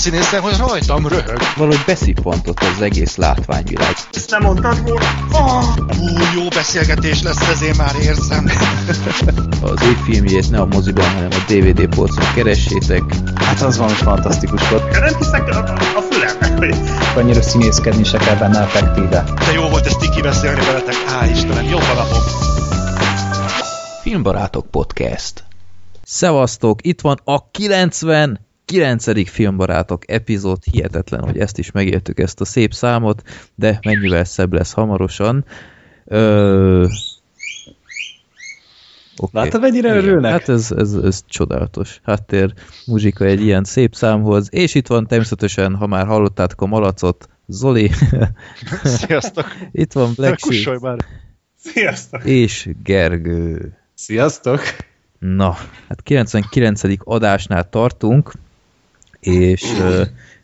színészen, hogy rajtam röhög. Valahogy beszippantott az egész látványvilág. Ezt nem mondtad volna? Ú, jó beszélgetés lesz, ezért már érzem. Az év filmjét ne a moziban, hanem a DVD polcon keressétek. Hát az valami fantasztikus volt. Nem hiszek a, a fülemnek, hogy Annyira színészkedni se kell benne effektíve. De jó volt ezt tiki beszélni veletek. Á, Istenem, a napom. Filmbarátok Podcast. Szevasztok, itt van a 99. Filmbarátok epizód. Hihetetlen, hogy ezt is megértük, ezt a szép számot, de mennyivel szebb lesz hamarosan. Ö... Okay. Látod, mennyire örülnek? Hát ez, ez, ez csodálatos. Háttér muzsika egy ilyen szép számhoz, és itt van természetesen, ha már hallottátok a malacot, Zoli, Sziasztok. itt van Black Sheep, már. sziasztok! és Gergő. Sziasztok! Na, hát 99. adásnál tartunk, és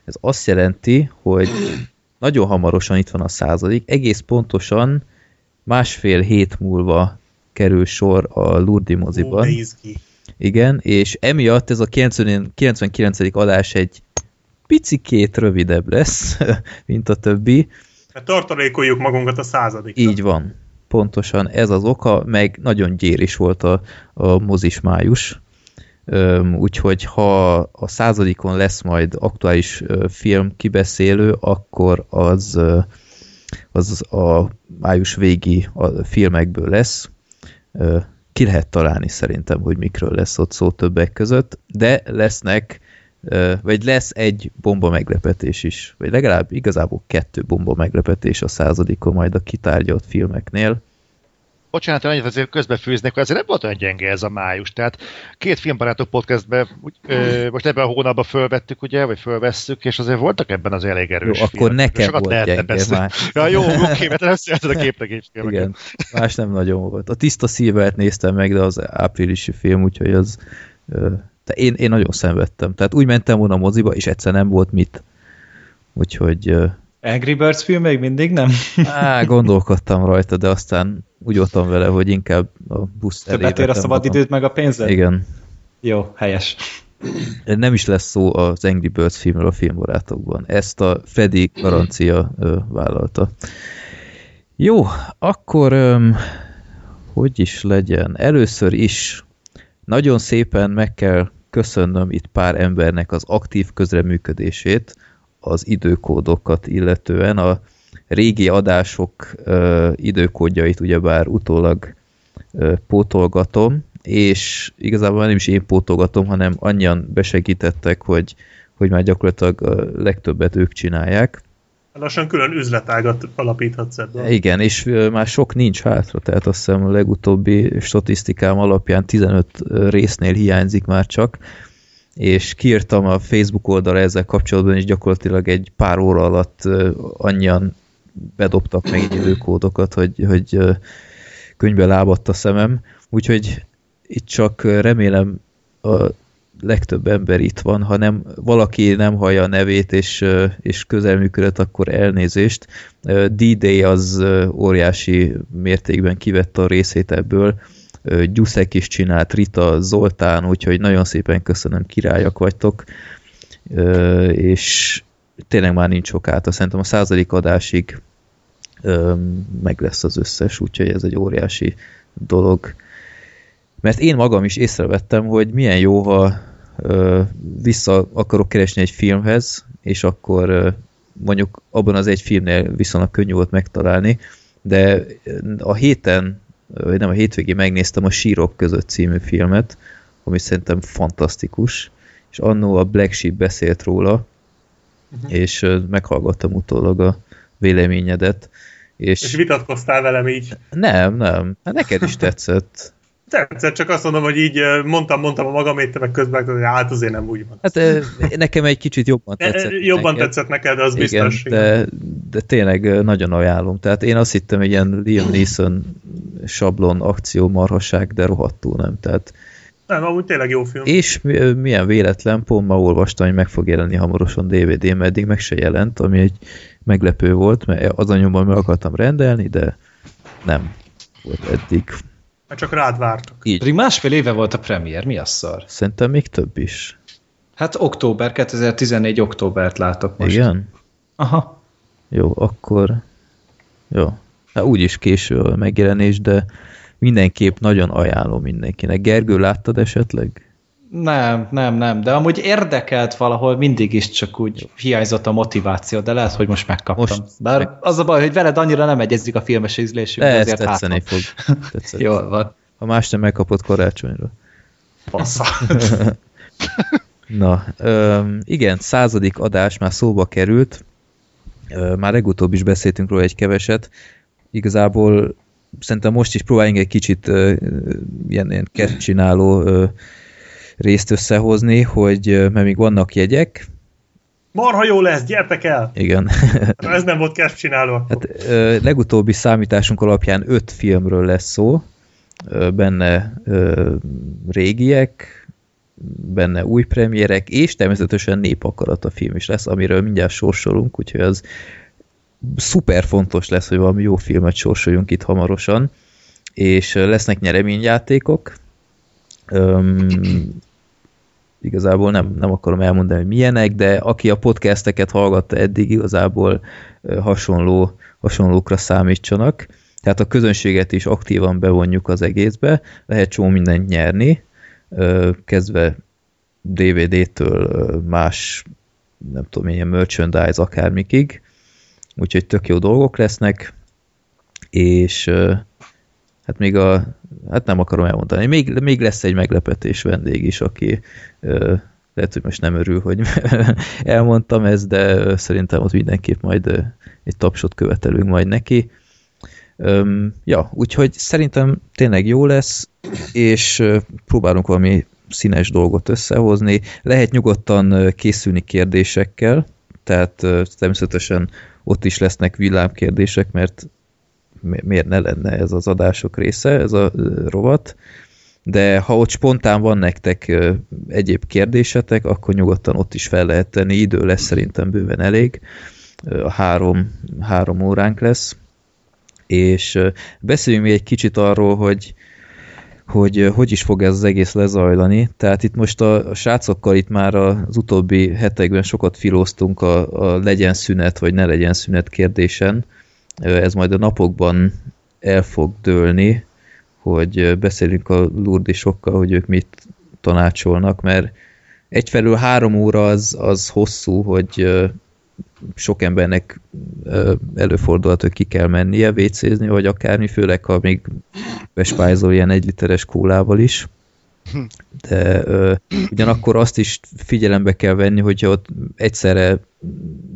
ez azt jelenti, hogy nagyon hamarosan itt van a századik, egész pontosan másfél hét múlva kerül sor a Lurdi moziban. Igen, és emiatt ez a 90, 99. adás egy picikét rövidebb lesz, mint a többi. Mert tartalékoljuk magunkat a századik. Így van. Pontosan ez az oka, meg nagyon gyér is volt a, a mozis május. Úgyhogy ha a századikon lesz majd aktuális film kibeszélő, akkor az, az a május végi a filmekből lesz. Ki lehet találni szerintem, hogy mikről lesz ott szó többek között, de lesznek vagy lesz egy bomba meglepetés is, vagy legalább igazából kettő bomba meglepetés a századikon majd a kitárgyalt filmeknél. Bocsánat, hogy annyit azért közbefűznek, hogy azért nem volt olyan gyenge ez a május. Tehát két filmbarátok podcastbe úgy, ö, most ebben a hónapban fölvettük, ugye, vagy fölvesszük, és azért voltak ebben az elég erős Jó, akkor filmek. nekem Sokat volt gyenge beszélni. már. Ja, jó, oké, mert nem szereted a képregény filmeket. Igen, más nem nagyon volt. A Tiszta Szilvert néztem meg, de az áprilisi film, úgyhogy az... ö, De én, én nagyon szenvedtem. Tehát úgy mentem volna a moziba, és egyszer nem volt mit. Úgyhogy... Angry Birds film még mindig nem? Á, gondolkodtam rajta, de aztán úgy voltam vele, hogy inkább a busz Többet ér a vetem szabad magam. időt meg a pénzed? Igen. Jó, helyes. Nem is lesz szó az Angry Birds filmről a filmbarátokban. Ezt a Freddy garancia ö, vállalta. Jó, akkor öm, hogy is legyen? Először is nagyon szépen meg kell köszönnöm itt pár embernek az aktív közreműködését, az időkódokat illetően. A régi adások ö, időkódjait ugyebár utólag ö, pótolgatom, és igazából nem is én pótolgatom, hanem annyian besegítettek, hogy, hogy már gyakorlatilag a legtöbbet ők csinálják. Lassan külön üzletágat alapíthatsz ebből. Igen, és már sok nincs hátra, tehát azt hiszem a legutóbbi statisztikám alapján 15 résznél hiányzik már csak, és kiírtam a Facebook oldalra ezzel kapcsolatban, és gyakorlatilag egy pár óra alatt annyian bedobtak meg időkódokat, hogy, hogy könyvbe lábadt a szemem, úgyhogy itt csak remélem a legtöbb ember itt van, ha nem, valaki nem hallja a nevét és, és közelműködött, akkor elnézést. D-Day az óriási mértékben kivette a részét ebből, Gyuszek is csinált, Rita, Zoltán, úgyhogy nagyon szépen köszönöm, királyak vagytok, és tényleg már nincs sok át, szerintem a századik adásig meg lesz az összes, úgyhogy ez egy óriási dolog. Mert én magam is észrevettem, hogy milyen jó, ha vissza akarok keresni egy filmhez, és akkor mondjuk abban az egy filmnél viszonylag könnyű volt megtalálni, de a héten, vagy nem a hétvégén megnéztem a Sírok között című filmet, ami szerintem fantasztikus, és annó a Black Sheep beszélt róla, és ö, meghallgattam utólag a véleményedet, és, És vitatkoztál velem így. nem, nem, hát neked is tetszett. Tetszett, csak azt mondom, hogy így mondtam, mondtam a magamét, meg közben, hogy hát azért nem úgy van. Hát nekem egy kicsit jobban De, tetszett. mint jobban neked. tetszett neked, az Igen, biztos. de, de tényleg nagyon ajánlom. Tehát én azt hittem, hogy ilyen Liam Neeson sablon akció marhaság, de rohadtul nem. Tehát, Nem, amúgy tényleg jó film. és milyen véletlen, pont ma olvastam, hogy meg fog jelenni hamarosan DVD-n, eddig meg se jelent, ami egy meglepő volt, mert az anyomban meg akartam rendelni, de nem volt eddig. Mert csak rád vártak. Így. Pedig másfél éve volt a premier, mi a szar? Szerintem még több is. Hát október, 2014 októbert látok most. Igen? Aha. Jó, akkor... Jó. Hát úgyis késő a megjelenés, de mindenképp nagyon ajánlom mindenkinek. Gergő, láttad esetleg? Nem, nem, nem, de amúgy érdekelt valahol mindig is, csak úgy hiányzott a motiváció, de lehet, hogy most megkaptam. Most Bár meg- az a baj, hogy veled annyira nem egyezik a filmes ízlésünk, De azért tetszeni hátra. fog. Tetszeni. Jól van. Ha más nem megkapott karácsonyra. Passza. Na, öm, igen, századik adás már szóba került. Ö, Már legutóbb is beszéltünk róla egy keveset. Igazából szerintem most is próbáljunk egy kicsit ö, ö, ilyen, ilyen csináló ö, részt összehozni, hogy mert még vannak jegyek. Marha jó lesz, gyertek el! Igen. Ez nem volt kezd csinálva. Hát ö, legutóbbi számításunk alapján öt filmről lesz szó, ö, benne ö, régiek, benne új premierek, és természetesen népakarat a film is lesz, amiről mindjárt sorsolunk, úgyhogy az szuper fontos lesz, hogy valami jó filmet sorsoljunk itt hamarosan, és lesznek nyereményjátékok, Öm, igazából nem, nem akarom elmondani, hogy milyenek, de aki a podcasteket hallgatta eddig, igazából hasonló, hasonlókra számítsanak. Tehát a közönséget is aktívan bevonjuk az egészbe, lehet csomó mindent nyerni, kezdve DVD-től más, nem tudom, ilyen merchandise akármikig, úgyhogy tök jó dolgok lesznek, és hát még a, hát nem akarom elmondani, még, még lesz egy meglepetés vendég is, aki ö, lehet, hogy most nem örül, hogy elmondtam ezt, de szerintem ott mindenképp majd egy tapsot követelünk majd neki. Öm, ja, úgyhogy szerintem tényleg jó lesz, és próbálunk valami színes dolgot összehozni. Lehet nyugodtan készülni kérdésekkel, tehát természetesen ott is lesznek villámkérdések, mert miért ne lenne ez az adások része, ez a rovat. De ha ott spontán van nektek egyéb kérdésetek, akkor nyugodtan ott is fel lehet tenni. Idő lesz szerintem bőven elég. A három, három óránk lesz. És beszéljünk még egy kicsit arról, hogy hogy hogy is fog ez az egész lezajlani. Tehát itt most a, a srácokkal itt már az utóbbi hetekben sokat filóztunk a, a legyen szünet, vagy ne legyen szünet kérdésen. Ez majd a napokban el fog dőlni, hogy beszélünk a lurdisokkal, hogy ők mit tanácsolnak, mert egyfelől három óra az, az hosszú, hogy sok embernek előfordulhat, hogy ki kell mennie vécézni, vagy akármi, főleg ha még bespájzol ilyen egy literes kólával is. De ö, ugyanakkor azt is figyelembe kell venni, hogyha ott egyszerre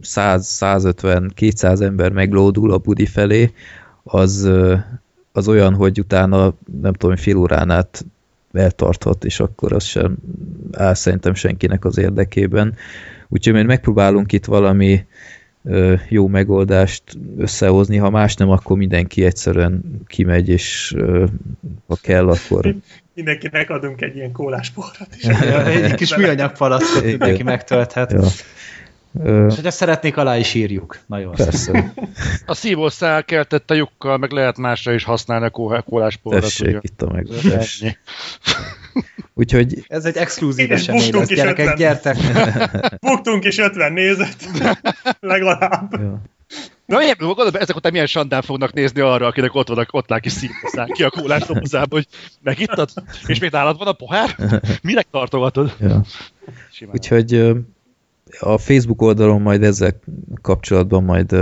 100, 150, 200 ember meglódul a budi felé, az, az olyan, hogy utána nem tudom, fél órán át eltarthat, és akkor az sem áll szerintem senkinek az érdekében. Úgyhogy majd megpróbálunk itt valami jó megoldást összehozni, ha más nem, akkor mindenki egyszerűen kimegy, és ha kell, akkor Mindenkinek adunk egy ilyen kólás porrat is. egy kis műanyag palackot mindenki megtölthet. Ö, És hogyha szeretnék, alá is írjuk. Nagyon persze, A szívószál keltette lyukkal, meg lehet másra is használni a kó- kólásporrat. tessék ugye. itt a megoldás. Úgyhogy Ez egy exkluzív esemény lesz, is gyerekek, ötven. gyertek! Buktunk is 50 nézet. Legalább. ja. Na, miért, gondolod, ezek után milyen sandán fognak nézni arra, akinek ott vannak, ott lát kis szívószál ki a kólás dobozába, hogy megittad? És még nálad van a pohár? Minek tartogatod? Ja. Simán. Úgyhogy a Facebook oldalon majd ezzel kapcsolatban majd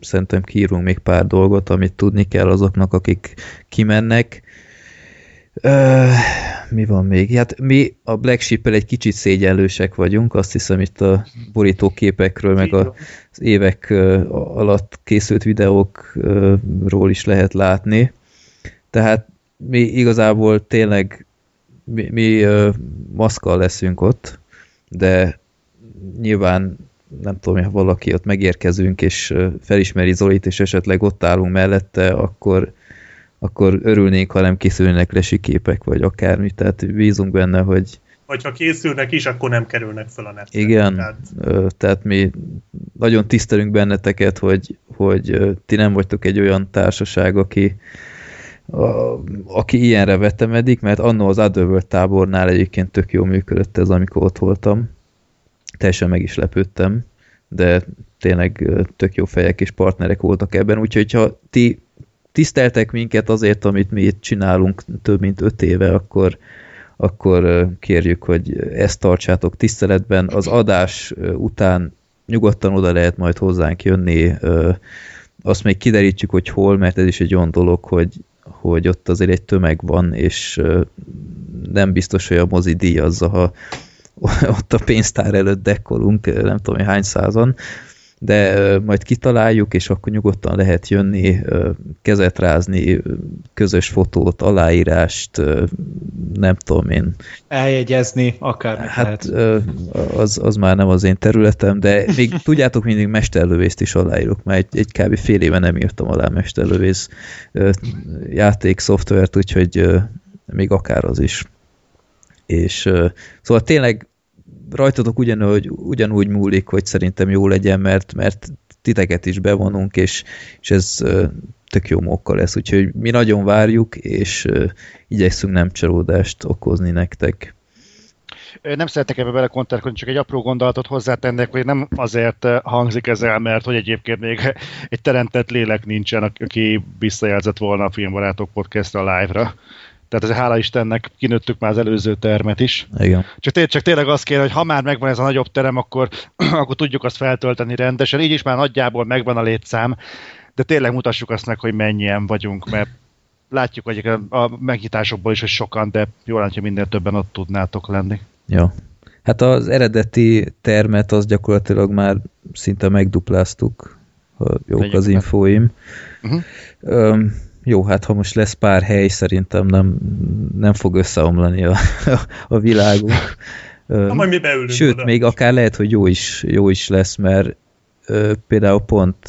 szerintem kiírunk még pár dolgot, amit tudni kell azoknak, akik kimennek. Ö, mi van még? Hát mi a Black sheep egy kicsit szégyenlősek vagyunk, azt hiszem itt a borítóképekről, meg a, az évek alatt készült videókról is lehet látni. Tehát mi igazából tényleg mi, mi maszkal leszünk ott, de nyilván nem tudom, ha valaki ott megérkezünk, és felismeri Zolit, és esetleg ott állunk mellette, akkor, akkor örülnénk, ha nem készülnek lesi képek, vagy akármi, tehát bízunk benne, hogy Vagy ha készülnek is, akkor nem kerülnek fel a netre. igen, Tehát tehát mi nagyon tisztelünk benneteket, hogy, hogy ti nem vagytok egy olyan társaság, aki, a, aki ilyenre vetemedik, mert annó az Otherworld tábornál egyébként tök jó működött ez, amikor ott voltam. Teljesen meg is lepődtem, de tényleg tök jó fejek és partnerek voltak ebben, úgyhogy ha ti tiszteltek minket azért, amit mi itt csinálunk több mint öt éve, akkor, akkor kérjük, hogy ezt tartsátok tiszteletben. Az adás után nyugodtan oda lehet majd hozzánk jönni, azt még kiderítjük, hogy hol, mert ez is egy olyan dolog, hogy, hogy ott azért egy tömeg van, és nem biztos, hogy a mozi díjazza, ha ott a pénztár előtt dekkolunk, nem tudom, hány százan, de majd kitaláljuk, és akkor nyugodtan lehet jönni, kezet rázni, közös fotót, aláírást, nem tudom én. Eljegyezni, akár Hát az, az már nem az én területem, de még tudjátok, mindig mesterlövészt is aláírok, mert egy, egy kb. fél éve nem írtam alá mesterlövész játék, szoftvert, úgyhogy még akár az is. És szóval tényleg rajtatok ugyanúgy, ugyanúgy múlik, hogy szerintem jó legyen, mert, mert titeket is bevonunk, és, és ez tök jó mókkal lesz, úgyhogy mi nagyon várjuk, és igyekszünk nem csalódást okozni nektek. Nem szeretek ebbe belekonterkodni, csak egy apró gondolatot hozzátennék, hogy nem azért hangzik ez el, mert hogy egyébként még egy teremtett lélek nincsen, aki visszajelzett volna a Filmbarátok podcastra live-ra. Tehát ez hála Istennek kinőttük már az előző termet is. Igen. Csak, té- csak tényleg azt kéne, hogy ha már megvan ez a nagyobb terem, akkor, akkor tudjuk azt feltölteni rendesen. Így is már nagyjából megvan a létszám, de tényleg mutassuk azt meg, hogy mennyien vagyunk, mert látjuk hogy a megnyitásokból is, hogy sokan, de jó lenne, hogy minél többen ott tudnátok lenni. Ja. Hát az eredeti termet az gyakorlatilag már szinte megdupláztuk, ha jók Legyek az infóim. Uh-huh. Um, jó, hát ha most lesz pár hely, szerintem nem, nem fog összeomlani a, a világunk. Na, majd mi beülünk Sőt, oda. még akár lehet, hogy jó is, jó is lesz, mert például pont,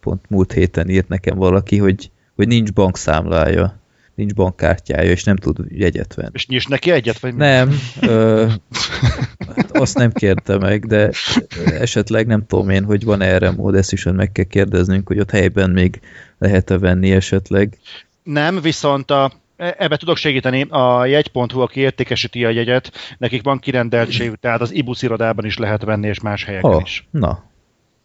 pont múlt héten írt nekem valaki, hogy, hogy nincs bankszámlája, nincs bankkártyája, és nem tud jegyet venni. És nyis neki egyet? Vagy nem, ö, azt nem kérte meg, de esetleg nem tudom én, hogy van erre mód, ezt is meg kell kérdeznünk, hogy ott helyben még lehet-e venni esetleg. Nem, viszont a, ebbe tudok segíteni, a jegy.hu, aki értékesíti a jegyet, nekik van kirendeltség, tehát az IBUS irodában is lehet venni, és más helyeken oh, is. Na,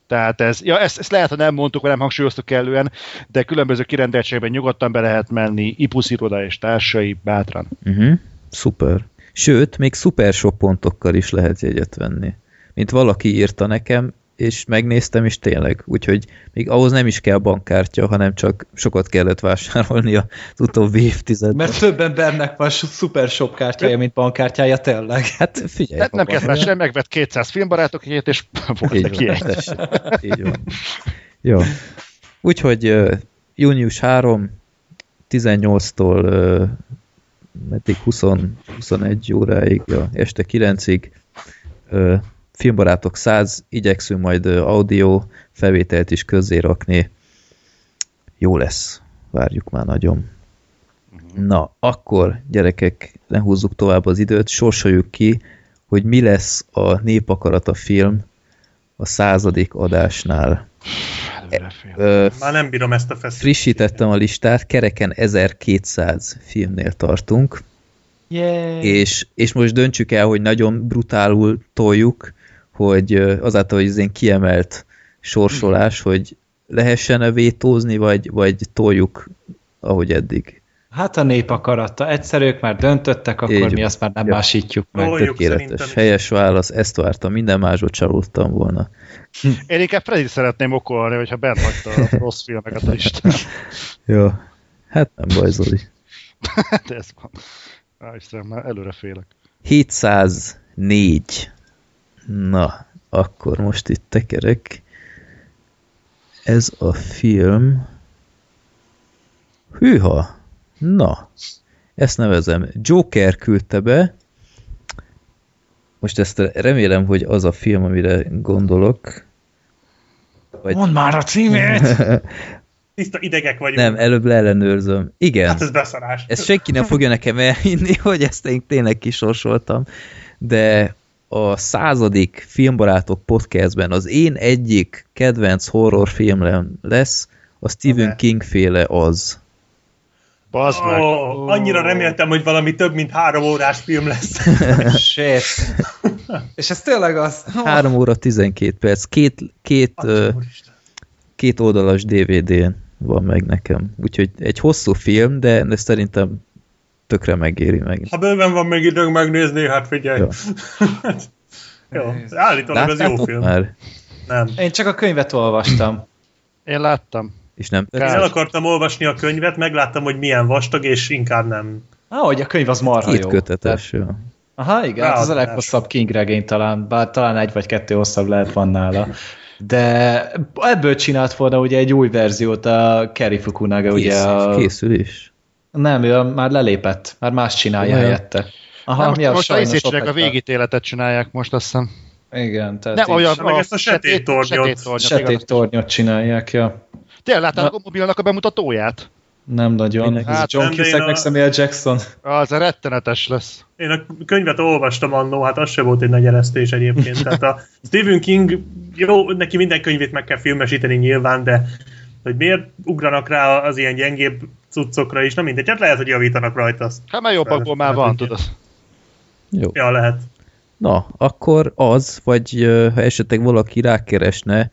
tehát ez, ja, ezt, ezt lehet, ha nem mondtuk, vagy nem hangsúlyoztuk kellően, de különböző kirendeltségben nyugodtan be lehet menni, IPUS iroda és társai bátran. Uh-huh. Szuper. Sőt, még szuper sok pontokkal is lehet jegyet venni. Mint valaki írta nekem, és megnéztem is tényleg, úgyhogy még ahhoz nem is kell bankkártya, hanem csak sokat kellett vásárolni az utóbbi évtizedben. Mert több embernek van szuper shop kártyája, mint bankkártyája, tényleg. Hát figyelj. Hát nem kellett vásárolni, megvett 200 filmbarátok ilyet, és volt így neki van, egy. Így van. Jó. Úgyhogy uh, június 3, 18-tól uh, meddig 20, 21 óráig, ja, este 9-ig uh, filmbarátok 100, igyekszünk majd audio felvételt is közzérakni. Jó lesz, várjuk már nagyon. Mhm. Na, akkor gyerekek, ne húzzuk tovább az időt, sorsoljuk ki, hogy mi lesz a Népakarata film a századik adásnál. Ö, Már nem bírom ezt a feszültséget. Frissítettem a listát, kereken 1200 filmnél tartunk. Yeah. És, és most döntsük el, hogy nagyon brutálul toljuk, hogy azáltal, hogy ez én kiemelt sorsolás, hogy lehessen-e vétózni, vagy, vagy toljuk, ahogy eddig. Hát a nép akaratta. Egyszer ők már döntöttek, akkor Így, mi azt már nem ja. másítjuk meg. Tökéletes. Helyes válasz, ezt vártam. Minden másot csalódtam volna. Én inkább Freddy szeretném okolni, hogyha bent hagyta a rossz filmeket a listán. Jó. Hát nem baj, Zoli. De ez van. Á, Istenem, már előre félek. 704. Na, akkor most itt tekerek. Ez a film... Hűha! Na, ezt nevezem. Joker küldte be. Most ezt remélem, hogy az a film, amire gondolok. Vagy... Mondd már a címét! Tiszta idegek vagyunk. Nem, előbb leellenőrzöm. Igen. Hát ez beszarás. Ezt senki nem fogja nekem elhinni, hogy ezt én tényleg kisorsoltam. De a századik Filmbarátok podcastben az én egyik kedvenc horrorfilmem lesz, a Stephen King féle az. Bazd meg. Ó, annyira reméltem, hogy valami több mint három órás film lesz. Shit. És ez tényleg az... 3 óra 12 perc, két, két, két oldalas DVD-n van meg nekem. Úgyhogy egy hosszú film, de, de szerintem tökre megéri meg. Ha bőven van még időnk megnézni, hát figyelj. Jó. jó. Állítólag az jó film. már? Nem. Én csak a könyvet olvastam. Én láttam. És nem Kár. el akartam olvasni a könyvet, megláttam, hogy milyen vastag, és inkább nem. Ah, hogy a könyv az marha Két jó. kötetes. Jó. Aha, igen, hát az a leghosszabb King regény talán, bár talán egy vagy kettő hosszabb lehet van nála. De ebből csinált volna ugye egy új verziót a Kerry Fukunaga, ugye Készül, a... készül is. Nem, ő már lelépett, már más csinálja Olyan. helyette. Aha, Nem, most, ja, most a csinálják, a végítéletet csinálják most, azt hiszem. Igen, tehát Nem, olyan, meg ezt a sötét tornyot. csinálják, ja. Tényleg láttátok a mobilnak a bemutatóját? Nem nagyon. Ez Hát John én Cusack a- meg Samuel Jackson. Az a rettenetes lesz. Én a könyvet olvastam annó, hát az se volt egy nagy eresztés egyébként. Tehát a Stephen King, jó, neki minden könyvét meg kell filmesíteni nyilván, de hogy miért ugranak rá az ilyen gyengébb cuccokra is, na mindegy, hát lehet, hogy javítanak rajta azt. Hát már jobbakból már van, tudod. Jó. Ja, lehet. Na, akkor az, vagy ha esetleg valaki rákeresne,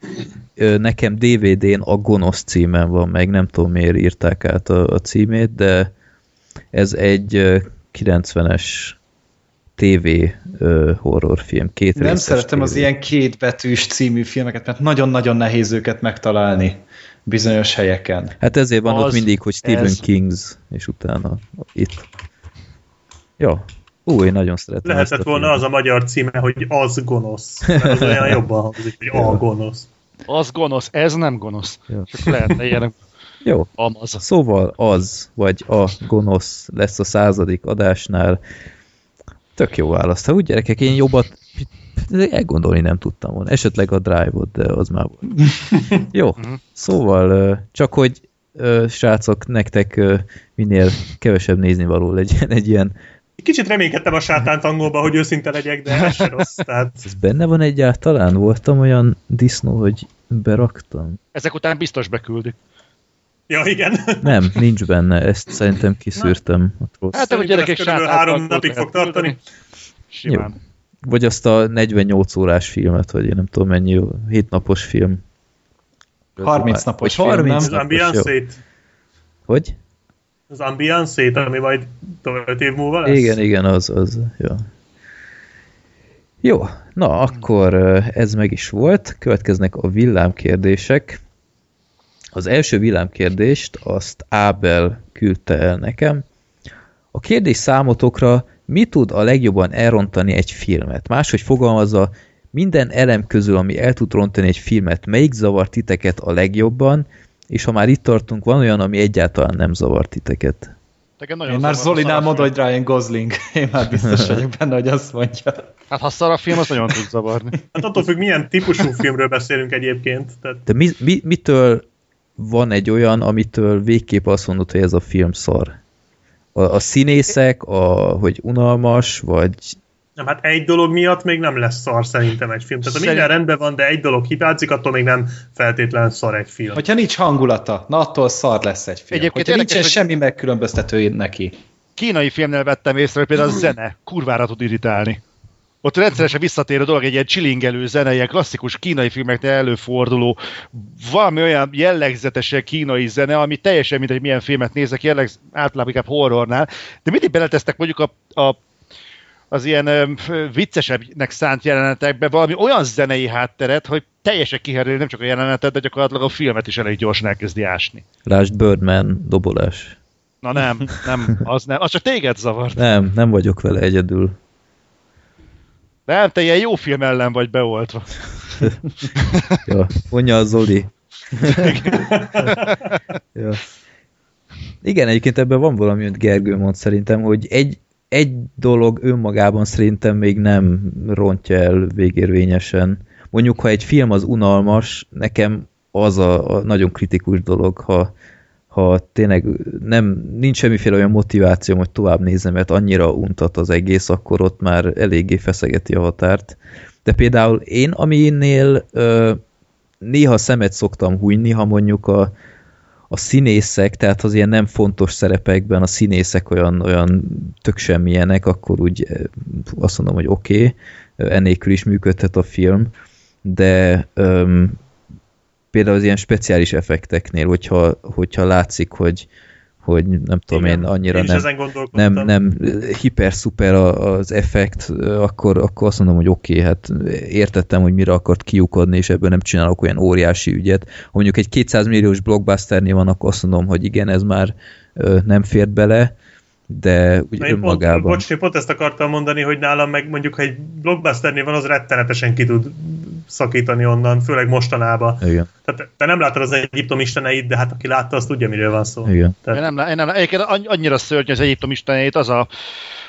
nekem DVD-n a Gonosz címen van meg, nem tudom miért írták át a, a címét, de ez egy ö, 90-es TV horrorfilm, két Nem szeretem az TV. ilyen kétbetűs című filmeket, mert nagyon-nagyon nehéz őket megtalálni bizonyos helyeken. Hát ezért van ott Az, mindig, hogy Stephen ez. Kings, és utána itt. Ja. Ú, én nagyon szeretem Lehetett ezt a volna filmet. az a magyar címe, hogy az gonosz. Mert az olyan jobban hangzik, hogy a gonosz. Az gonosz, ez nem gonosz. Ja. Csak lehetne ilyen Jó, amaz. Szóval az, vagy a gonosz lesz a századik adásnál. Tök jó választ. Ha úgy gyerekek, én jobbat elgondolni nem tudtam volna. Esetleg a drive-ot, de az már volt. Jó, szóval ö, csak hogy srácok, nektek minél kevesebb nézni való legyen egy ilyen. Kicsit reménykedtem a sátánt angolba, hogy őszinte legyek, de ez se rossz. Tehát Ez benne van egyáltalán? Voltam olyan disznó, hogy beraktam? Ezek után biztos beküldik. Ja, igen. Nem, nincs benne. Ezt szerintem kiszűrtem. Ott rossz. Hát, hogy gyerekek ez körülbelül sátán három napig fog tartani. Simán. Vagy azt a 48 órás filmet, vagy én nem tudom mennyi, 7 napos film. 30 napos Vagy film, 30 nem? Az ambiance-ét, Hogy? az ambiance-ét, ami majd 5 év múlva lesz. Igen, igen, az, az, jó. Jó, na akkor ez meg is volt, következnek a villámkérdések. Az első villámkérdést azt Ábel küldte el nekem. A kérdés számotokra, mi tud a legjobban elrontani egy filmet? Máshogy fogalmazza, minden elem közül, ami el tud rontani egy filmet, melyik zavar titeket a legjobban, és ha már itt tartunk, van olyan, ami egyáltalán nem zavar titeket. Én már zavar Zolinál film. hogy Ryan Gosling. Én már biztos vagyok benne, hogy azt mondja. Hát ha szar a film, az nagyon tud zavarni. Hát attól függ, milyen típusú filmről beszélünk egyébként. Tehát De mi, mi, mitől van egy olyan, amitől végképp azt mondod, hogy ez a film szar? A, a színészek, a, hogy unalmas, vagy nem, hát egy dolog miatt még nem lesz szar szerintem egy film. Tehát ha minden Szerint- rendben van, de egy dolog hibázik, attól még nem feltétlen szar egy film. Hogyha nincs hangulata, na attól szar lesz egy film. Egyébként Hogyha nincsen hogy- semmi megkülönböztető neki. Kínai filmnél vettem észre, hogy például a zene kurvára tud irritálni. Ott rendszeresen visszatérő dolog, egy ilyen csilingelő zene, ilyen klasszikus kínai filmeknél előforduló, valami olyan jellegzetesen kínai zene, ami teljesen mint, hogy milyen filmet nézek, jelleg, általában inkább horrornál, de mindig beletesztek mondjuk a, a az ilyen öm, viccesebbnek szánt jelenetekbe valami olyan zenei hátteret, hogy teljesen kiherül nem csak a jelenetet, de gyakorlatilag a filmet is elég gyorsan elkezdi ásni. lásd Birdman dobolás. Na nem, nem, az nem, az csak téged zavart. Nem, nem vagyok vele egyedül. Nem, te ilyen jó film ellen vagy beoltva. Ja, mondja a Zoli. ja. Igen, egyébként ebben van valami, amit Gergő mond szerintem, hogy egy, egy dolog önmagában szerintem még nem rontja el végérvényesen. Mondjuk, ha egy film az unalmas, nekem az a, a nagyon kritikus dolog, ha, ha tényleg nem, nincs semmiféle olyan motivációm, hogy tovább nézem, mert annyira untat az egész, akkor ott már eléggé feszegeti a határt. De például én, aminél ö, néha szemet szoktam hújni, ha mondjuk a, a színészek, tehát az ilyen nem fontos szerepekben a színészek olyan, olyan tök semmilyenek, akkor úgy azt mondom, hogy oké, okay, ennélkül is működhet a film, de um, például az ilyen speciális effekteknél, hogyha, hogyha látszik, hogy, hogy nem tudom Igen, én, annyira én nem, nem, nem hiper-szuper az effekt, akkor, akkor azt mondom, hogy oké, okay, hát értettem, hogy mire akart kiukodni, és ebből nem csinálok olyan óriási ügyet. Ha mondjuk egy 200 milliós blockbusternél van, akkor azt mondom, hogy igen, ez már nem fért bele, de úgy Na, önmagában... Pont, bocs, én pont ezt akartam mondani, hogy nálam meg mondjuk, ha egy blockbusternél van, az rettenetesen ki tud szakítani onnan, főleg mostanában. Igen. Tehát te nem látod az Egyiptom isteneit, de hát aki látta, az tudja, miről van szó. Igen. Tehát... Én nem, én nem, egyébként annyira szörnyű az Egyiptom isteneit, az a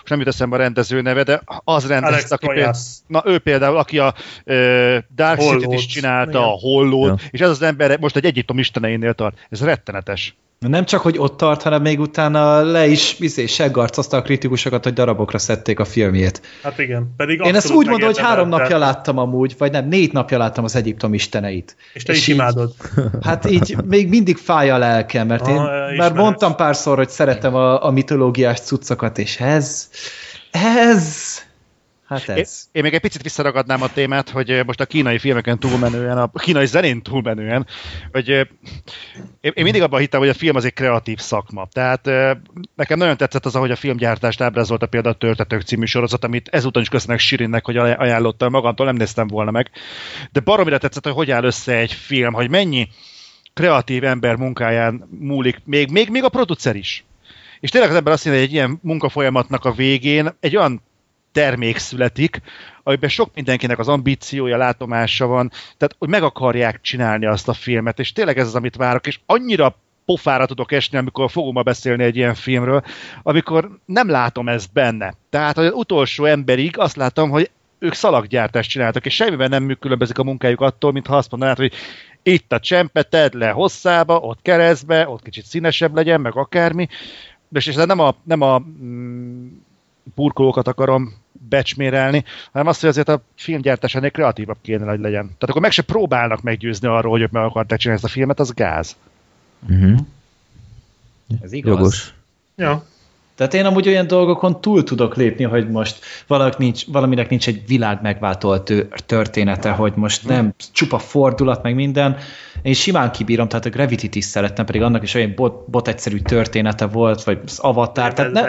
nem jut eszembe a rendező neve, de az rendezte, aki például, na ő például, aki a uh, Dark City-t is csinálta, Igen. a Hollót, ja. és ez az ember most egy Egyiptom isteneinél tart. Ez rettenetes. Nem csak, hogy ott tart, hanem még utána le is izé, seggarcozta a kritikusokat, hogy darabokra szedték a filmjét. Hát igen. Pedig Én ezt úgy mondom, hogy három napja láttam amúgy, vagy nem, négy napja láttam az Egyiptom isteneit. És te és is így, imádod. Hát így még mindig fáj a lelkem, mert én ah, már mondtam párszor, hogy szeretem a, a mitológiás cuccokat, és ez, ez Hát ez. Én, én még egy picit visszaragadnám a témát, hogy most a kínai filmeken túlmenően, a kínai zenén túlmenően, hogy én, én mindig abban hittem, hogy a film az egy kreatív szakma. Tehát nekem nagyon tetszett az, ahogy a filmgyártást ábrázolta például a Törtetők című sorozat, amit ezúton is köszönök Sirinnek, hogy ajánlotta magamtól, nem néztem volna meg. De baromira tetszett, hogy hogy áll össze egy film, hogy mennyi kreatív ember munkáján múlik, még, még, még a producer is. És tényleg az ember azt mondja, hogy egy ilyen munkafolyamatnak a végén egy olyan termék születik, amiben sok mindenkinek az ambíciója, látomása van, tehát hogy meg akarják csinálni azt a filmet, és tényleg ez az, amit várok, és annyira pofára tudok esni, amikor fogom beszélni egy ilyen filmről, amikor nem látom ezt benne. Tehát az utolsó emberig azt látom, hogy ők szalaggyártást csináltak, és semmiben nem különbözik a munkájuk attól, mintha azt mondanád, hogy itt a csempe, tedd le hosszába, ott keresztbe, ott kicsit színesebb legyen, meg akármi. És ez nem a, nem a mm, burkolókat akarom becsmérelni, hanem azt, hogy azért a filmgyártás ennél kreatívabb kéne, hogy legyen. Tehát akkor meg se próbálnak meggyőzni arról, hogy ők meg akarták csinálni ezt a filmet, az gáz. Uh-huh. Ez igaz. Jogos. Ja. Tehát én amúgy olyan dolgokon túl tudok lépni, hogy most valaminek nincs, valaminek nincs egy világ megváltó története, hogy most nem csupa fordulat, meg minden. Én simán kibírom, tehát a Gravity-t is szerettem, pedig annak is olyan bot, bot egyszerű története volt, vagy az Avatar. Tehát ne,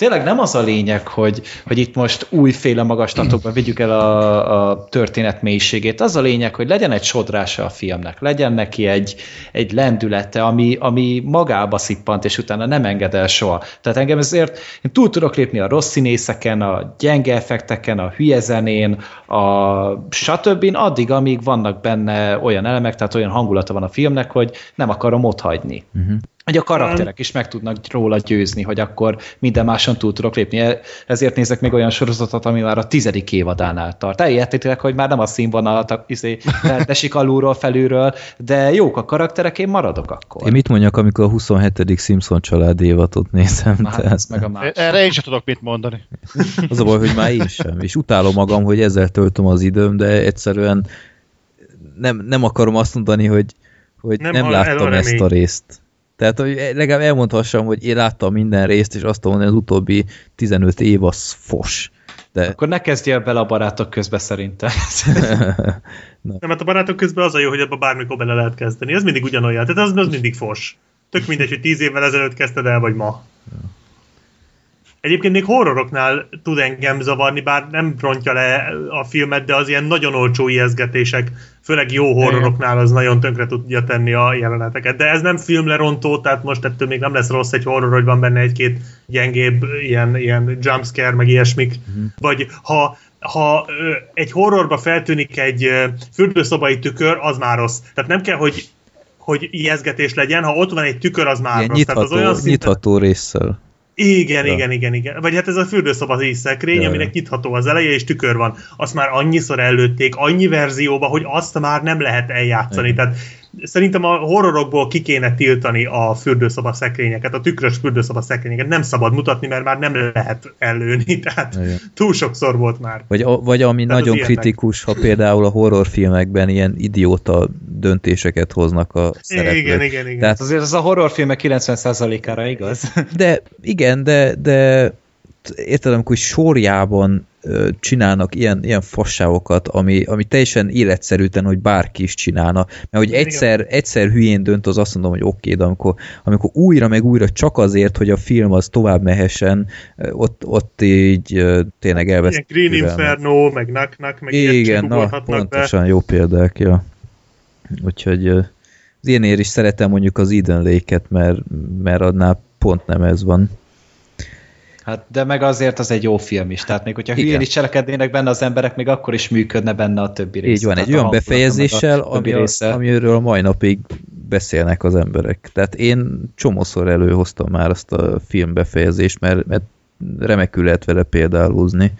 tényleg nem az a lényeg, hogy, hogy itt most újféle magaslatokban vigyük el a, a történet mélységét. Az a lényeg, hogy legyen egy sodrása a filmnek, legyen neki egy, egy lendülete, ami, ami magába szippant, és utána nem enged el soha. Tehát engem ezért én túl tudok lépni a rossz színészeken, a gyenge effekteken, a hülye zenén, a stb. addig, amíg vannak benne olyan elemek, tehát olyan hangulata van a filmnek, hogy nem akarom ott hagyni. Uh-huh hogy a karakterek is meg tudnak róla győzni, hogy akkor minden máson túl tudok lépni. E- ezért nézek még olyan sorozatot, ami már a tizedik évadánál tart. Elértétek, hogy már nem a színvonalat izé, esik alulról, felülről, de jók a karakterek, én maradok akkor. Én mit mondjak, amikor a 27. Simpson család évatot nézem? Már tehát... ez meg a más. Erre én sem tudok mit mondani. Az a baj, hogy már én sem. És utálom magam, hogy ezzel töltöm az időm, de egyszerűen nem, nem akarom azt mondani, hogy, hogy nem, nem láttam ezt a részt. Tehát, hogy legalább elmondhassam, hogy én láttam minden részt, és azt mondom, hogy az utóbbi 15 év az fos. De... Akkor ne kezdjél bele a barátok közbe szerintem. Nem, mert a barátok közben az a jó, hogy ebbe bármikor bele lehet kezdeni. Ez mindig ugyanolyan, tehát az, az mindig fos. Tök mindegy, hogy 10 évvel ezelőtt kezdted el, vagy ma. Ja. Egyébként még horroroknál tud engem zavarni, bár nem rontja le a filmet, de az ilyen nagyon olcsó ijeszgetések, főleg jó horroroknál az nagyon tönkre tudja tenni a jeleneteket. De ez nem filmlerontó, tehát most ettől még nem lesz rossz egy horror, hogy van benne egy-két gyengébb ilyen, ilyen jumpscare, meg ilyesmik. Uh-huh. Vagy ha ha egy horrorba feltűnik egy fürdőszobai tükör, az már rossz. Tehát nem kell, hogy hogy ijeszgetés legyen, ha ott van egy tükör, az már Ilyen rossz. Nyitható, Tehát az olyan szinten... nyitható résszel. Igen, ja. igen, igen, igen. Vagy hát ez a fürdőszoba szekrény, ja, aminek nyitható az eleje, és tükör van. Azt már annyiszor előtték, annyi verzióba, hogy azt már nem lehet eljátszani. Igen. Tehát szerintem a horrorokból ki kéne tiltani a fürdőszoba szekrényeket, a tükrös fürdőszoba szekrényeket. Nem szabad mutatni, mert már nem lehet ellőni, tehát Igen. túl sokszor volt már. Vagy, vagy ami tehát nagyon kritikus, ha például a horrorfilmekben ilyen idióta döntéseket hoznak a szereplők. Igen, igen, igen. Tehát azért az a horrorfilmek 90%-ára igaz. De igen, de, de érted, amikor sorjában csinálnak ilyen, ilyen fasságokat, ami, ami teljesen életszerűtlen, hogy bárki is csinálna. Mert hogy egyszer, egyszer hülyén dönt, az azt mondom, hogy oké, de amikor, amikor újra meg újra csak azért, hogy a film az tovább mehessen, ott, ott így tényleg elvesz. Ilyen Green Inferno, meg Nak Nak, meg Igen, na, pontosan be. jó példák, ja. Úgyhogy az ilyenért is szeretem mondjuk az Eden Lake-et, mert, mert annál pont nem ez van. Hát, de meg azért az egy jó film is. Tehát még hogyha Igen. hülyén is cselekednének benne az emberek, még akkor is működne benne a többi rész. Így van, egy olyan befejezéssel, ami a, amiről a mai napig beszélnek az emberek. Tehát én csomószor előhoztam már azt a film befejezést, mert, mert remekül lehet vele példálózni.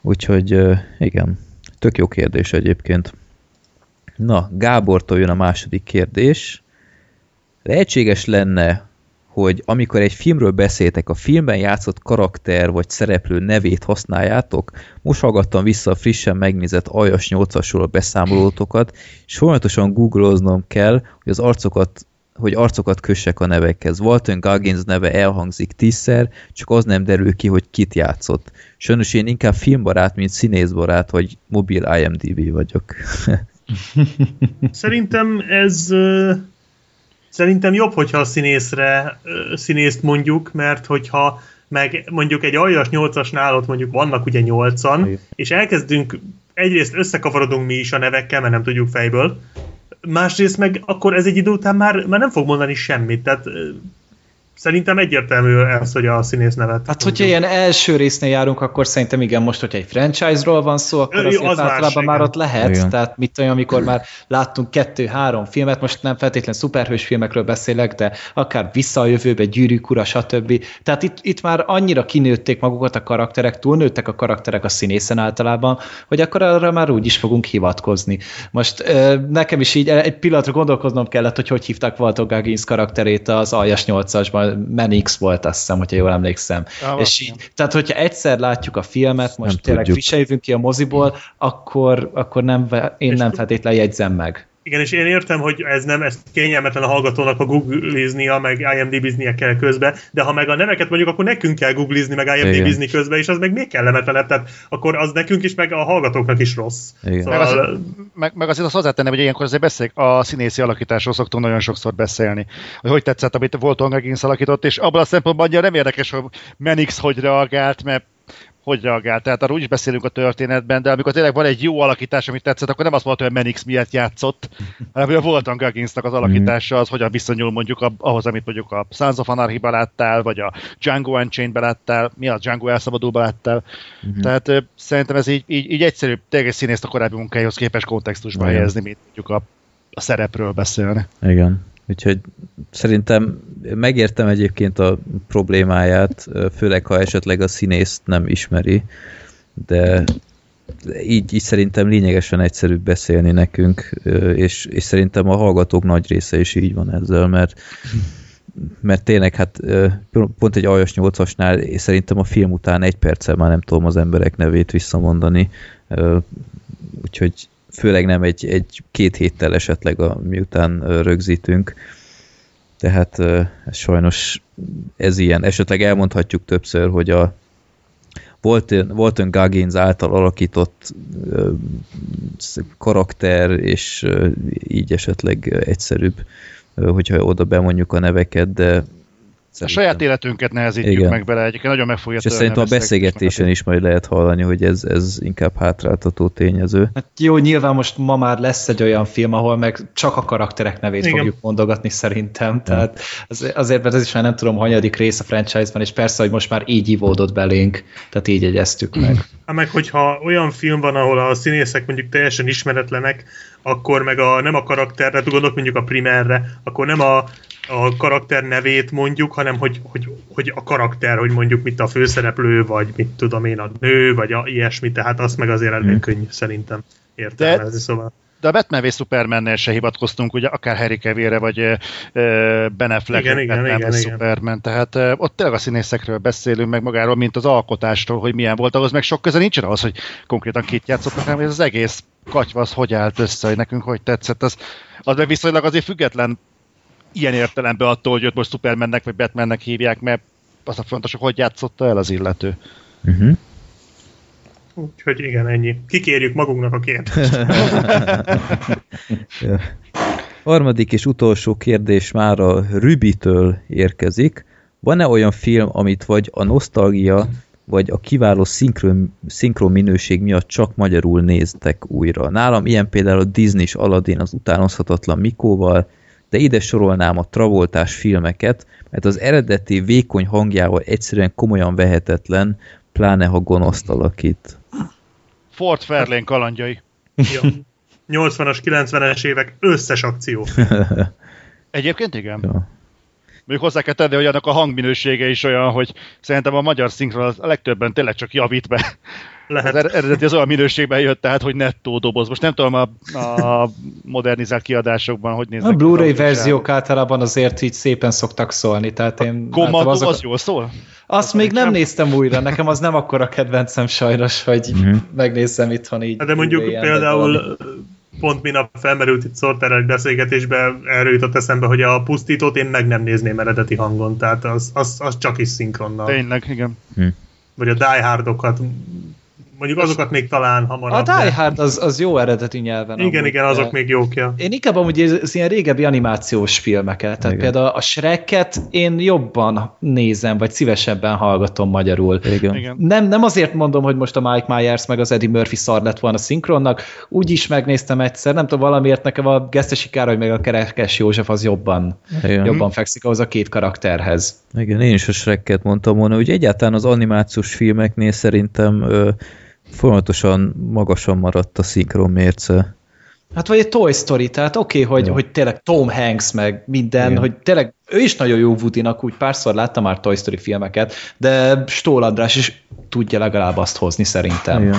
Úgyhogy igen, tök jó kérdés egyébként. Na, Gábortól jön a második kérdés. Lehetséges lenne, hogy amikor egy filmről beszéltek, a filmben játszott karakter vagy szereplő nevét használjátok, most hallgattam vissza a frissen megnézett Aljas 8-asról a beszámolótokat, és folyamatosan googloznom kell, hogy az arcokat hogy arcokat kössek a nevekhez. Walton Goggins neve elhangzik tízszer, csak az nem derül ki, hogy kit játszott. Sajnos én inkább filmbarát, mint színészbarát, vagy mobil IMDb vagyok. Szerintem ez Szerintem jobb, hogyha a színészre, színészt mondjuk, mert hogyha meg mondjuk egy aljas nyolcasnál ott mondjuk vannak ugye nyolcan, és elkezdünk, egyrészt összekavarodunk mi is a nevekkel, mert nem tudjuk fejből, másrészt meg akkor ez egy idő után már, már nem fog mondani semmit, tehát Szerintem egyértelmű ez, hogy a színész nevet. Hát, hogyha ilyen első résznél járunk, akkor szerintem igen, most, hogyha egy franchise-ról van szó, akkor azért az általában más, már ott lehet. Igen. Tehát mit olyan, amikor már láttunk kettő-három filmet, most nem feltétlen szuperhős filmekről beszélek, de akár vissza a jövőbe, gyűrűk ura, stb. Tehát itt, itt már annyira kinőtték magukat a karakterek, túlnőttek a karakterek a színészen általában, hogy akkor arra már úgy is fogunk hivatkozni. Most nekem is így egy pillanatra gondolkoznom kellett, hogy hogy hívták Walter Goggins karakterét az Aljas 8-asban, Menix volt, azt hiszem, hogyha jól emlékszem. Ah, és így, tehát, hogyha egyszer látjuk a filmet, most nem tényleg viseljünk ki a moziból, akkor, akkor nem, én nem feltétlenül jegyzem meg. Igen, és én értem, hogy ez nem, ez kényelmetlen a hallgatónak a googliznia, meg IMDb-znie kell közbe, de ha meg a neveket mondjuk, akkor nekünk kell googlizni, meg IMDb-zni közbe, és az meg még kellemetlenebb, tehát akkor az nekünk is, meg a hallgatóknak is rossz. Igen. Szóval... Meg, azért, meg, meg azért azt hozzátenném, hogy ilyenkor azért beszél, a színészi alakításról szoktunk nagyon sokszor beszélni, hogy hogy tetszett, amit volt Ongagins alakított, és abban a szempontban annyira nem érdekes, hogy Menix hogy reagált, mert hogy reagál. Tehát arról is beszélünk a történetben, de amikor tényleg van egy jó alakítás, amit tetszett, akkor nem azt mondta, hogy Menix miatt játszott, hanem hogy a Voltan Gagginsnak az alakítása az hogyan viszonyul mondjuk ahhoz, amit mondjuk a Sons of anarchy láttál, vagy a Django Unchained-be láttál, mi a Django elszabadulba láttál. Mm-hmm. Tehát ö, szerintem ez így, így, így egyszerű, tényleg színészt a korábbi munkájához képes kontextusba helyezni, mint mondjuk a, a szerepről beszélni. Igen. Úgyhogy szerintem megértem egyébként a problémáját, főleg ha esetleg a színészt nem ismeri, de így, így szerintem lényegesen egyszerűbb beszélni nekünk, és, és szerintem a hallgatók nagy része is így van ezzel, mert mert tényleg hát pont egy aljas 8-asnál szerintem a film után egy perccel már nem tudom az emberek nevét visszamondani, úgyhogy főleg nem egy, egy két héttel esetleg, a, miután rögzítünk. Tehát ez sajnos ez ilyen. Esetleg elmondhatjuk többször, hogy a Walton, Walton Goggins által alakított karakter, és így esetleg egyszerűbb, hogyha oda bemondjuk a neveket, de Szerintem. A saját életünket nehezítjük Igen. meg bele, egyébként nagyon meg fogja És szerintem a beszélgetésen is majd lehet hallani, hogy ez, ez inkább hátráltató tényező. Hát jó, nyilván most ma már lesz egy olyan film, ahol meg csak a karakterek nevét Igen. fogjuk mondogatni szerintem, tehát az, azért, mert ez is már nem tudom, hanyadik rész a franchise-ban, és persze, hogy most már így ivódott belénk, tehát így egyeztük meg. Hát meg, hogyha olyan film van, ahol a színészek mondjuk teljesen ismeretlenek, akkor meg a, nem a karakterre, gondolok mondjuk a primerre, akkor nem a a karakter nevét mondjuk, hanem hogy, hogy, hogy a karakter, hogy mondjuk mit a főszereplő, vagy mit tudom én, a nő, vagy a, ilyesmi, tehát azt meg azért elég hmm. könnyű szerintem értelmezni, szóval. De a Batman v Superman-nél se hivatkoztunk, ugye akár Harry Cavill-re, vagy Ben Affleck, Igen, igen, Batman igen, v igen. Superman, tehát ott tényleg a színészekről beszélünk, meg magáról, mint az alkotástól, hogy milyen volt, ahhoz meg sok köze nincsen ahhoz, hogy konkrétan kit játszottak, hanem ez az egész katyva az hogy állt össze, hogy nekünk hogy tetszett, az, az meg viszonylag azért független ilyen értelemben attól, hogy őt most Supermannek vagy Batmannek hívják, mert az a fontos, hogy hogy játszotta el az illető. Uh-huh. Úgyhogy igen, ennyi. Kikérjük magunknak a kérdést. Harmadik és utolsó kérdés már a Rübitől érkezik. Van-e olyan film, amit vagy a nosztalgia, vagy a kiváló szinkron, szinkron minőség miatt csak magyarul néztek újra? Nálam ilyen például a Disney-s Aladdin az utánozhatatlan Mikóval, de ide sorolnám a Travoltás filmeket, mert az eredeti vékony hangjával egyszerűen komolyan vehetetlen, pláne ha gonoszt alakít. Fort Fairlane kalandjai. Jó. 80-as, 90-es évek összes akció. Egyébként igen. Ja. Még hozzá kell tenni, hogy annak a hangminősége is olyan, hogy szerintem a magyar szinkron az a legtöbben tényleg csak javít be. Az Lehet. er- eredeti az olyan minőségben jött, tehát hogy nettó doboz. Most nem tudom a, a modernizált kiadásokban, hogy néznek. A az Blu-ray verziók általában azért így szépen szoktak szólni, tehát én látom Kommandó azokat- az jól szól? Azt még nem néztem újra, nekem az nem akkora kedvencem sajnos, hogy Mhm. megnézzem itthon így. De mondjuk például pont minap felmerült itt Sorter egy beszélgetésben, erről jutott eszembe, hogy a pusztítót én meg nem nézném eredeti hangon, tehát az, az, az csak is szinkronnal. Tényleg, igen. Vagy a Die Hardokat, mondjuk azokat még talán hamarabb. A Die Hard az, az jó eredeti nyelven. Igen, amúgy, igen, de- azok még jók, ja. Én inkább amúgy az, az ilyen régebbi animációs filmeket, tehát Igen. például a Shrek-et én jobban nézem, vagy szívesebben hallgatom magyarul. Igen. igen. Nem, nem azért mondom, hogy most a Mike Myers meg az Eddie Murphy szar lett volna szinkronnak, úgy is megnéztem egyszer, nem tudom, valamiért nekem a Gesztesi Károly meg a Kerekes József az jobban, Igen. jobban fekszik ahhoz a két karakterhez. Igen, én is a Shrek-et mondtam volna, hogy egyáltalán az animációs filmeknél szerintem ö, folyamatosan magasan maradt a szinkron mérce. Hát vagy egy Toy Story, tehát oké, okay, hogy, hogy tényleg Tom Hanks meg minden, Igen. hogy tényleg ő is nagyon jó Woody-nak, úgy párszor láttam már Toy Story filmeket, de Stól András is tudja legalább azt hozni szerintem. Igen.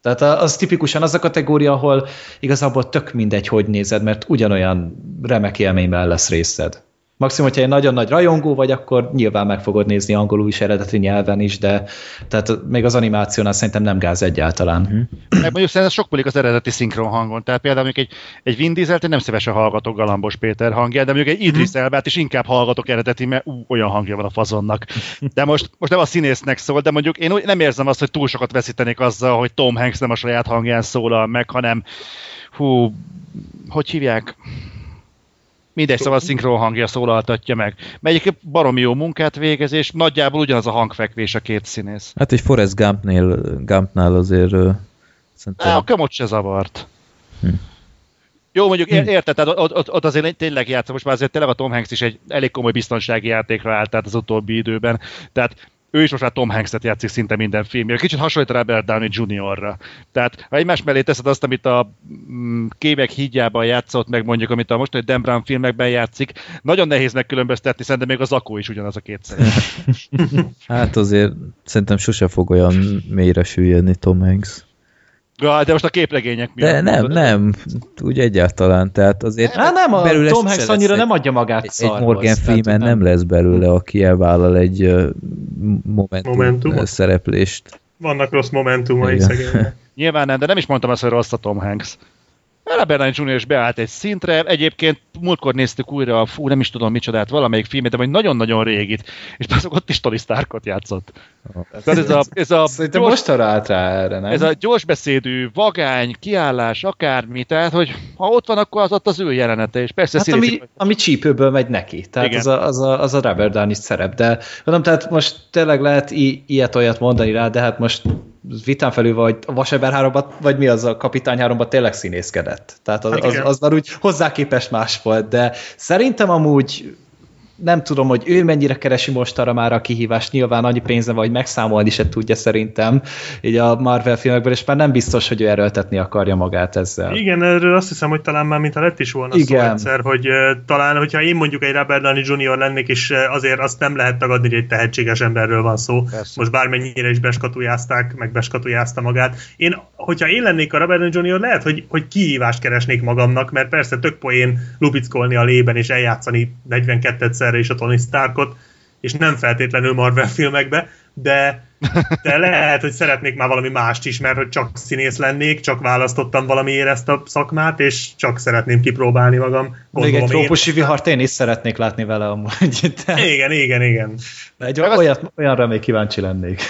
Tehát az tipikusan az a kategória, ahol igazából tök mindegy, hogy nézed, mert ugyanolyan remek élményben lesz részed. Maximum, hogyha egy nagyon nagy rajongó vagy, akkor nyilván meg fogod nézni angolul is, eredeti nyelven is, de tehát még az animációnál szerintem nem gáz egyáltalán. Mhm. Meg mondjuk szerintem sok múlik az eredeti szinkron hangon. Tehát például mondjuk egy, egy Vin Dieselt én nem szívesen hallgatok Galambos Péter hangját, de mondjuk egy Idris Elbát is inkább hallgatok eredeti, mert ú, olyan hangja van a fazonnak. De most, most nem a színésznek szól, de mondjuk én úgy nem érzem azt, hogy túl sokat veszítenék azzal, hogy Tom Hanks nem a saját hangján szólal meg, hanem hú, hogy hívják? Mindegy, szóval a szinkron hangja szólaltatja meg. Egyébként baromi jó munkát végez, és nagyjából ugyanaz a hangfekvés a két színész. Hát egy Forrest Gumpnél, Gumpnál azért ö, szerintem... Á, a kömot se zavart. Hm. Jó, mondjuk ér- érted, tehát ott, ott, ott azért tényleg játszik, most már azért tényleg a Tom Hanks is egy elég komoly biztonsági játékra állt tehát az utóbbi időben. Tehát ő is most már Tom Hanks-et játszik szinte minden filmje. Kicsit hasonlít Robert Downey Jr.-ra. Tehát ha egymás mellé teszed azt, amit a mm, Kémek hídjában játszott, meg mondjuk, amit a mostani Dan Brown filmekben játszik, nagyon nehéz megkülönböztetni, szerintem még az Akó is ugyanaz a kétszer. Hát azért szerintem sose fog olyan mélyre süllyedni Tom Hanks. Ja, de most a képregények miatt. De nem, nem, úgy egyáltalán, tehát azért Hát nem, a belőle Tom Hanks annyira egy- nem adja magát egy, egy Morgan Freeman hogy nem lesz belőle, aki elvállal egy momentum Momentumot? szereplést. Vannak rossz momentumai Igen. szegénynek. Nyilván nem, de nem is mondtam azt, hogy rossz a Tom Hanks. Robert Downey Jr. is beállt egy szintre, egyébként múltkor néztük újra a, fú, nem is tudom micsodát, valamelyik filmet, de vagy nagyon-nagyon régit, és azok ott is Tony Starkot játszott. Tehát ez a, ez a, Szerintem gyors, most állt rá erre, nem? ez a gyorsbeszédű, vagány, kiállás, akármi, tehát, hogy ha ott van, akkor az ott az ő jelenete, és persze Hát színészik, ami, ami csípőből megy neki. Tehát Igen. az a, az, a, az a Robert Downey szerep. De mondom, tehát most tényleg lehet i- ilyet-olyat mondani rá, de hát most vitán felül vagy a Vasember 3 vagy mi az a Kapitány 3 tényleg színészkedett. Tehát az, Hát az, az már úgy hozzá képest más volt, de szerintem amúgy nem tudom, hogy ő mennyire keresi most arra már a kihívást, nyilván annyi pénze van, hogy megszámolni se tudja szerintem, így a Marvel filmekből, és már nem biztos, hogy ő erőltetni akarja magát ezzel. Igen, erről azt hiszem, hogy talán már mintha lett is volna szó Igen. egyszer, hogy talán, hogyha én mondjuk egy Robert Downey Jr. lennék, és azért azt nem lehet tagadni, hogy egy tehetséges emberről van szó. Persze. Most bármennyire is beskatujázták, meg beskatujázta magát. Én hogyha én lennék a Robert Downey Jr., lehet, hogy, hogy kihívást keresnék magamnak, mert persze tök poén lupickolni a lében és eljátszani 42-szerre is a Tony Starkot, és nem feltétlenül Marvel filmekbe, de, de lehet, hogy szeretnék már valami mást is, mert hogy csak színész lennék, csak választottam valamiért ezt a szakmát, és csak szeretném kipróbálni magam. Még egy trópusi vihart én is szeretnék látni vele amúgy. De Igen, igen, igen. egy Meg az- olyat, olyanra még kíváncsi lennék.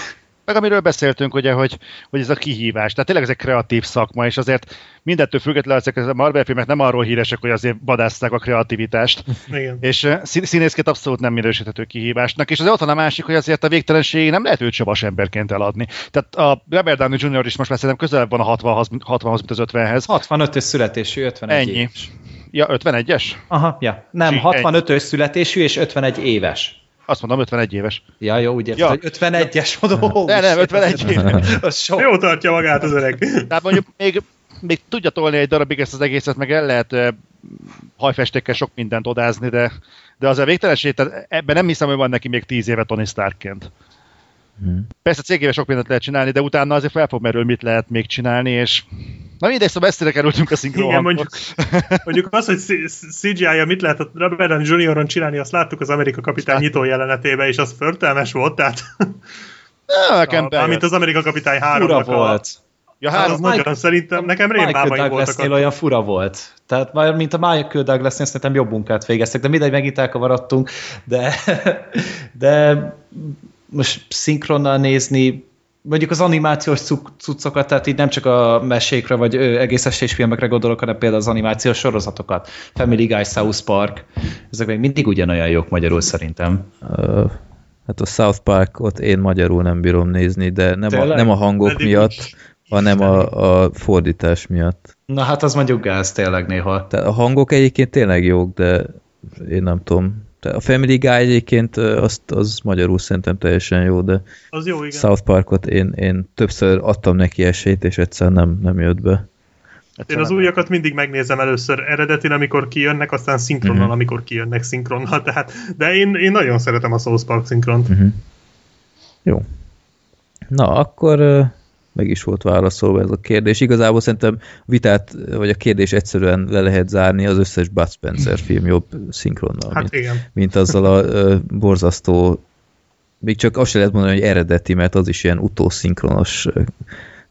Meg amiről beszéltünk, ugye, hogy, hogy ez a kihívás. Tehát tényleg ez egy kreatív szakma, és azért mindettől függetlenül ezek a Marvel filmek nem arról híresek, hogy azért vadászták a kreativitást. igen. És eh, szín- színészként abszolút nem minősíthető kihívásnak. És azért ott van a másik, hogy azért a végtelenség nem lehet őt se vasemberként eladni. Tehát a Robert Downey Jr. is most már szerintem közelebb van a 60-hoz, 60-hoz mint az 50-hez. 65-ös születésű, 51 Ennyi. éves. Ja, 51-es? Aha, ja. Nem, Sí, 65-ös születésű és 51 éves. Azt mondom, 51 éves. Ja, jó, úgy érted, Ja. hogy 51-es mondom. Ne, nem, shit. 51 éves. Az sok. Jó tartja magát az öreg. Tehát mondjuk még, még tudja tolni egy darabig ezt az egészet, meg el lehet uh, hajfestékkel sok mindent odázni, de, de az a végtelenség, tehát ebben nem hiszem, hogy van neki még 10 éve Tony Starkként. Hmm. Persze cégével sok mindent lehet csinálni, de utána azért fel fog merül, mit lehet még csinálni, és na mindegy, szóval messzire kerültünk a szinkron Igen, mondjuk, mondjuk az, hogy CGI-ja mit lehet a Robert Downey Jr.-on csinálni, azt láttuk az Amerika kapitány nyitó jelenetében, és az förtelmes volt, tehát Ja, nekem a, mint az Amerika kapitány 3 Fura volt. Ja, Hát az nagyon szerintem, nekem Michael rémálmaim voltak. Ott. olyan fura volt. Tehát már, mint a Michael Douglasnél szerintem jobb munkát végeztek, de mindegy, megint elkavarodtunk, de, de most szinkronnal nézni, mondjuk az animációs cuccokat, tehát így nem csak a mesékre, vagy ö, egész estés filmekre gondolok, hanem például az animációs sorozatokat. Family Guy, South Park, ezek még mindig ugyanolyan jók magyarul szerintem. Hát a South Parkot én magyarul nem bírom nézni, de nem, a, nem a hangok Eddig miatt, is. hanem a, a fordítás miatt. Na hát az mondjuk gáz tényleg néha. Tehát a hangok egyébként tényleg jók, de én nem tudom. A Family Guy egyébként azt, az magyarul szerintem teljesen jó, de Az jó, igen. South Parkot én, én többször adtam neki esélyt, és egyszer nem, nem jött be. Én az újakat mindig megnézem először eredetin, amikor kijönnek, aztán szinkronnal, Mhm. amikor kijönnek szinkronnal. Tehát, de én, én nagyon szeretem a South Park szinkront. Uh-huh. Jó. Na, akkor meg is volt válaszolva ez a kérdés. Igazából szerintem vitát, vagy a kérdés egyszerűen le lehet zárni az összes Bud Spencer film jobb szinkronnal, Hát mint, igen. mint azzal a ö, borzasztó, még csak azt se lehet mondani, hogy eredeti, mert az is ilyen utószinkronos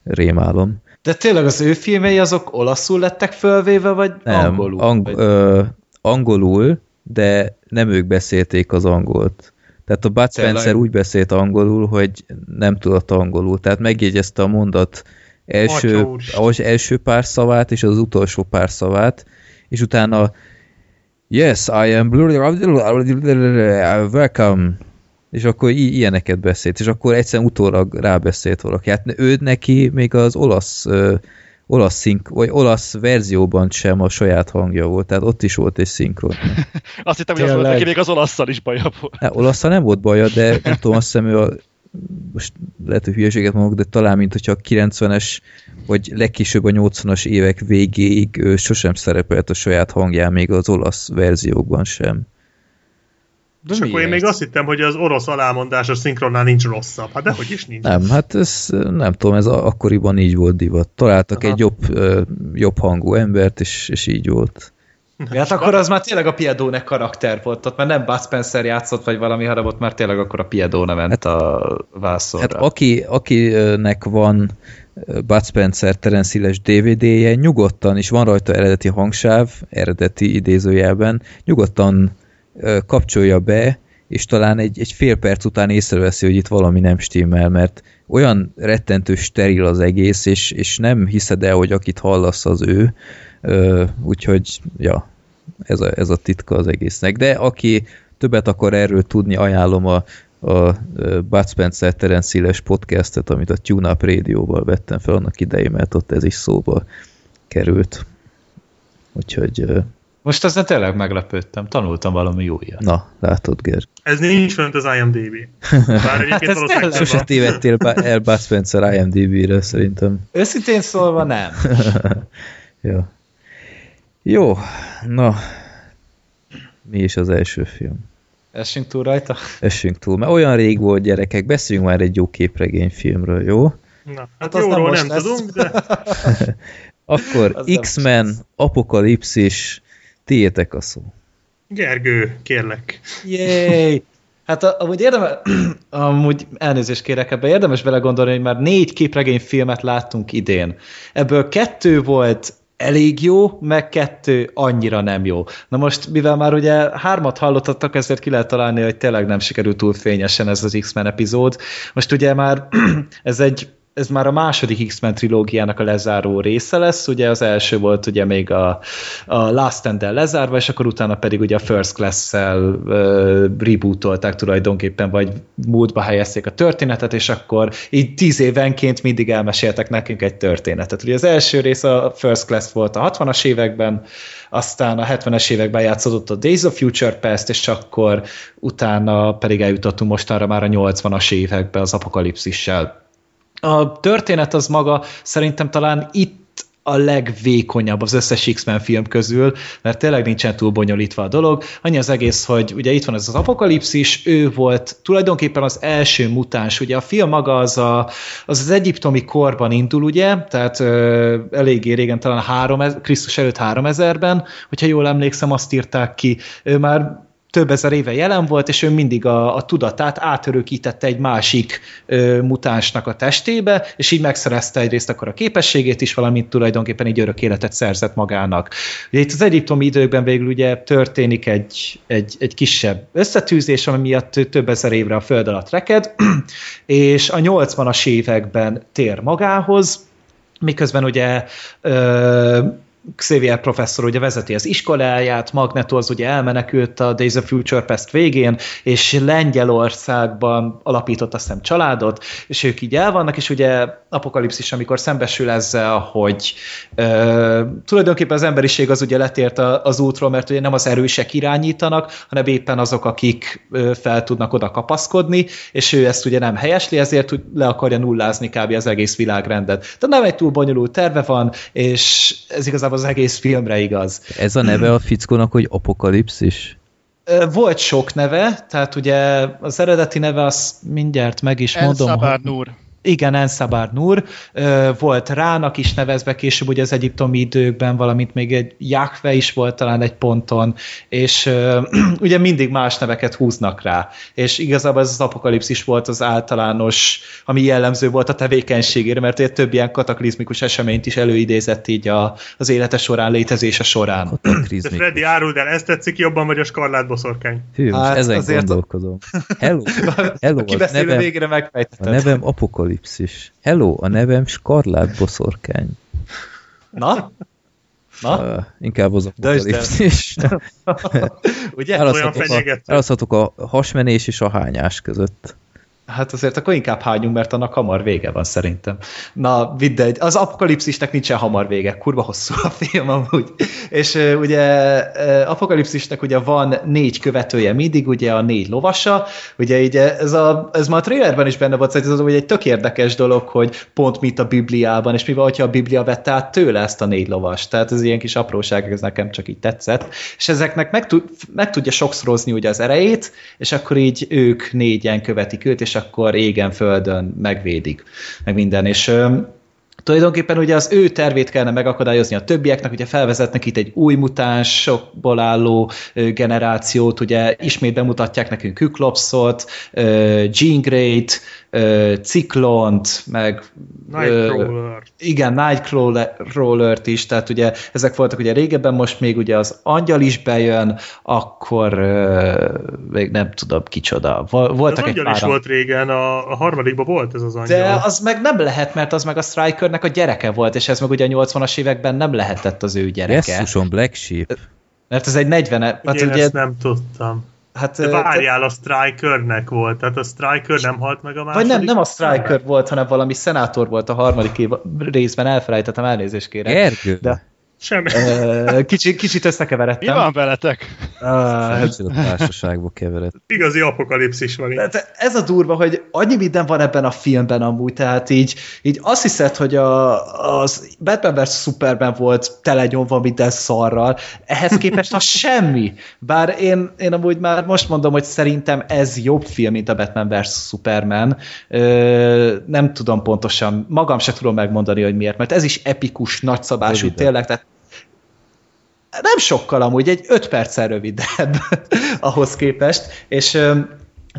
rémálom. De tényleg az ő filmei azok olaszul lettek fölvéve, vagy Nem, angolul? ang- Vagy- ö, angolul, de nem ők beszélték az angolt. Tehát a Bud Tényleg? Spencer úgy beszélt angolul, hogy nem tudott angolul. Tehát megjegyezte a mondat első, az első pár szavát és az utolsó pár szavát, és utána Yes, I am welcome. És akkor ilyeneket beszélt, és akkor egyszerűen utólag rábeszélt valaki. Hát ő neki még az olasz olasz, szink, vagy olasz verzióban sem a saját hangja volt, tehát ott is volt egy szinkron. azt hittem, hogy az volt, neki még az olaszszal is baja volt. Hát, olaszszal nem volt baja, de nem tudom, azt hiszem, ő a, most lehet, hogy hülyeséget mondok, de talán, mint hogyha a 90-es, vagy legkésőbb a 80-as évek végéig ő sosem szerepelt a saját hangján, még az olasz verziókban sem. De És akkor én még azt hittem, hogy az orosz alámondásos szinkronnál nincs rosszabb. Hát dehogy is nincs. Nem, hát ez nem tudom, ez a- akkoriban így volt divat. Találtak Aha. egy jobb, jobb hangú embert, és, és így volt. Ja, hát akkor az már tényleg a Piedone karakter volt, ott már nem Bud Spencer játszott, vagy valami, hanem ott már tényleg akkor a Piedone ment a vászorra. Hát aki, akinek van Bud Spencer Terence Hill-es DVD-je, nyugodtan, és van rajta eredeti hangsáv, eredeti idézőjelben, nyugodtan kapcsolja be, és talán egy, egy fél perc után észreveszi, hogy itt valami nem stimmel, mert olyan rettentő steril az egész, és, és nem hiszed el, hogy akit hallasz az ő, úgyhogy, ja, ez a, ez a titka az egésznek. De aki többet akar erről tudni, ajánlom a, a Bud Spencer Terence podcastet, amit a Tune Up Radio-val vettem fel annak idején, mert ott ez is szóba került. Úgyhogy, Most ezen tényleg meglepődtem, tanultam valami újat. na, látod, Ger. Ez nincs fönt az IMDb. Bár egyébként ez valószínűleg Sose tévedtél el Bud Spencer IMDb-re, szerintem. Őszintén szólva nem. Ja. Jó, na, mi is az első film? Essünk túl rajta. Essünk túl, mert olyan rég volt gyerekek, beszéljünk már egy jó képregényfilmről, jó? Na, hát, Hát jóról nem nem, tudunk, de Akkor X-Men, Apokalipszis, tiétek a szó. Gergő, kérlek. Yay! Hát a- amúgy érdemes, amúgy elnézést kérek ebbe, érdemes belegondolni, hogy már négy képregényfilmet láttunk idén. Ebből kettő volt elég jó, meg kettő annyira nem jó. Na most, mivel már ugye hármat hallottatok, ezért ki lehet találni, hogy tényleg nem sikerült túl fényesen ez az X-Men epizód. Most ugye már ez egy ez már a második X-Men trilógiának a lezáró része lesz, ugye az első volt ugye még a, a Last stand lezárva, és akkor utána pedig ugye a First Class-szel uh, rebootolták tulajdonképpen, vagy múltba helyezték a történetet, és akkor így tíz évenként mindig elmeséltek nekünk egy történetet. Ugye az első rész a First Class volt a 60-as években, aztán a 70-es években játszódott a Days of Future Past, és akkor utána pedig eljutottunk mostanra már a 80-as évekbe az apokalipszissel. A történet az maga szerintem talán itt a legvékonyabb az összes X-Men film közül, mert tényleg nincsen túl bonyolítva a dolog. Annyi az egész, hogy ugye itt van ez az apokalipszis, ő volt tulajdonképpen az első mutáns. Ugye a film maga az a, az, az egyiptomi korban indul, ugye, tehát ö, eléggé régen, talán 3, Krisztus előtt 3000-ben, hogyha jól emlékszem, azt írták ki. Ő már több ezer éve jelen volt, és ő mindig a, a tudatát átörökítette egy másik ö, mutánsnak a testébe, és így megszerezte egyrészt akkor a képességét is, valamint tulajdonképpen így örök életet szerzett magának. Ugye itt az egyiptomi időkben végül ugye történik egy, egy, egy kisebb összetűzés, ami miatt több ezer évre a föld alatt reked, és a 80-as években tér magához, miközben ugye ö, Xavier professzor ugye vezeti az iskoláját, Magneto az ugye elmenekült a Days of Future Past végén, és Lengyelországban alapított azt hiszem családot, és ők így el vannak, és ugye apokalipszis, amikor szembesül ezzel, hogy ö, tulajdonképpen az emberiség az ugye letért a, az útról, mert ugye nem az erősek irányítanak, hanem éppen azok, akik ö, fel tudnak oda kapaszkodni, és ő ezt ugye nem helyesli, ezért le akarja nullázni kb. az egész világrendet. Tehát nem egy túl bonyolult terve van, és ez igazából az egész filmre igaz. Ez a neve a fickónak, hogy Apokalipszis? Volt sok neve, tehát ugye az eredeti neve, azt mindjárt meg is mondom. hogy- Szabár Nur. Igen, Ensabar Nur. Volt Rának is nevezve később ugye az egyiptomi időkben, valamint még egy Jahve is volt talán egy ponton, és ugye mindig más neveket húznak rá. És igazából ez az apokalipszis volt az általános, ami jellemző volt a tevékenységére, mert egy több ilyen kataklizmikus eseményt is előidézett így a, az élete során, létezése során. De. Freddy, áruld el, ezt tetszik jobban, vagy a skarlát boszorkány? Hű, Hát ezen azért- gondolkozom. Hello, hello, a beszél, nevem, végre a nevem Apokalipszis. Hello, a nevem Skarlát boszorkány. Na? Na? Uh, inkább az apokalipszis. Ugye? A, fenyegető. elaszthatok a hasmenés és a hányás között. Hát azért akkor inkább hágyunk, mert annak hamar vége van szerintem. Na, vidd egy. Az apokalipszisnek nincsen hamar vége, kurva hosszú a film amúgy. És ugye apokalipszisnek ugye van négy követője mindig, ugye a négy lovasa, ugye így ez, a, ez már a trailerben is benne volt, szóval ez ugye egy tök érdekes dolog, hogy pont mit a Bibliában, és mi van, hogyha a Biblia vette át tőle ezt a négy lovas. Tehát ez ilyen kis apróság, ez nekem csak így tetszett. És ezeknek meg, tud, meg tudja sokszorozni ugye az erejét, és akkor így ők négyen követik őt, és akkor égen földön megvédik, meg minden. És tulajdonképpen ugye az ő tervét kellene megakadályozni a többieknek, ugye felvezetnek itt egy új mutánsokból álló generációt, ugye ismét bemutatják nekünk Kyklopszot, Jean Grey-t, ö, Ciklont, meg ö, Nightcrawler. igen, Nightcrawler-t is, tehát ugye ezek voltak ugye régebben, most még ugye az angyal is bejön, akkor ö, még nem tudom kicsoda. Vol- Az Voltak egy angyal is volt régen, a, a harmadikban volt ez az angyal. De az meg nem lehet, mert az meg a Strikernek a gyereke volt, és ez meg ugye a 80-as években nem lehetett az ő gyereke. Jesszuson, Black Sheep. Mert ez egy 40 Hát hát Én ugye, ezt nem tudtam. Hát, De várjál, a Strikernek volt. Tehát a Striker nem halt meg a második. vagy nem, nem a Striker volt, hanem valami szenátor volt a harmadik év, részben, elfelejtettem, elnézést kérek. Gergő, De- Semmi. Kicsi, kicsit Mi összekeveredtem. van veletek? Uh, Kicsit a társaságba keveredt. Igazi apokalipszis van itt. Tehát ez a durva, hogy annyi minden van ebben a filmben amúgy, tehát így, így azt hiszed, hogy a, az Batman vs. Superman volt telenyomva minden szarral, ehhez képest a semmi. Bár én, én amúgy már most mondom, hogy szerintem ez jobb film, mint a Batman vs. Superman. Ö, nem tudom pontosan, magam se tudom megmondani, hogy miért, mert ez is epikus, nagyszabású, tényleg, tehát nem sokkal amúgy, egy 5 perccel rövidebb ahhoz képest, és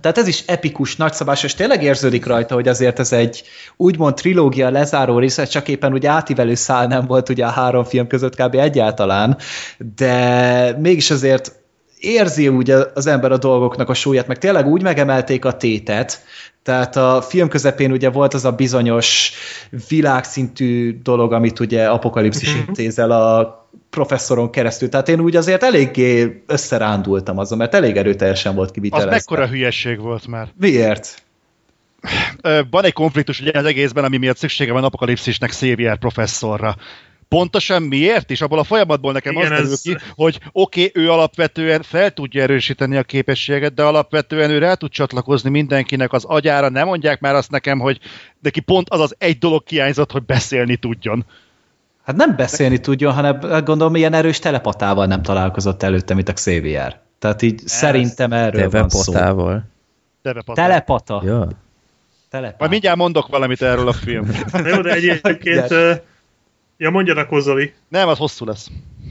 tehát ez is epikus, nagyszabás, és tényleg érződik rajta, hogy azért ez egy úgymond trilógia lezáró része, csak éppen ugye átívelő szál nem volt ugye a három film között kb. egyáltalán, de mégis azért érzi úgy az ember a dolgoknak a súlyát, meg tényleg úgy megemelték a tétet, tehát a film közepén ugye volt az a bizonyos világszintű dolog, amit ugye Apokalipszis Mhm. intézel a professzoron keresztül. Tehát én úgy azért eléggé összerándultam azon, mert elég erőteljesen volt Az kivitelezve. mekkora hülyeség volt már. Miért? Van egy konfliktus ugye az egészben, ami miatt szüksége van apokalipszisnek Xavier professzorra. Pontosan miért is? Abból a folyamatból nekem Igen, az derül ez- ki, hogy oké, okay, ő alapvetően fel tudja erősíteni a képességet, de alapvetően ő rá tud csatlakozni mindenkinek az agyára. Nem mondják már azt nekem, hogy neki pont az az egy dolog hiányzott, hogy beszélni tudjon. Hát nem beszélni tudjon, hanem hát gondolom ilyen erős telepatával nem találkozott előtte, mint a Xavier. Tehát így Ez szerintem erről van szó. Telepata. Telepata. Ja. Telepata. Majd mindjárt mondok valamit erről a film. Na Jó, de egyébként... Ja, mondjad Zoli. Nem, az hosszú lesz.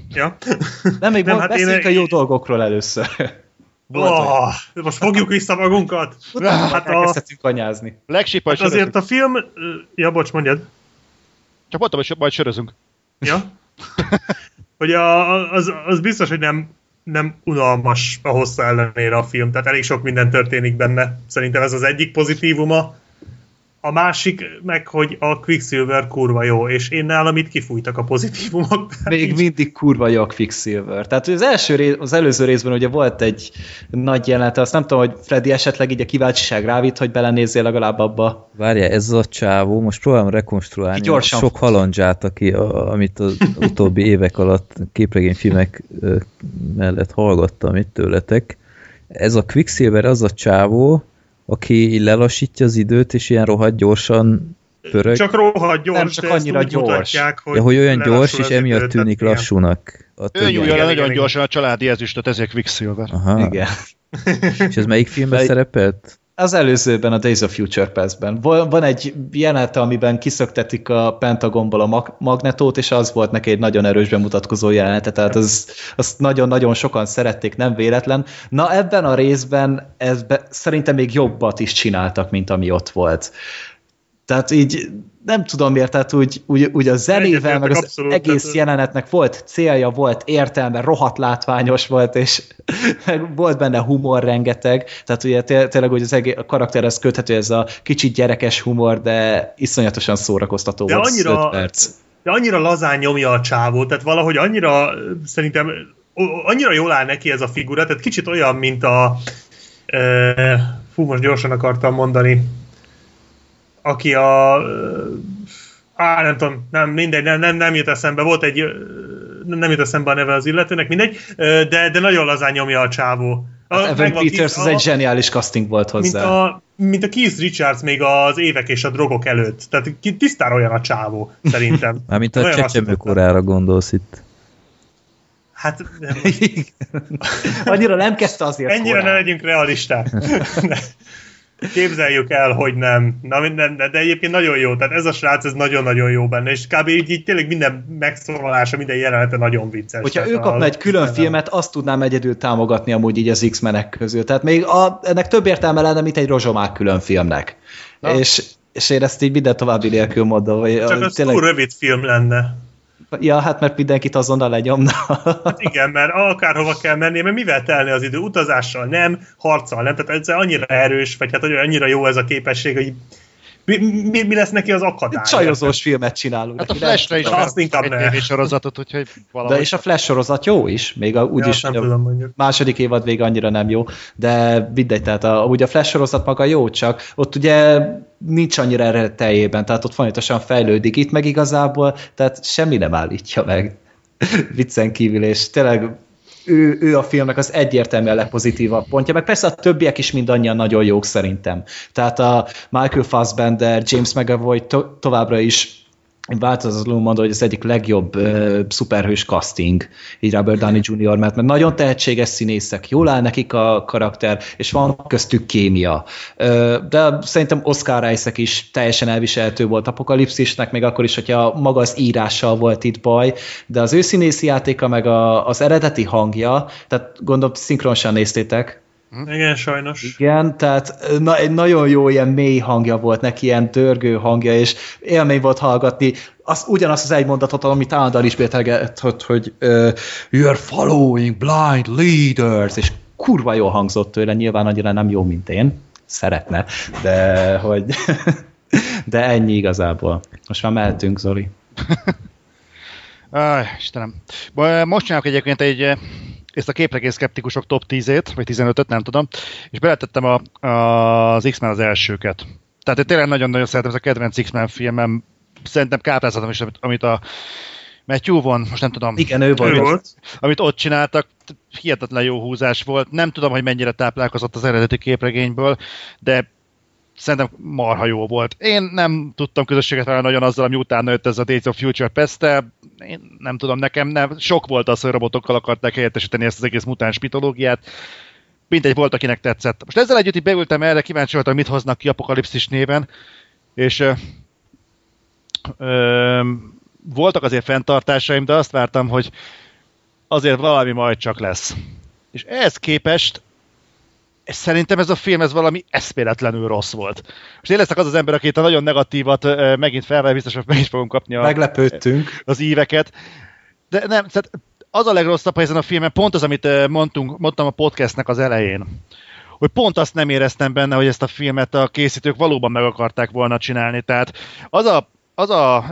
Ja. Nem, még Nem, hát beszéljünk én- a jó dolgokról először. Volt, hogy Oh, most fogjuk vissza magunkat. Hát, a, elkezdhetünk anyázni. Legsip, majd hát azért sörözünk. a film... Ja, bocs, mondjad. Csak mondtam, hogy majd sörözünk. Ja. Hogy a, az, az biztos, hogy nem, nem unalmas a hossza ellenére a film, tehát elég sok minden történik benne. Szerintem ez az egyik pozitívuma. A másik meg, hogy a Quicksilver kurva jó, és én nálam itt kifújtak a pozitívumok. Még mindig kurva jó a Quicksilver. Tehát az, első rész, az előző részben ugye volt egy nagy jelenet, azt nem tudom, hogy Freddy esetleg így a kíváncsiság rávít, hogy belenézzél legalább abba. Várja, ez a csávó, most próbálom rekonstruálni Gyorsan a sok halandzsát, aki, a, amit az utóbbi évek alatt képregényfilmek mellett hallgattam itt tőletek. Ez a Quicksilver az a csávó, aki lelassítja az időt, és ilyen rohadt gyorsan pörög. Csak rohadt gyors, Nem, csak annyira gyors. mutatják, hogy, ja, hogy olyan gyors, és emiatt tűnik tehát lassúnak. A Ő nyúlja le igen, nagyon igen. gyorsan a családi ezüstöt, ezért Quicksilver. Aha. Igen. És ez melyik filmben szerepelt? Az előzőben, a Days of Future Past-ben. Van egy jelenete, amiben kiszöktetik a Pentagonból a mag- magnetót, és az volt neki egy nagyon erős bemutatkozó jelenete, tehát az, azt nagyon-nagyon sokan szerették, nem véletlen. Na ebben a részben ez be, szerintem még jobbat is csináltak, mint ami ott volt. Tehát így nem tudom miért, tehát úgy, úgy, úgy a zenével, meg az abszolút, egész tehát- jelenetnek volt célja, volt értelme, rohadt látványos volt, és volt benne humor rengeteg, tehát ugye té- tényleg hogy az egész, a karakterhez köthető ez a kicsit gyerekes humor, de iszonyatosan szórakoztató De volt annyira- 5 perc. de annyira lazán nyomja a csávót, tehát valahogy annyira szerintem annyira jól áll neki ez a figura, tehát kicsit olyan, mint a e, fú, most gyorsan akartam mondani aki a á, nem tudom, nem, mindegy, nem, nem, nem jut eszembe, volt egy nem jut eszembe a neve az illetőnek, mindegy, de, de nagyon lazán nyomja a csávó. A, Hát Evan Peters az egy zseniális casting volt mint hozzá. a, mint a Keith Richards még az évek és a drogok előtt. Tehát ki- tisztára olyan a csávó, szerintem. Mármint a csecsemőkorára gondolsz itt. Hát nem, Annyira nem kezdte azért ennyire ne korán. legyünk realisták. Képzeljük el, hogy nem. Na, minden, de, egyébként nagyon jó. Tehát ez a srác, ez nagyon-nagyon jó benne. És kb. így, így tényleg minden megszólalása, minden jelenete nagyon vicces. Hogyha ő kapna a- egy külön filmet, azt tudnám egyedül támogatni amúgy így az X-menek közül. Tehát még a, ennek több értelme lenne, mint egy rozsomák külön filmnek. Na. És, és én ezt így minden további nélkül mondom, hogy Csak a- az túl rövid film lenne. Ja, hát mert mindenkit azonnal legyomna. Hát igen, mert akárhova kell menni, mert mivel telni az idő? Utazással nem, harccal nem. Tehát ez annyira erős, vagy hát annyira jó ez a képesség, hogy mi, mi, mi lesz neki az akadály? Csajozós filmet csinálunk. Hát a Flash-re is. Azt inkább egy ne. tévésorozatot, úgyhogy valahogy... De és a Flash sorozat jó is, még a, Ja, úgyis nem a tudom mondjuk. második évad még annyira nem jó, de mindegy, tehát a, ugye a Flash sorozat maga jó, csak ott ugye nincs annyira erre teljében, tehát ott folyamatosan fejlődik, itt meg igazából, tehát semmi nem állítja meg. Viccen kívül, és tényleg ő, ő a filmnek az egyértelműen legpozitívabb pontja, meg persze a többiek is mindannyian nagyon jók szerintem. Tehát a Michael Fassbender, James McAvoy to- továbbra is változatlanul mondom, hogy az egyik legjobb uh, szuperhős casting, így Robert Downey Jr., mert, mert nagyon tehetséges színészek, jól áll nekik a karakter, és van köztük kémia. Uh, de szerintem Oscar Isaac is teljesen elviselhető volt apokalipszisnek, még akkor is, hogyha maga az írással volt itt baj, de az ő színészi játéka, meg a, az eredeti hangja, tehát gondolom szinkronosan néztétek, igen, sajnos. Igen, tehát na, egy nagyon jó ilyen mély hangja volt neki, ilyen dörgő hangja, és élmény volt hallgatni az, ugyanazt az egy mondatot, amit állandóan ismételget, hogy, hogy uh, you're following blind leaders, és kurva jó hangzott tőle, nyilván annyira nem jó, mint én, szeretne, de hogy de ennyi igazából. Most már mehetünk, Zoli. Aj, Istenem. Most csinálok egyébként egy ezt a képregény szkeptikusok top 10-ét, vagy 15-öt, nem tudom, és beletettem a, a, az X-Men az elsőket. Tehát én tényleg nagyon-nagyon szeretem, ez a kedvenc X-Men filmem, szerintem kápráztatom is, amit, amit a Matthew von, most nem tudom. Igen, ő volt. Ő volt. Amit ott csináltak, hihetetlen jó húzás volt. Nem tudom, hogy mennyire táplálkozott az eredeti képregényből, de szerintem marha jó volt. Én nem tudtam közösséget vállalni nagyon azzal, ami utána jött ez a Days of Future pest Én nem tudom, nekem nem, sok volt az, hogy robotokkal akarták helyettesíteni ezt az egész mutáns mitológiát. Mindegy, volt, akinek tetszett. Most ezzel együtt beültem erre, kíváncsi voltam, mit hoznak ki Apokalipszis néven, és ö, ö, voltak azért fenntartásaim, de azt vártam, hogy azért valami majd csak lesz. És ehhez képest és szerintem ez a film ez valami eszméletlenül rossz volt. Most én leszek az az ember, aki itt a nagyon negatívat megint felvel, biztos, hogy meg is fogom kapni a, Meglepődtünk. az íveket. De nem, tehát az a legrosszabb, ezen a filmen pont az, amit mondtunk, mondtam a podcastnek az elején, hogy pont azt nem éreztem benne, hogy ezt a filmet a készítők valóban meg akarták volna csinálni. Tehát az a, az a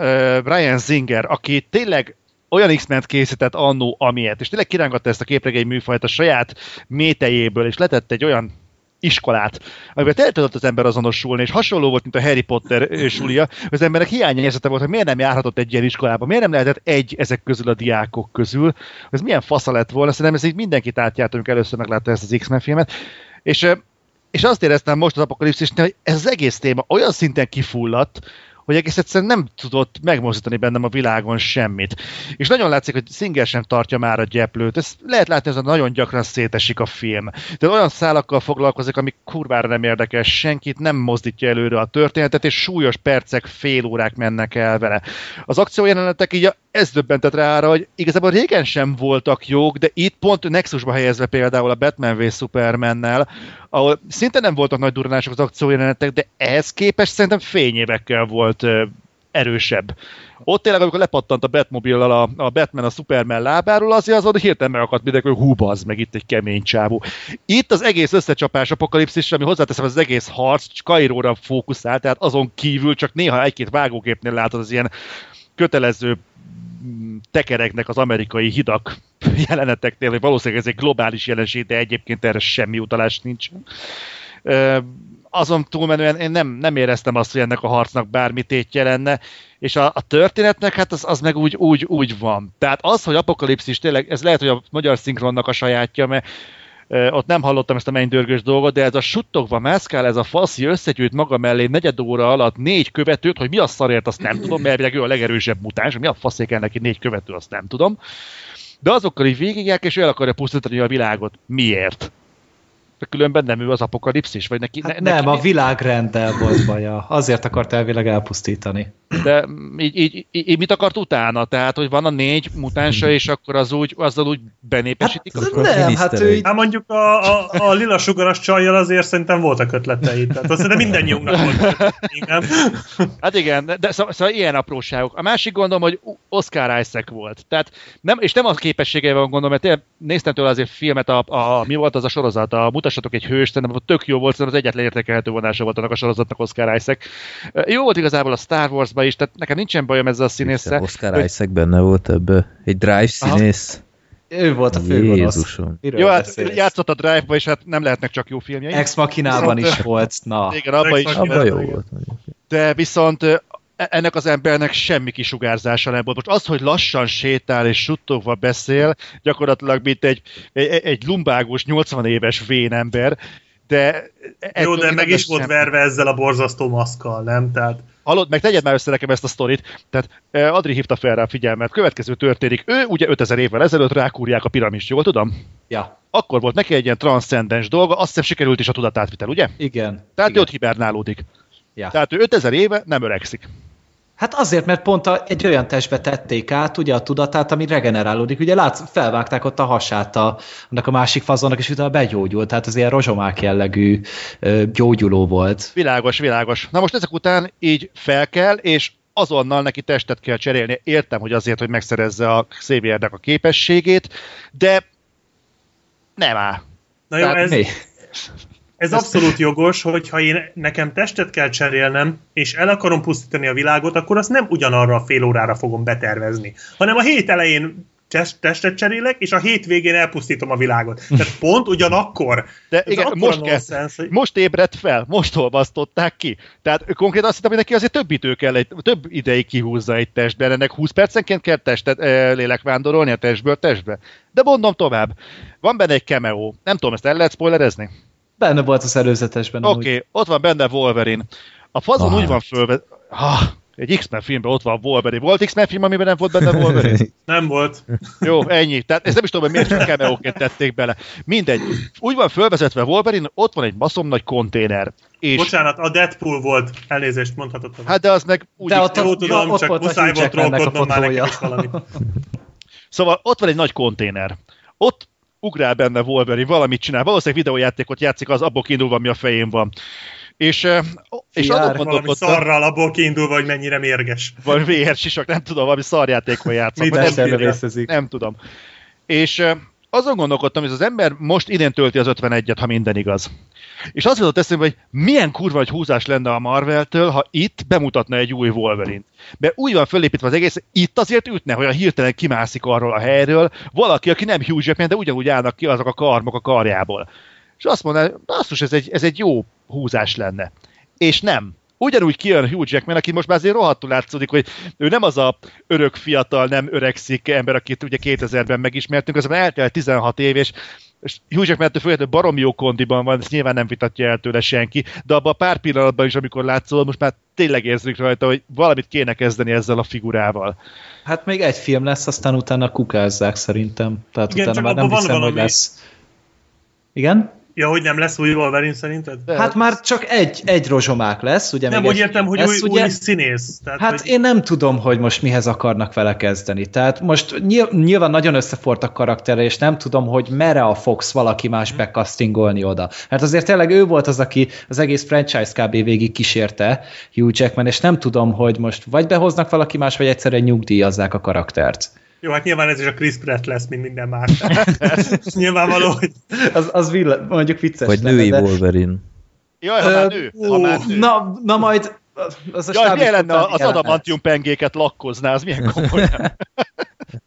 Brian Singer, aki tényleg olyan X-Men készített annó, amilyet, és tényleg kirángatta ezt a képregény műfajt a saját métejéből, és letett egy olyan iskolát, amiben el tudott az ember azonosulni, és hasonló volt, mint a Harry Potter sulia, az emberek hiányérzete volt, hogy miért nem járhatott egy ilyen iskolába, miért nem lehetett egy ezek közül a diákok közül, ez milyen fasza lett volna, szerintem ez így mindenkit átjárt, amikor először meglátta ezt az X-Men filmet, és, és azt éreztem most az apokalipszisnél, hogy ez az egész téma olyan szinten kifulladt, hogy egész egyszerűen nem tudott megmozdítani bennem a világon semmit. És nagyon látszik, hogy Singer sem tartja már a gyeplőt. Ez lehet látni, hogy nagyon gyakran szétesik a film. De olyan szálakkal foglalkozik, amik kurvára nem érdekes senkit, nem mozdítja előre a történetet, és súlyos percek, fél órák mennek el vele. Az akciójelenetek így ez döbbentett rá arra, hogy igazából régen sem voltak jók, de itt pont Nexusba helyezve például a Batman v Supermannel, ahol szinte nem voltak nagy durranások az akciójelenetek, de ehhez képest szerintem fényévekkel volt erősebb. Ott tényleg, amikor lepattant a Batmobile-lal a, a Batman a Superman lábáról, azért az hogy hirtelen megakadt mindenki, hogy hú, az meg itt egy kemény csávú. Itt az egész összecsapás apokalipszis, ami hozzáteszem, az egész harc Kairóra fókuszál, tehát azon kívül csak néha egy-két vágógépnél látod az ilyen kötelező tekereknek az amerikai hidak jeleneteknél, hogy valószínűleg ez egy globális jelenség, de egyébként erre semmi utalás nincs. Azon túlmenően én nem, nem éreztem azt, hogy ennek a harcnak bármi tétje lenne, és a, a történetnek hát az, az meg úgy, úgy, úgy van. Tehát az, hogy apokalipszis tényleg, ez lehet, hogy a magyar szinkronnak a sajátja, mert ott nem hallottam ezt a mennydörgős dolgot, de ez a suttogva mászkál, ez a faszi összegyűjt maga mellé negyed óra alatt négy követőt, hogy mi a szarért, azt nem tudom, mert ő a legerősebb mutáns, mi a faszék kell neki négy követő, azt nem tudom. De azokkal így végigják, és el akarja pusztítani a világot. Miért? De különben nem ő az apokalipszis, vagy neki... Hát ne, nem, neki... a világrenddel volt baja. Azért akart elvileg elpusztítani. De így, így, így, mit akart utána? Tehát, hogy van a négy mutánsa, és akkor az úgy, azzal úgy benépesítik? Hát, a nem, hát ő így... Hát mondjuk a, a, a lila sugaras csajjal azért szerintem voltak ötletei. Tehát azt minden mindennyiunknak volt nem? Hát igen, de szóval, szóval ilyen apróságok. A másik gondom, hogy Oscar Isaac volt. Tehát nem, és nem a képességeivel van gondolom, mert én néztem tőle azért filmet, a, a, mi volt az a sorozat, a Mutassatok egy hőst, szerintem tök jó volt, szerintem az egyetlen értékelhető vonása volt annak a sorozatnak Oscar Isaac. Jó volt igazából a Star wars is, tehát nekem nincsen bajom ezzel a színésszel. Oscar hogy... Isaac benne volt ebbe. Egy drive színész. Aha. Ő volt a főgonosz. Jó, hát játszott a Drive-ba, és hát nem lehetnek csak jó filmjei. Ex Machinában is volt, na. Igen, abban is. Abba jó volt. De viszont ennek az embernek semmi kisugárzása nem volt. Most az, hogy lassan sétál és suttogva beszél, gyakorlatilag mint egy, egy, egy lumbágos 80 éves vénember, de... Jó, de meg is volt verve ezzel a borzasztó maszkkal, nem? Tehát... Hallod, meg tegyed már össze nekem ezt a sztorit. Tehát Adri hívta fel rá a figyelmet. Következő történik. Ő ugye 5000 évvel ezelőtt rákúrják a piramist, jól tudom? Ja. Akkor volt neki egy ilyen transzcendens dolga, azt hiszem sikerült is a tudatátvitel, ugye? Igen. Tehát igen. ő ott hibernálódik. Ja. Tehát ő 5000 éve nem öregszik. Hát azért, mert pont a, egy olyan testbe tették át ugye a tudatát, ami regenerálódik. Ugye látsz, felvágták ott a hasát a, annak a másik fazonnak, és utána begyógyult. Tehát az ilyen rozsomák jellegű ö, gyógyuló volt. Világos, világos. Na most ezek után így fel kell, és azonnal neki testet kell cserélni. Értem, hogy azért, hogy megszerezze a Xaviernek a képességét, de nem áll. Na jó, Tehát ez, Mi? Ez abszolút jogos, hogyha én nekem testet kell cserélnem, és el akarom pusztítani a világot, akkor azt nem ugyanarra a fél órára fogom betervezni, hanem a hét elején test- testet cserélek, és a hétvégén elpusztítom a világot. Tehát pont ugyanakkor. De Ez igen, most, kell, nonsens, hogy- most ébredt fel, most olvasztották ki. Tehát konkrétan azt hittem, hogy neki azért több idő kell, egy, több ideig kihúzza egy testben, ennek 20 percenként kell testet, e, lélekvándorolni a testből testbe. De mondom tovább, van benne egy cameo, nem tudom, ezt el lehet spoilerezni? Benne volt az előzetesben. Oké, okay, ott van benne Wolverine. A fazon Ah. úgy van fölve... Ha, egy X-Men filmben ott van Wolverine. Volt X-Men film, amiben nem volt benne Wolverine? Nem volt. Jó, ennyi. Tehát ezt nem is tudom, hogy miért csak cameo tették bele. Mindegy. Úgy van fölvezetve Wolverine, ott van egy baszom nagy konténer. És, Bocsánat, a Deadpool volt. Elnézést mondhatod. hát de az meg úgy De ott Jó, a- tudom, ott csak volt muszáj volt trollkodnom már nekem is valamit. Szóval ott van egy nagy konténer. Ott ugrál benne Wolverine, valamit csinál. Valószínűleg videójátékot játszik, az abból kiindulva, ami a fején van. És, és azon Valami gondolkodtam, szarral abból kiindulva, hogy mennyire mérges. vagy VR sisak, nem tudom, valami szarjátékon játszom. Nem, részezik. nem tudom. És azon gondolkodtam, hogy az ember most idén tölti az 51-et, ha minden igaz. És az jutott eszembe, hogy milyen kurva egy húzás lenne a Marvel-től, ha itt bemutatna egy új Wolverine. Mert úgy van fölépítve az egész, itt azért ütne, hogy a hirtelen kimászik arról a helyről valaki, aki nem Hugh Jackman, de ugyanúgy állnak ki azok a karmok a karjából. És azt mondaná, basszus, ez egy, ez egy jó húzás lenne. És nem. Ugyanúgy kijön Hugh Jackman, aki most már azért rohadtul látszódik, hogy ő nem az a örök fiatal, nem öregszik ember, akit ugye 2000-ben megismertünk, azonban eltelt 16 év, és és Hugh Jackman ettől függetlenül baromi jó kondiban van, ezt nyilván nem vitatja el tőle senki, de abban a pár pillanatban is, amikor látszol, most már tényleg érzik rajta, hogy valamit kéne kezdeni ezzel a figurával. Hát még egy film lesz, aztán utána kukázzák szerintem. Tehát Igen, utána már nem hiszem, hogy valami- lesz. Igen? Ja, hogy nem lesz új Wolverine szerinted? De Hát már csak egy, egy rozsomák lesz, ugye nem, úgy értem, hogy lesz, új, ugye? új színész. Tehát, Hát hogy... én nem tudom, hogy most mihez akarnak vele kezdeni. Tehát most nyilv- nyilván nagyon összefort a karaktere, és nem tudom, hogy mere a Fox valaki más becastingolni oda. Hát azért tényleg ő volt az, aki az egész franchise kb. végig kísérte, Hugh Jackman, és nem tudom, hogy most vagy behoznak valaki más, vagy egyszerűen nyugdíjazzák a karaktert. Jó, hát nyilván ez is a Chris Pratt lesz, mint minden más. Nyilvánvaló, hogy Az, az vill- mondjuk vicces. Vagy lenne, női de- Wolverine. Jaj, ha már nő, ha már nő. Na, na majd az a Jaj, milyen lenne az adamantium pengéket lakkozná, az milyen komoly.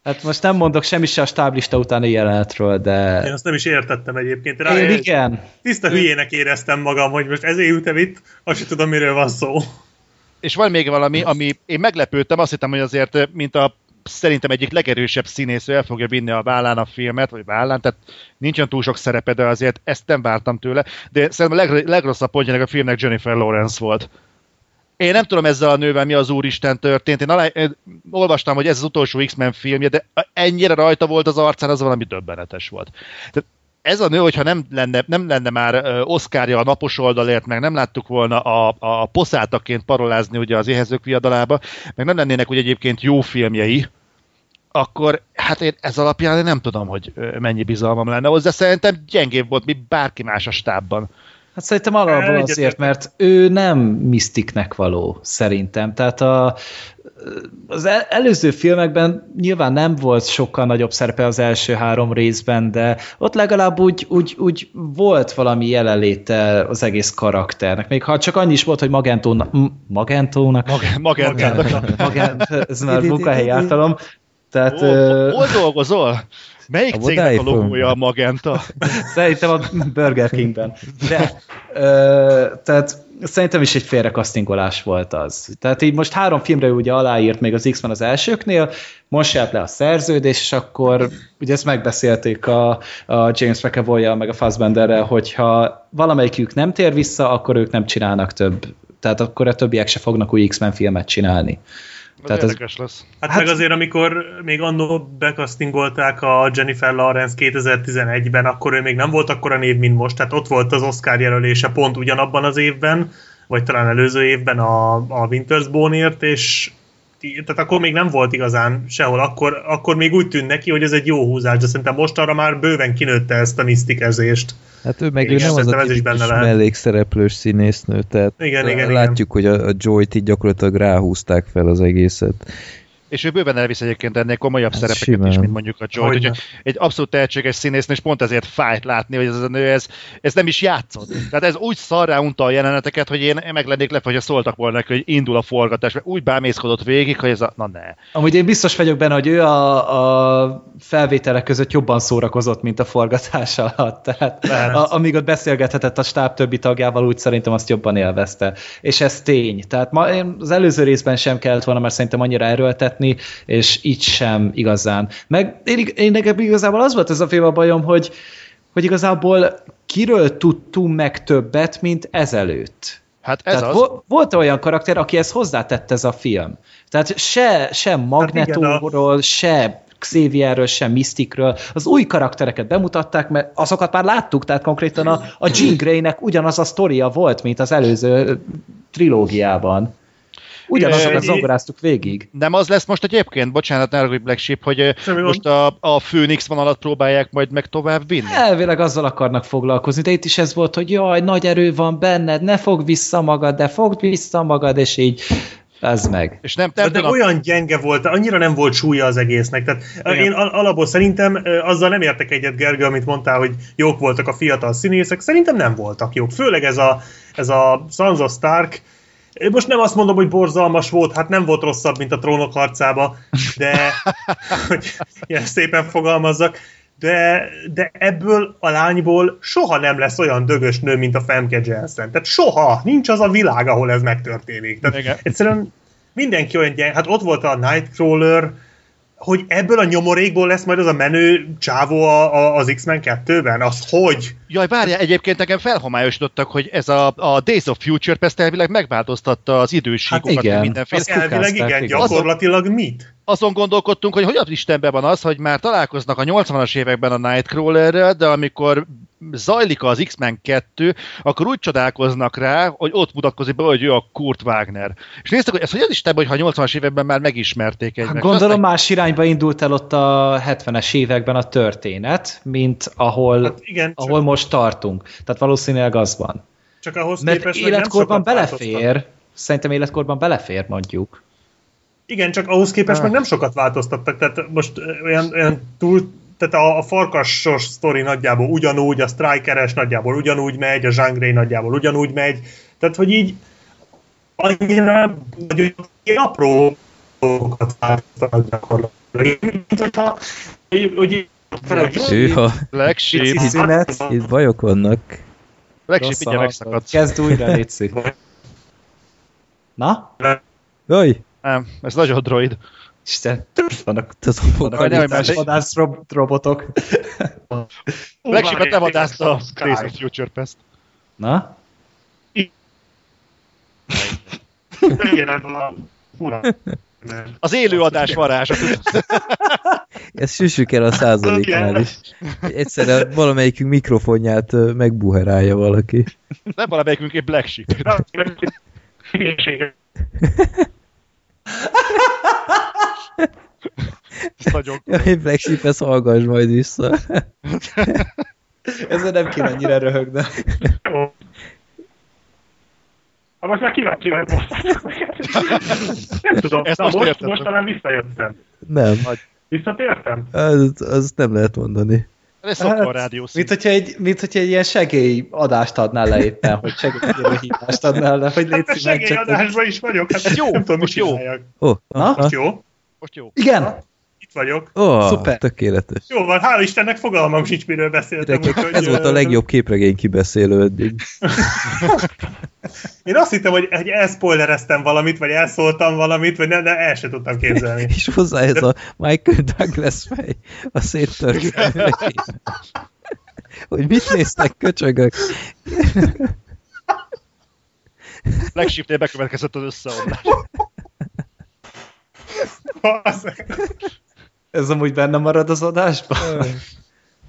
Hát most nem mondok semmi se a stáblista utáni jelenetről, én de... azt nem is értettem egyébként. Rá, Én igen. Tiszta hülyének éreztem magam, hogy most ezért ültem itt, azt sem tudom, miről van szó. És van még valami, ami én meglepődtem, azt hittem, hogy azért, mint a szerintem egyik legerősebb színész, ő el fogja vinni a vállán a filmet, vagy vállán, tehát nincsen túl sok szerepe, de azért ezt nem vártam tőle. De szerintem a leg, legrosszabb pontja a filmnek Jennifer Lawrence volt. Én nem tudom ezzel a nővel mi az úristen történt. Én alá, én olvastam, hogy ez az utolsó X-Men filmje, de ennyire rajta volt az arcán, az valami döbbenetes volt. Tehát ez a nő, hogyha nem lenne, nem lenne már Oszkárja a napos oldalért, meg nem láttuk volna a, a poszátaként parolázni ugye az éhezők viadalába, meg nem lennének ugye egyébként jó filmjei, akkor hát én ez alapján én nem tudom, hogy mennyi bizalmam lenne hozzá. Szerintem gyengébb volt, mint bárki más a stábban. Hát szerintem alapból azért, mert ő nem misztiknek való, szerintem. Tehát a, az el- előző filmekben nyilván nem volt sokkal nagyobb szerepe az első három részben, de ott legalább úgy, úgy, úgy volt valami jelenléte az egész karakternek. Még ha csak annyi is volt, hogy Magentónak, Magentónak, Mag- Magentának. Magent, ez már munkahelyi ártalom, tehát Ó, ö, hol dolgozol? Melyik A cégnek a logója a Magenta? Szerintem a Burger Kingben. De, ö, tehát szerintem is egy félrekasztingolás volt az. Tehát így most három filmre ugye aláírt még az X-Men az elsőknél, most járt le a szerződés, és akkor ugye ezt megbeszélték a, a James mcavoy meg a Fassbenderrel, hogyha valamelyikük nem tér vissza, akkor ők nem csinálnak több. Tehát akkor a többiek se fognak új X-Men filmet csinálni. Ez Tehát ez- érdekes lesz. Hát, Hát- meg azért, amikor még annó bekasztingolták a Jennifer Lawrence 2011-ben, akkor ő még nem volt akkora név, mint most, tehát ott volt az Oscar jelölése pont ugyanabban az évben, vagy talán előző évben a, a Winter's Bone-ért, és tehát akkor még nem volt igazán sehol, akkor, akkor még úgy tűnt neki, hogy ez egy jó húzás, de szerintem most arra már bőven kinőtte ezt a misztikezést. Hát ő meg ő Igen, nem az a tipikus mellékszereplős színésznő, tehát Igen, igen, látjuk, hogy a, a Joy-t így gyakorlatilag ráhúzták fel az egészet. És ő bőven elvisz egyébként ennél komolyabb Hát szerepeket simán. is, mint mondjuk a Joy. Úgyhogy egy abszolút tehetséges színésznő, és pont ezért fájt látni, hogy ez a nő, ez, ez nem is játszott. Tehát ez úgy szarrá unta a jeleneteket, hogy én meg lennék lepve, hogyha szóltak volna neki, hogy indul a forgatás, mert úgy bámészkodott végig, hogy ez a... Na ne. Amúgy én biztos vagyok benne, hogy ő a, a felvételek között jobban szórakozott, mint a forgatás alatt. Tehát Lehet. a, amíg ott beszélgethetett a stáb többi tagjával, úgy szerintem azt jobban élvezte. És ez tény. Tehát ma, én az előző részben sem kellett volna, mert szerintem annyira erőltetni, és itt sem igazán. Meg én, én nekem igazából az volt ez a film a bajom, hogy, hogy igazából kiről tudtunk meg többet, mint ezelőtt. Hát ez Tehát az. vo- volt olyan karakter, akihez hozzátett ez a film. Tehát se, se Magnetóról, se Xavierről, sem Mysticről. Az új karaktereket bemutatták, mert azokat már láttuk, tehát konkrétan a, a Jean Grey-nek ugyanaz a sztoria volt, mint az előző trilógiában. Ugyanazokat zongoráztuk végig. Nem az lesz most egyébként, bocsánat, ne haragudj, Black Sheep, hogy Semmi most a, a Phoenix vonalat próbálják majd meg tovább vinni. Elvileg azzal akarnak foglalkozni, de itt is ez volt, hogy jaj, nagy erő van benned, ne fogd vissza magad, de fogd vissza magad, és így ez meg. És nem, De, nem de tudom, olyan gyenge volt, annyira nem volt súlya az egésznek. Tehát Igen. én al- alapból szerintem azzal nem értek egyet, Gergő, amit mondtál, hogy jók voltak a fiatal színészek. Szerintem nem voltak jók. Főleg ez a, ez a Sansa Stark. Most nem azt mondom, hogy borzalmas volt, hát nem volt rosszabb, mint a trónok harcába, de hogy ilyen szépen fogalmazzak, de, de ebből a lányból soha nem lesz olyan dögös nő, mint a Femke Jensen. Tehát soha! Nincs az a világ, ahol ez megtörténik. Tehát Igen. egyszerűen mindenki olyan gyeng, hát ott volt a Nightcrawler, hogy ebből a nyomorékból lesz majd az a menő csávó a, a, az X-Men 2-ben? Az hogy? Jaj, várjál, egyébként nekem felhomályosítottak, hogy ez a, a Days of Future Pest elvileg megváltoztatta az idősíkokat, Hát igen. mindenféle. Az elvileg igen, igen. gyakorlatilag mit? Azon gondolkodtunk, hogy hogy az Istenben van az, hogy már találkoznak a 80-as években a Nightcrawlerrel, de amikor zajlik az X-Men 2, akkor úgy csodálkoznak rá, hogy ott mutatkozik be, hogy ő a Kurt Wagner. És néztek, hogy ez hogy az Istenben, hogy ha a 80-as években már megismerték egymást. Hát gondolom Aztán- más irányba indult el ott a 70-es években a történet, mint ahol, Hát igen, csak, ahol most tartunk. Tehát valószínűleg az van. csak ahhoz Mert képest életkorban sokat belefér, változtattak. szerintem életkorban belefér mondjuk. Igen, csak ahhoz képest Ah. meg nem sokat változtattak, tehát most olyan, olyan túl, tehát a, a farkasos sztori nagyjából ugyanúgy, a strikeres nagyjából ugyanúgy megy, a Jean Grey nagyjából ugyanúgy megy, tehát hogy így annyira nagyon apró dolgokat változtatnak gyakorlatilag. Hogyha, hogy, hogy Ő, ha Black Sheep, Pici szünet. itt bajok vannak, a mindjárt megszakadsz. Kezd újra, Léci. Na? jaj, Nem, ez nagyon droid. Isten, vannak, vannak a más- vadász rob- robotok. Black Sheep-et levadászta a Days of Future Pest. Na? Az élőadás varázsa. ezt süssük el a százaléknál is. Egyszerre valamelyikünk mikrofonját megbuherálja valaki. Nem valamelyikünk egy Black Sheep. Ez nagyon Jaj, Black Sheep, ezt hallgass majd vissza. Ezzel nem kéne annyira röhögni. Ha most már kíváncsi vagy most. Nem tudom, Ezt Na, most most, most talán visszajöttem. Nem, Visszatértem? az, az nem lehet mondani. Ez szokva a rádió mint, hogyha egy, mint hogyha egy ilyen segélyadást adnál le éppen, hogy segélykérő hívást adnál le, hogy légy Hát a szíves, csak... segélyadásban is vagyok, hát Ez jó, nem tudom, most jó. Ó, Na? Most jó? Most jó. Igen, Itt itt vagyok. Ó, oh, Szuper. tökéletes. Jó van, hál' Istennek fogalmam sincs, miről beszéltem. Gyerekek, úgyhogy, ez volt a legjobb képregény kibeszélő eddig. Én azt hittem, hogy, hogy elspoilereztem valamit, vagy elszóltam valamit, vagy nem, de el sem tudtam képzelni. És hozzá ez a Michael Douglas fej a széttört. Hogy mit néztek, köcsögök? Flagshipnél bekövetkezett az összeomlás. Ez amúgy benne marad az adásban?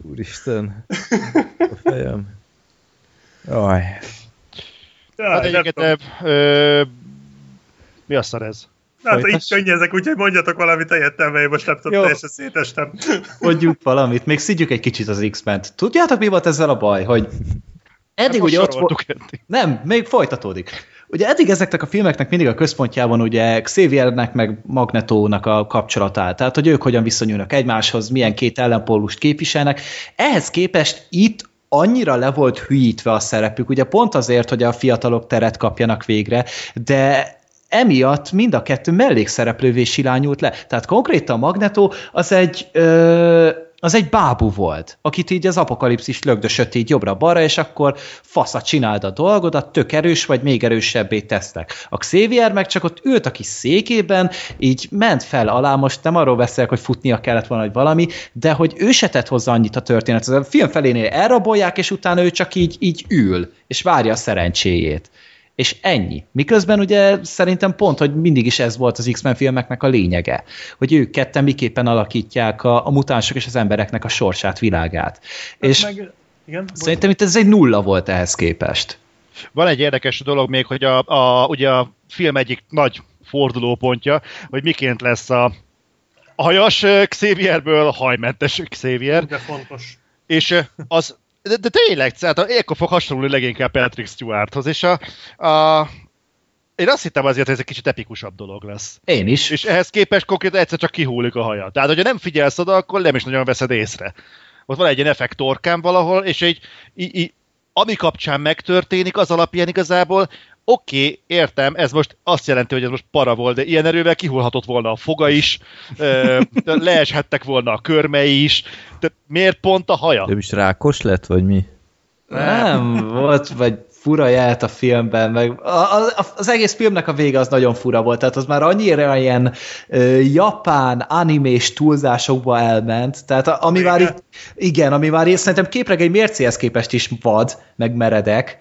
Úristen. A fejem. Aj. Hát nem egyébként, tudom. ö, mi a szar ez? Na, hát így Folytass. könnyezek, úgyhogy mondjatok valamit helyettem, mert én most nem tudom, teljesen szétestem. Mondjuk valamit, még szidjuk egy kicsit az X-ment. Tudjátok, mi volt ezzel a baj? Hogy eddig Most ugye ott volt... eddig. Nem, még folytatódik. Ugye eddig ezeknek a filmeknek mindig a központjában ugye Xaviernek meg Magnetónak a kapcsolata. Tehát, hogy ők hogyan viszonyulnak egymáshoz, milyen két ellenpólust képviselnek. Ehhez képest itt annyira le volt hülyítve a szerepük, ugye pont azért, hogy a fiatalok teret kapjanak végre, de emiatt mind a kettő mellékszereplővé silányult le. Tehát konkrétan Magneto az egy ö, az egy bábú volt, akit így az apokalipszis lögdösött így jobbra-balra, és akkor fasza csináld a dolgodat, tök erős vagy, még erősebbé tesztek. A Xavier meg csak ott ült a kis székében, így ment fel alá, most nem arról beszélek, hogy futnia kellett volna, hogy valami, de hogy ő se tett hozzá annyit a történet. A film felénél elrabolják, és utána ő csak így, így ül, és várja a szerencséjét. És ennyi. Miközben ugye szerintem pont, hogy mindig is ez volt az X-Men filmeknek a lényege, hogy ők ketten miképpen alakítják a, a mutánsok és az embereknek a sorsát, világát. és Meg, igen, szerintem itt ez egy nulla volt ehhez képest. Van egy érdekes dolog még, hogy a, a, ugye a film egyik nagy fordulópontja, hogy miként lesz a, hajas Xavierből hajmentes Xavier, de fontos. és az de, de tényleg, tehát ekkor fog hasonlulni leginkább Patrick Stewarthoz, és a, a én azt hittem azért, hogy ez egy kicsit epikusabb dolog lesz. Én is. És ehhez képest konkrétan egyszer csak kihúlik a haja. Tehát, hogyha nem figyelsz oda, akkor nem is nagyon veszed észre. Ott van egy ilyen effekt torkán valahol, és egy, ami kapcsán megtörténik, az alapján igazából oké, okay, értem, ez most azt jelenti, hogy ez most para volt, de ilyen erővel kihullhatott volna a foga is, leeshettek volna a körmei is, tehát miért pont a haja? Nem is rákos lett, vagy mi? Nem, volt, vagy fura jelt a filmben, meg a, a, az egész filmnek a vége az nagyon fura volt, tehát az már annyira ilyen ö, japán animés túlzásokba elment, tehát a, ami Igen. már itt, igen, ami már itt szerintem képregény mércéhez képest is vad, meg meredek, de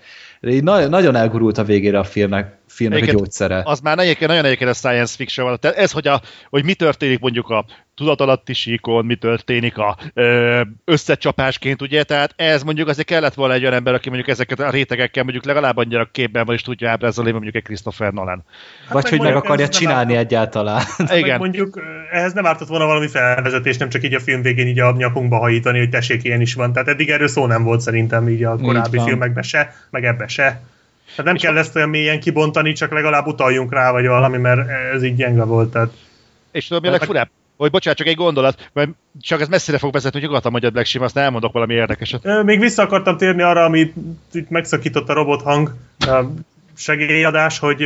így na, nagyon elgurult a végére a filmnek, filmnek a Egyébként gyógyszere. Az már egyébként nagyon egyébként a science fiction van. Tehát ez, hogy, a, hogy mi történik mondjuk a tudatalatti síkon, mi történik a ö, összecsapásként, ugye, tehát ez mondjuk azért kellett volna egy olyan ember, aki mondjuk ezeket a rétegekkel mondjuk legalább annyira képben van, és tudja ábrázolni, mondjuk egy Christopher Nolan. Vagy meg hogy meg akarja csinálni árt- egyáltalán. Meg Igen. mondjuk ehhez nem ártott volna valami felvezetés, nem csak így a film végén így a nyakunkba hajítani, hogy tessék, ilyen is van. Tehát eddig erről szó nem volt szerintem így a korábbi van. filmekben se, meg ebbe se. Tehát nem kell ezt olyan mélyen kibontani, csak legalább utaljunk rá, vagy valami, mert ez így gyenge volt. Tehát És tudom, mi a legfurább? Hogy bocsánat, csak egy gondolat, mert csak ez messzire fog vezetni, hogy nyugodtan mondjad Black Sim, aztán elmondok valami érdekeset. Még vissza akartam térni arra, amit itt megszakított a robothang a segélyadás, hogy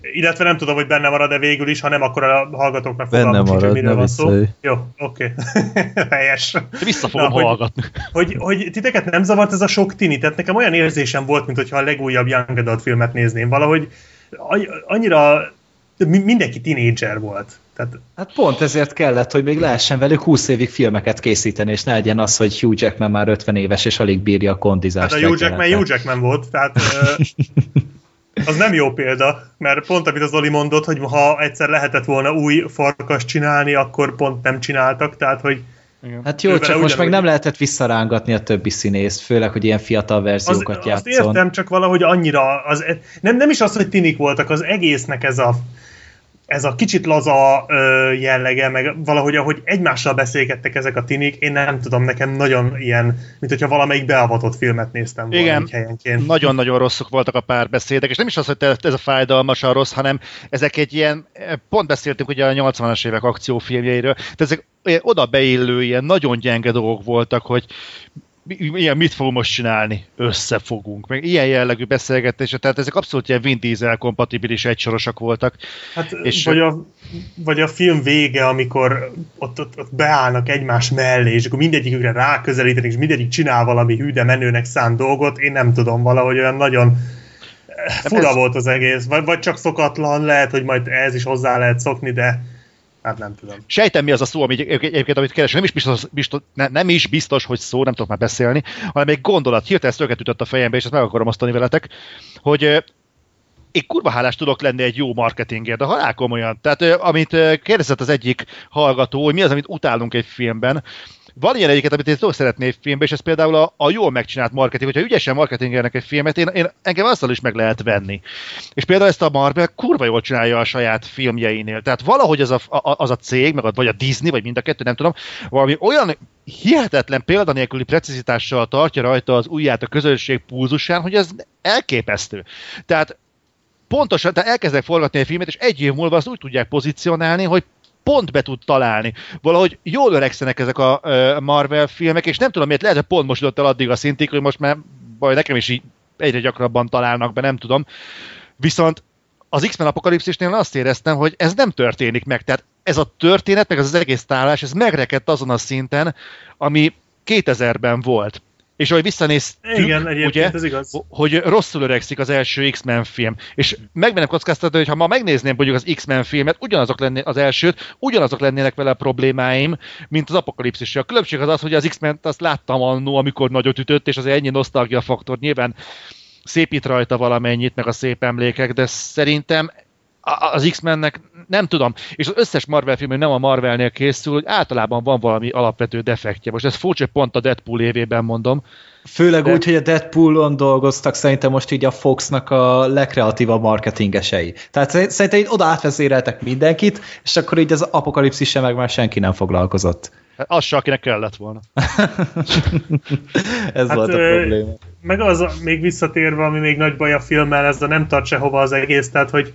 illetve nem tudom, hogy benne marad de végül is, ha nem, akkor a hallgatóknak fogalmuk sincs, hogy miről van szó. Jó, oké. Helyes. De vissza fogom Na, hogy- hallgatni. hogy, hogy titeket nem zavart ez a sok tini? Tehát nekem olyan érzésem volt, mintha a legújabb Young Adult filmet nézném. Valahogy annyira mi- mindenki tinédzser volt. Tehát Hát pont ezért kellett, hogy még lehessen velük 20 évig filmeket készíteni, és ne legyen az, hogy Hugh Jackman már 50 éves, és alig bírja a kondizást. hát a Hugh Jackman. Hugh Jackman volt, tehát ö, az nem jó példa, mert pont amit az Oli mondott, hogy ha egyszer lehetett volna új farkas csinálni, akkor pont nem csináltak, tehát hogy Hát jó, csak most meg nem lehetett visszarángatni a többi színészt, főleg, hogy ilyen fiatal az, verziókat azt játszon. értem, csak valahogy annyira, az, nem, nem is az, hogy tinik voltak, az egésznek ez a ez a kicsit laza ö, jellege, meg valahogy ahogy egymással beszélgettek ezek a tinik, én nem tudom, nekem nagyon ilyen, mint hogyha valamelyik beavatott filmet néztem volna Igen. helyenként. Nagyon-nagyon rosszok voltak a párbeszédek, és nem is az, hogy ez a fájdalmasan rossz, hanem ezek egy ilyen, pont beszéltünk ugye a 80-as évek akciófilmjeiről, de ezek oda beillő, ilyen nagyon gyenge dolgok voltak, hogy ilyen mit fogunk most csinálni? Összefogunk. Meg ilyen jellegű beszélgetés, tehát ezek abszolút ilyen Vin Diesel kompatibilis egysorosak voltak. Hát, és vagy, a, vagy a film vége, amikor ott, ott, ott beállnak egymás mellé, és akkor mindegyikükre ráközelítenek, és mindegyik csinál valami hű, de menőnek szánt dolgot, én nem tudom, valahogy olyan nagyon fura ez... volt az egész, vagy, vagy csak szokatlan, lehet, hogy majd ez is hozzá lehet szokni, de Hát nem tudom. Sejtem, mi az a szó, ami egyébként, amit keresek. Nem is biztos, biztos, ne, nem is biztos, hogy szó, nem tudok már beszélni, hanem egy gondolat. Hirtelen ezt ütött a fejembe, és ezt meg akarom osztani veletek, hogy én kurva hálás tudok lenni egy jó marketingért, de halál komolyan. Tehát, amit kérdezett az egyik hallgató, hogy mi az, amit utálunk egy filmben, van ilyen egyiket, amit én szó szeretnék filmbe, és ez például a, a jól megcsinált marketing, hogyha ügyesen marketingelnek egy filmet, én, én, engem azzal is meg lehet venni. És például ezt a Marvel kurva jól csinálja a saját filmjeinél. Tehát valahogy az a, a, az a cég, meg a, vagy a Disney, vagy mind a kettő, nem tudom, valami olyan hihetetlen példanélküli precizitással tartja rajta az ujját a közönség pulzusán, hogy ez elképesztő. Tehát pontosan, tehát elkezdek forgatni egy filmet, és egy év múlva azt úgy tudják pozícionálni, hogy pont be tud találni. Valahogy jól öregszenek ezek a Marvel filmek, és nem tudom miért, lehet, hogy pont most jutott el addig a szintig, hogy most már baj, nekem is így egyre gyakrabban találnak be, nem tudom. Viszont az X-Men apokalipszisnél azt éreztem, hogy ez nem történik meg. Tehát ez a történet, meg az, az egész tálás, ez megrekedt azon a szinten, ami 2000-ben volt és ahogy visszanéztük, Igen, ugye, ez igaz. hogy rosszul öregszik az első X-Men film. És megmenem kockáztatni, hogy ha ma megnézném mondjuk az X-Men filmet, ugyanazok lennének az elsőt, ugyanazok lennének vele a problémáim, mint az apokalipszis. A különbség az az, hogy az X-Men-t azt láttam annó, amikor nagyot ütött, és az ennyi nosztalgia faktor nyilván szépít rajta valamennyit, meg a szép emlékek, de szerintem az X-Mennek nem tudom, és az összes Marvel film, nem a Marvelnél készül, hogy általában van valami alapvető defektje. Most ez furcsa pont a Deadpool évében mondom. Főleg de... úgy, hogy a Deadpoolon dolgoztak szerintem most így a Foxnak a legkreatívabb marketingesei. Tehát szerintem így oda átvezéreltek mindenkit, és akkor így az apokalipszis meg már senki nem foglalkozott. Hát az se, akinek kellett volna. ez hát, volt a probléma. Meg az, még visszatérve, ami még nagy baj a filmmel, ez a nem tart sehova az egész, tehát hogy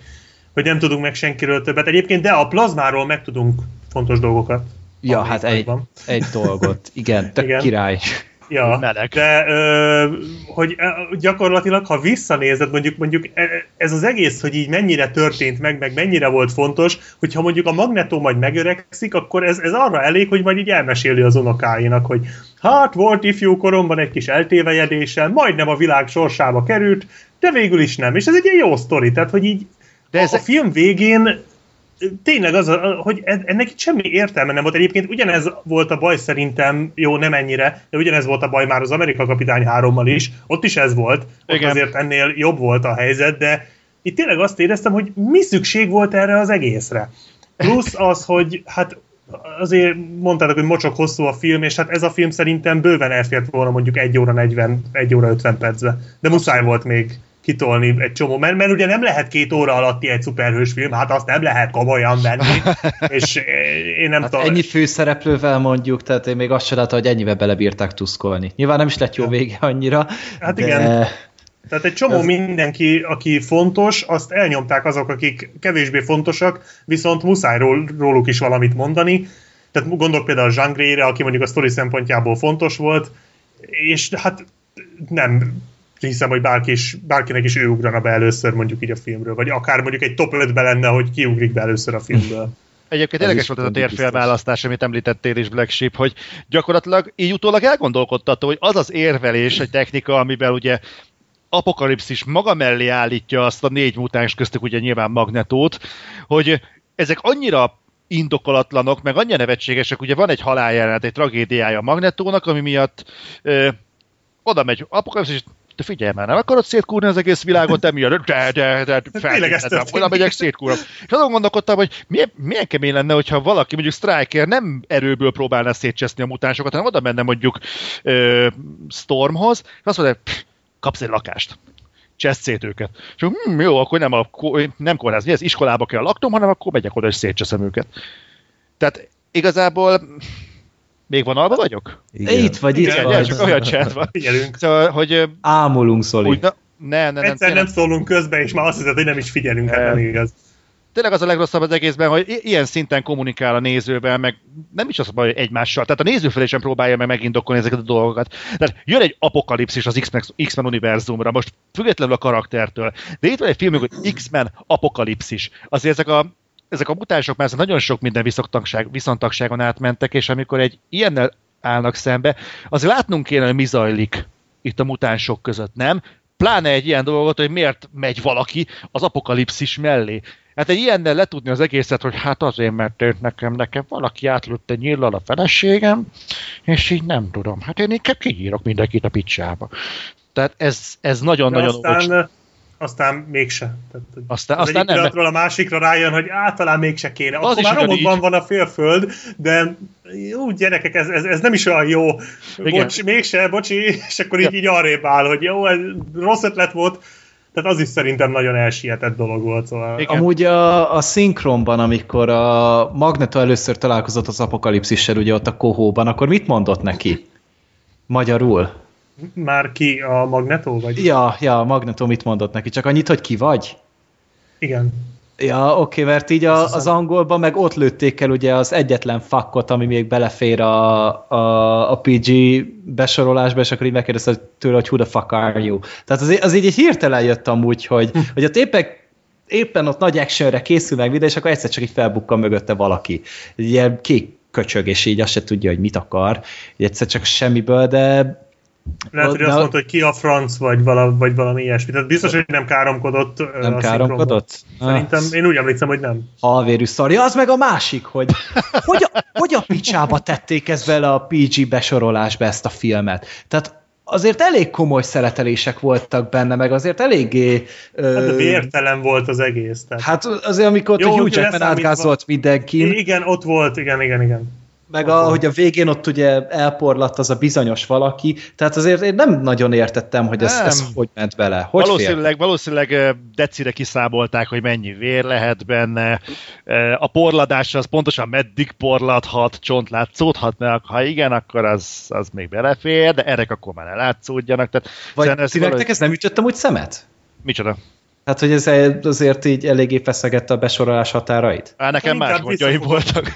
hogy nem tudunk meg senkiről többet. Egyébként, de a plazmáról meg tudunk fontos dolgokat. Ja, hát egy, egy dolgot. Igen, tök Igen. király. Ja, Meleg. de ö, hogy gyakorlatilag, ha visszanézed, mondjuk, mondjuk e, ez az egész, hogy így mennyire történt meg, meg mennyire volt fontos, hogyha mondjuk a Magneto majd megöregszik, akkor ez, ez arra elég, hogy majd így elmeséli az unokáinak, hogy hát volt ifjú koromban egy kis eltévejedéssel, majdnem a világ sorsába került, de végül is nem. És ez egy ilyen jó sztori, tehát hogy így de ez a, film végén tényleg az, hogy ennek itt semmi értelme nem volt. Egyébként ugyanez volt a baj szerintem, jó, nem ennyire, de ugyanez volt a baj már az Amerika Kapitány 3-mal is, ott is ez volt, ott azért ennél jobb volt a helyzet, de itt tényleg azt éreztem, hogy mi szükség volt erre az egészre. Plusz az, hogy hát azért mondtátok, hogy mocsok hosszú a film, és hát ez a film szerintem bőven elfért volna mondjuk 1 óra 40, 1 óra 50 percbe. De muszáj volt még kitolni egy csomó, mert, mert ugye nem lehet két óra alatti egy szuperhős film, hát azt nem lehet komolyan venni, és én nem hát tudom. Ennyi főszereplővel mondjuk, tehát én még azt sem látom, hogy ennyivel belebírták tuszkolni. Nyilván nem is lett jó vége annyira. Hát de... igen. Tehát egy csomó Ez... mindenki, aki fontos, azt elnyomták azok, akik kevésbé fontosak, viszont muszáj róluk is valamit mondani. Tehát gondolok például a Jean aki mondjuk a sztori szempontjából fontos volt, és hát nem hiszem, hogy bárki is, bárkinek is ő ugrana be először mondjuk így a filmről, vagy akár mondjuk egy top 5-be lenne, hogy ki ugrik be először a filmből. Egyébként érdekes volt ez a térfélválasztás, amit említettél is, Black Sheep, hogy gyakorlatilag így utólag elgondolkodtató, hogy az az érvelés, egy technika, amivel ugye apokalipszis maga mellé állítja azt a négy mutáns köztük ugye nyilván magnetót, hogy ezek annyira indokolatlanok, meg annyira nevetségesek, ugye van egy haláljelenet, egy tragédiája a magnetónak, ami miatt ö, oda megy apokalipszis, de figyelj már, nem akarod szétkúrni az egész világot, emiatt, de, de, de, feltétlenül, oda megyek szétkúrom. És azon gondolkodtam, hogy milyen, milyen kemény lenne, hogyha valaki, mondjuk Striker nem erőből próbálna szétcseszni a mutánsokat, hanem oda menne mondjuk ö, Stormhoz, és azt mondja, kapsz egy lakást csesz szét őket. És hm, jó, akkor nem, a, nem kórház, ez iskolába kell laknom, hanem akkor megyek oda és szétcseszem őket. Tehát igazából még van alba vagyok? Igen. Itt vagy, itt Igen, vagy. Csak olyan van. Figyelünk. Szóval, hogy... Ámulunk, Szoli. Úgy, na, ne, ne, nem, Egyszer nem, nem szólunk közbe, és már azt hiszed, hogy nem is figyelünk, hát nem igaz. tényleg az a legrosszabb az egészben, hogy ilyen szinten kommunikál a nézővel, meg nem is az a baj, hogy egymással. Tehát a néző felé sem próbálja meg megindokolni ezeket a dolgokat. Tehát jön egy apokalipszis az X-Men, X-Men univerzumra, most függetlenül a karaktertől. De itt van egy filmünk, hogy X-Men apokalipszis. Azért ezek a ezek a mutánsok már nagyon sok minden viszontagság, viszontagságon átmentek, és amikor egy ilyennel állnak szembe, azért látnunk kéne, hogy mi zajlik itt a mutánsok között, nem? Pláne egy ilyen dolgot, hogy miért megy valaki az apokalipszis mellé. Hát egy ilyennel letudni az egészet, hogy hát azért, mert őt nekem, nekem valaki átlőtt egy nyíllal a feleségem, és így nem tudom. Hát én inkább kinyírok mindenkit a picsába. Tehát ez, ez nagyon-nagyon aztán, aztán mégse. Tehát, Aztán- az aztán egyik nem. a másikra rájön, hogy általán mégse kéne. Az Akkor is már romokban van a félföld, de jó, gyerekek, ez, ez, ez nem is olyan jó. Igen. Bocs, mégse, bocsi, és akkor így, így arrébb áll, hogy jó, ez rossz ötlet volt. Tehát az is szerintem nagyon elsietett dolog volt. Szóval. Igen. Amúgy a, a szinkronban, amikor a Magneto először találkozott az apokalipszissel, ugye ott a kohóban, akkor mit mondott neki? Magyarul? Már ki a Magneto? Vagy? Ja, ja, a Magneto mit mondott neki? Csak annyit, hogy ki vagy? Igen. Ja, oké, mert így a, az angolban meg ott lőtték el ugye az egyetlen fakkot, ami még belefér a, a, a PG besorolásba, és akkor így megkérdezte tőle, hogy who the fuck are you? Tehát az, az így egy hirtelen jött amúgy, hogy, hogy ott éppen, éppen ott nagy actionre készül meg videó, és akkor egyszer csak így felbukkan mögötte valaki. Ilyen kék köcsög, és így azt se tudja, hogy mit akar. Így egyszer csak semmiből, de Lehet, hogy De- azt mondta, hogy ki a franc, vagy, vala, vagy valami ilyesmi. Tehát biztos, hogy nem káromkodott. nem a káromkodott? Szerintem, én úgy emlékszem, hogy nem. halvérű szarja, az meg a másik, hogy hogy a, hogy a picsába tették ezt bele a PG besorolásba ezt a filmet. Tehát azért elég komoly szeletelések voltak benne, meg azért eléggé... Ö, Hát vértelen volt az egész. Tehát. hát azért, amikor Jó, a Hugh Jackman átgázolt mindenkin, Igen, ott volt, igen, igen, igen. Meg a, hogy a végén ott ugye elporlatt az a bizonyos valaki, tehát azért én nem nagyon értettem, hogy ez, Nem. ez hogy ment bele. Hogy valószínűleg, valószínűleg decire kiszámolták, hogy mennyi vér lehet benne. A porladás az pontosan meddig porladhat, csont látszódhat, mert ha igen, akkor az, az még belefér, de erek akkor már ne látszódjanak. Tehát Vagy ti nektek valahogy- ez nem ütöttem úgy szemet? Micsoda? Hát, hogy ez azért így eléggé feszegette a besorolás határait? Á, nekem más gondjaim voltak.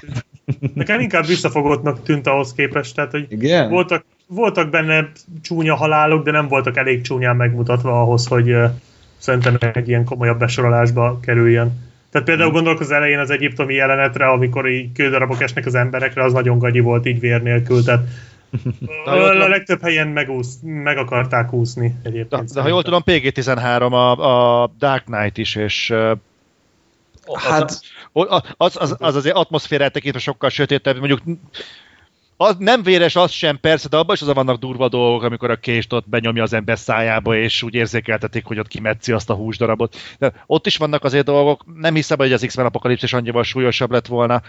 Nekem inkább visszafogottnak tűnt ahhoz képest, tehát hogy Igen? voltak, voltak benne csúnya halálok, de nem voltak elég csúnyán megmutatva ahhoz, hogy uh, szerintem egy ilyen komolyabb besorolásba kerüljön. Tehát például gondolok az elején az egyiptomi jelenetre, amikor így kődarabok esnek az emberekre, az nagyon gagyi volt így vér nélkül, tehát a tudom- legtöbb helyen megúsz, meg akarták úszni De, egyébként. de ha jól tudom, PG-13 a, a Dark Knight is, és Hát, az, az, az, az azért atmoszférát tekintve sokkal sötétebb, mondjuk az nem véres az sem, persze, de abban is az vannak durva dolgok, amikor a kést ott benyomja az ember szájába, és úgy érzékeltetik, hogy ott kimetszi azt a húsdarabot. De ott is vannak azért dolgok, nem hiszem, hogy az X-Men apokalipszis annyival súlyosabb lett volna.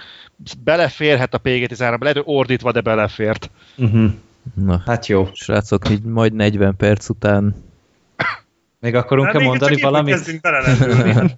Beleférhet a PG-13-ba, lehet, hogy ordítva, de belefért. uh-huh. Na, hát jó. srácok, így majd 40 perc után Még akarunk-e még mondani valamit? Kezdünk belelendülni.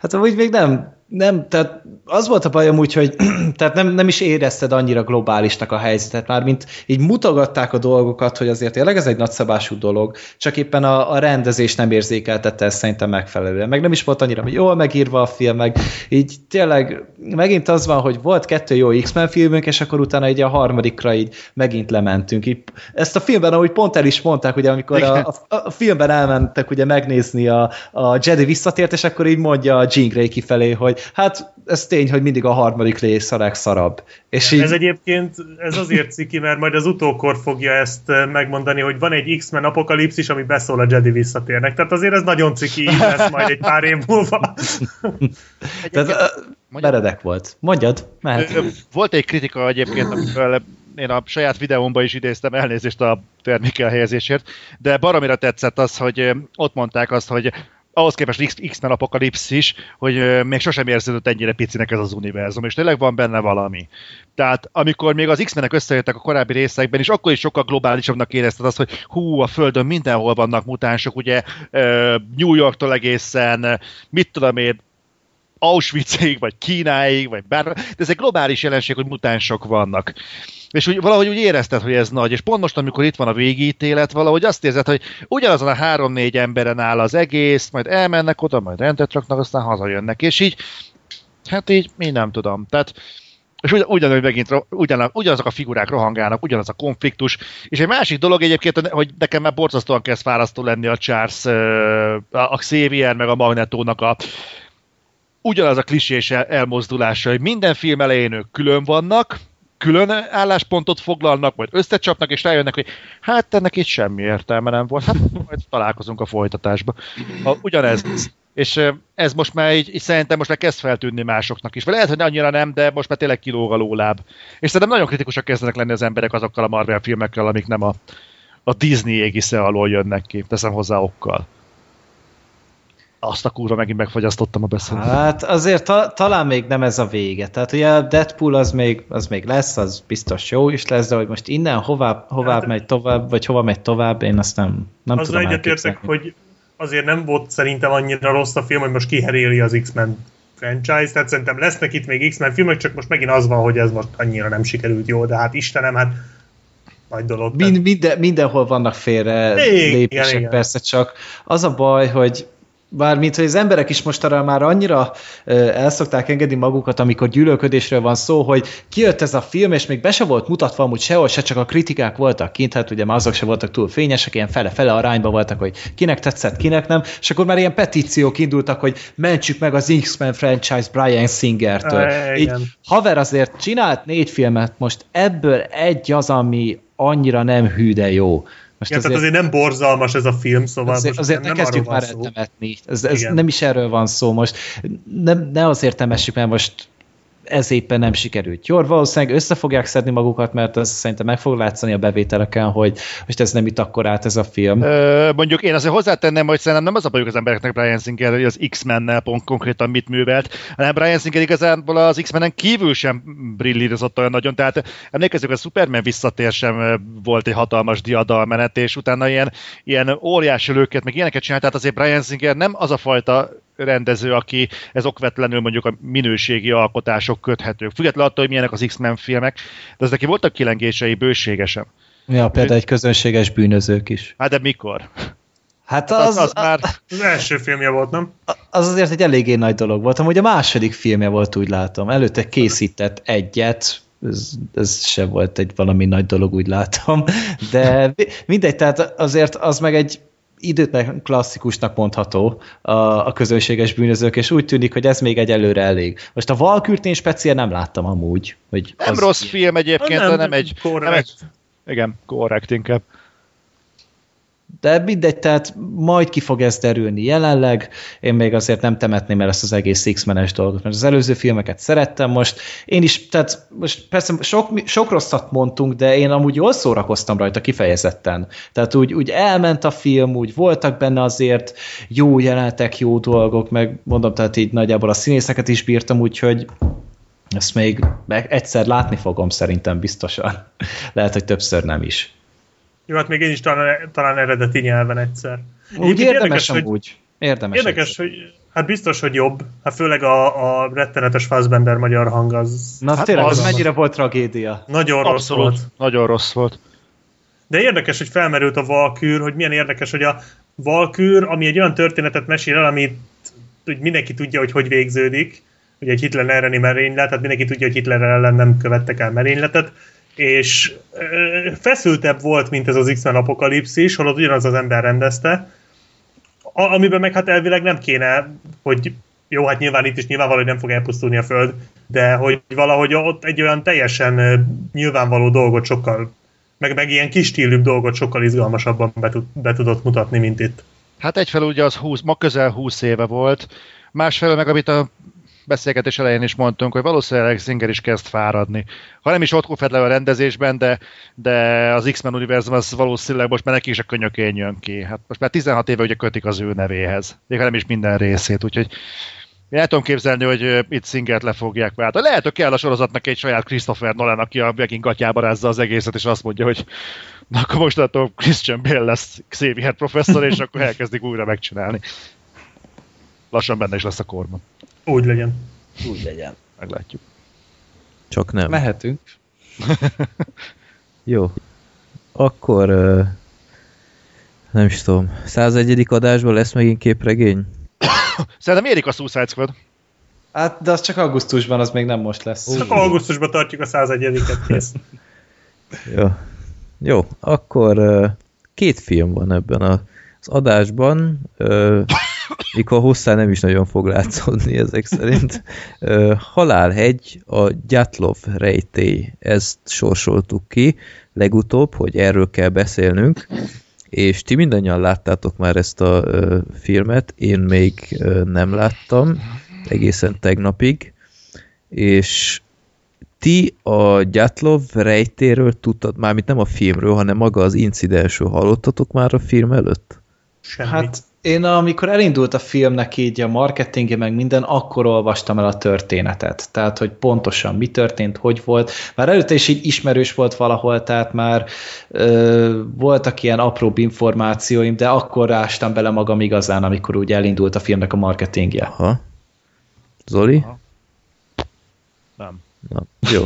Hát amúgy még nem, nem, tehát az volt a bajom úgy, hogy tehát nem, nem is érezted annyira globálisnak a helyzetet, már mint így mutogatták a dolgokat, hogy azért tényleg ez egy nagyszabású dolog, csak éppen a, a rendezés nem érzékeltette ezt szerintem megfelelően. Meg nem is volt annyira jól megírva a film, meg így tényleg megint az van, hogy volt kettő jó X-Men filmünk, és akkor utána így a harmadikra így megint lementünk. Így, ezt a filmben ahogy pont el is mondták, ugye amikor a, a, a filmben elmentek ugye megnézni a, a Jedi visszatért, és akkor így mondja a Jean Grey kifelé, hogy hát ez tény, hogy mindig a harmadik rész a legszarabb. És így, Ez egyébként ez azért ciki, mert majd az utókor fogja ezt eh, megmondani, hogy van egy X-Men apokalipszis, ami beszól a Jedi visszatérnek. Tehát azért ez nagyon ciki így lesz majd egy pár év múlva. tehát, ö, meredek volt. Mondjad, mehet. Volt egy kritika egyébként, amivel én a saját videómban is idéztem elnézést a termékelhelyezésért, de baromira tetszett az, hogy ott mondták azt, hogy ahhoz képest X- X-Men apokalipszis, hogy még sosem érződött ennyire picinek ez az univerzum, és tényleg van benne valami. Tehát amikor még az X-menek összejöttek a korábbi részekben, és akkor is sokkal globálisabbnak érezted azt, hogy hú, a Földön mindenhol vannak mutánsok, ugye New Yorktól egészen, mit tudom én, Auschwitzig, vagy Kínáig, vagy bár, de ez egy globális jelenség, hogy mutánsok vannak. És úgy, valahogy úgy érezted, hogy ez nagy, és pont most, amikor itt van a végítélet, valahogy azt érzed, hogy ugyanazon a három-négy emberen áll az egész, majd elmennek oda, majd rendet raknak, aztán hazajönnek, és így, hát így, én nem tudom. Tehát, és ugyan, ugyanúgy megint ugyan, ugyanazok a figurák rohangálnak, ugyanaz a konfliktus. És egy másik dolog egyébként, hogy nekem már borzasztóan kezd fárasztó lenni a Charles, a Xavier, meg a Magnetónak a ugyanaz a klisés elmozdulása, hogy minden film elején ők külön vannak, külön álláspontot foglalnak, majd összecsapnak, és rájönnek, hogy hát ennek itt semmi értelme nem volt, hát majd találkozunk a folytatásba. A, ugyanez. És ez most már így, így szerintem most már kezd feltűnni másoknak is. Vagy lehet, hogy annyira nem, de most már tényleg kilóg a lóláb. És szerintem nagyon kritikusak kezdenek lenni az emberek azokkal a Marvel filmekkel, amik nem a, a Disney égisze alól jönnek ki. Teszem hozzá okkal azt a kurva megint megfagyasztottam a beszédet. Hát azért ta, talán még nem ez a vége. Tehát ugye a Deadpool az még, az még lesz, az biztos jó is lesz, de hogy most innen hová, hová hát, megy tovább, vagy hova megy tovább, én azt nem, nem az tudom egyetértek, hogy azért nem volt szerintem annyira rossz a film, hogy most kiheréli az X-Men franchise, tehát szerintem lesznek itt még X-Men filmek, csak most megint az van, hogy ez most annyira nem sikerült jól, de hát Istenem, hát nagy dolog. Mind, minden, mindenhol vannak félre igen, lépések, igen. persze, csak az a baj, hogy Bármint, hogy az emberek is most arra már annyira el szokták engedni magukat, amikor gyűlölködésről van szó, hogy kijött ez a film, és még be se volt mutatva amúgy sehol, se csak a kritikák voltak kint, hát ugye már azok se voltak túl fényesek, ilyen fele-fele arányban voltak, hogy kinek tetszett, kinek nem, és akkor már ilyen petíciók indultak, hogy mentsük meg az X-Men franchise Brian Singertől. E, Így, haver azért csinált négy filmet, most ebből egy az, ami annyira nem hű, de jó. Most Igen, azért, azért nem borzalmas ez a film, szóval azért, most azért nem, ne kezdjük már eltemetni. Ez, ez nem is erről van szó most. Nem, ne azért temessük, mert most ez éppen nem sikerült jól. Valószínűleg össze fogják szedni magukat, mert az szerintem meg fog látszani a bevételeken, hogy most ez nem itt akkor át ez a film. Ö, mondjuk én azért hozzátennem, hogy szerintem nem az a bajuk az embereknek Brian Singer, hogy az X-mennel pont konkrétan mit művelt, hanem Brian Singer igazából az X-menen kívül sem brillírozott olyan nagyon, tehát emlékezzük, a Superman visszatér sem volt egy hatalmas diadalmenet, és utána ilyen, ilyen óriási lőket, meg ilyeneket csinált, tehát azért Brian Singer nem az a fajta rendező, aki ez okvetlenül mondjuk a minőségi alkotások köthetők. Függetlenül attól, hogy milyenek az X-Men filmek, de az neki voltak kilengései bőségesen. Ja, például egy közönséges bűnözők is. Hát de mikor? Hát az, az, az már... Az első filmje volt, nem? Az azért egy eléggé nagy dolog volt. Amúgy a második filmje volt, úgy látom. Előtte készített egyet, ez, ez se volt egy valami nagy dolog, úgy látom. De mindegy, tehát azért az meg egy időtlen klasszikusnak mondható a, a közönséges bűnözők, és úgy tűnik, hogy ez még egy előre elég. Most a Valkürt én speciál nem láttam amúgy. Hogy nem az rossz film egyébként, nem, nem egy... Nem egy igen, korrekt inkább de mindegy, tehát majd ki fog ez derülni jelenleg, én még azért nem temetném el ezt az egész X-menes dolgot, mert az előző filmeket szerettem most, én is, tehát most persze sok, sok rosszat mondtunk, de én amúgy jól szórakoztam rajta kifejezetten. Tehát úgy, úgy elment a film, úgy voltak benne azért jó jelenetek, jó dolgok, meg mondom, tehát így nagyjából a színészeket is bírtam, úgyhogy ezt még egyszer látni fogom szerintem biztosan. Lehet, hogy többször nem is. Jó, hát még én is talán, talán eredeti nyelven egyszer. Úgy érdemes érdekes, amúgy. Érdemes. Érdekes, egyszer. hogy hát biztos, hogy jobb. Hát főleg a, a rettenetes Fassbender magyar hang az... Na hát tényleg, az, az mennyire volt tragédia? Nagyon Abszolút, rossz volt. Nagyon rossz volt. De érdekes, hogy felmerült a Valkűr, hogy milyen érdekes, hogy a Valkűr, ami egy olyan történetet mesél el, amit hogy mindenki tudja, hogy hogy végződik, hogy egy Hitler elleni merénylet, tehát mindenki tudja, hogy Hitler ellen nem követtek el merényletet, és feszültebb volt, mint ez az X-Men apokalipszis, holott ugyanaz az ember rendezte, amiben meg hát elvileg nem kéne, hogy jó, hát nyilván itt is nyilvánvaló, hogy nem fog elpusztulni a Föld, de hogy valahogy ott egy olyan teljesen nyilvánvaló dolgot sokkal, meg, meg ilyen kis stílűbb dolgot sokkal izgalmasabban be, be tudott mutatni, mint itt. Hát egyfelől ugye az 20, ma közel 20 éve volt, másfelől meg amit a beszélgetés elején is mondtunk, hogy valószínűleg Singer is kezd fáradni. Ha nem is ott fed le a rendezésben, de, de az X-Men univerzum az valószínűleg most már neki is a könyökén jön ki. Hát most már 16 éve ugye kötik az ő nevéhez. Még nem is minden részét, úgyhogy én el tudom képzelni, hogy itt Singert le fogják váltani. Lehet, hogy kell a sorozatnak egy saját Christopher Nolan, aki a megint gatyába rázza az egészet, és azt mondja, hogy na akkor most Christian Bale lesz Xavier professzor, és akkor elkezdik újra megcsinálni. Lassan benne is lesz a korban. Úgy legyen. Úgy legyen. Meglátjuk. Csak nem. Mehetünk. Jó. Akkor nem is tudom, 101. adásban lesz megint képregény? Szerintem érik a Suicide Squad. Hát, de az csak augusztusban, az még nem most lesz. Csak augusztusban tartjuk a 101-et, kész. Jó. Jó, akkor két film van ebben a, az adásban, mikor hosszá nem is nagyon fog látszódni ezek szerint. Halálhegy, a Gyatlov rejtély, ezt sorsoltuk ki legutóbb, hogy erről kell beszélnünk, és ti mindannyian láttátok már ezt a filmet, én még nem láttam, egészen tegnapig, és ti a Gyatlov rejtéről tudtad, mármint nem a filmről, hanem maga az incidensről hallottatok már a film előtt? Semmi. Hát én amikor elindult a filmnek így a marketingje meg minden, akkor olvastam el a történetet. Tehát, hogy pontosan mi történt, hogy volt. Már előtte is így ismerős volt valahol, tehát már ö, voltak ilyen apróbb információim, de akkor ástam bele magam igazán, amikor úgy elindult a filmnek a marketingje. Aha. Zoli? Aha. Nem. Na, jó.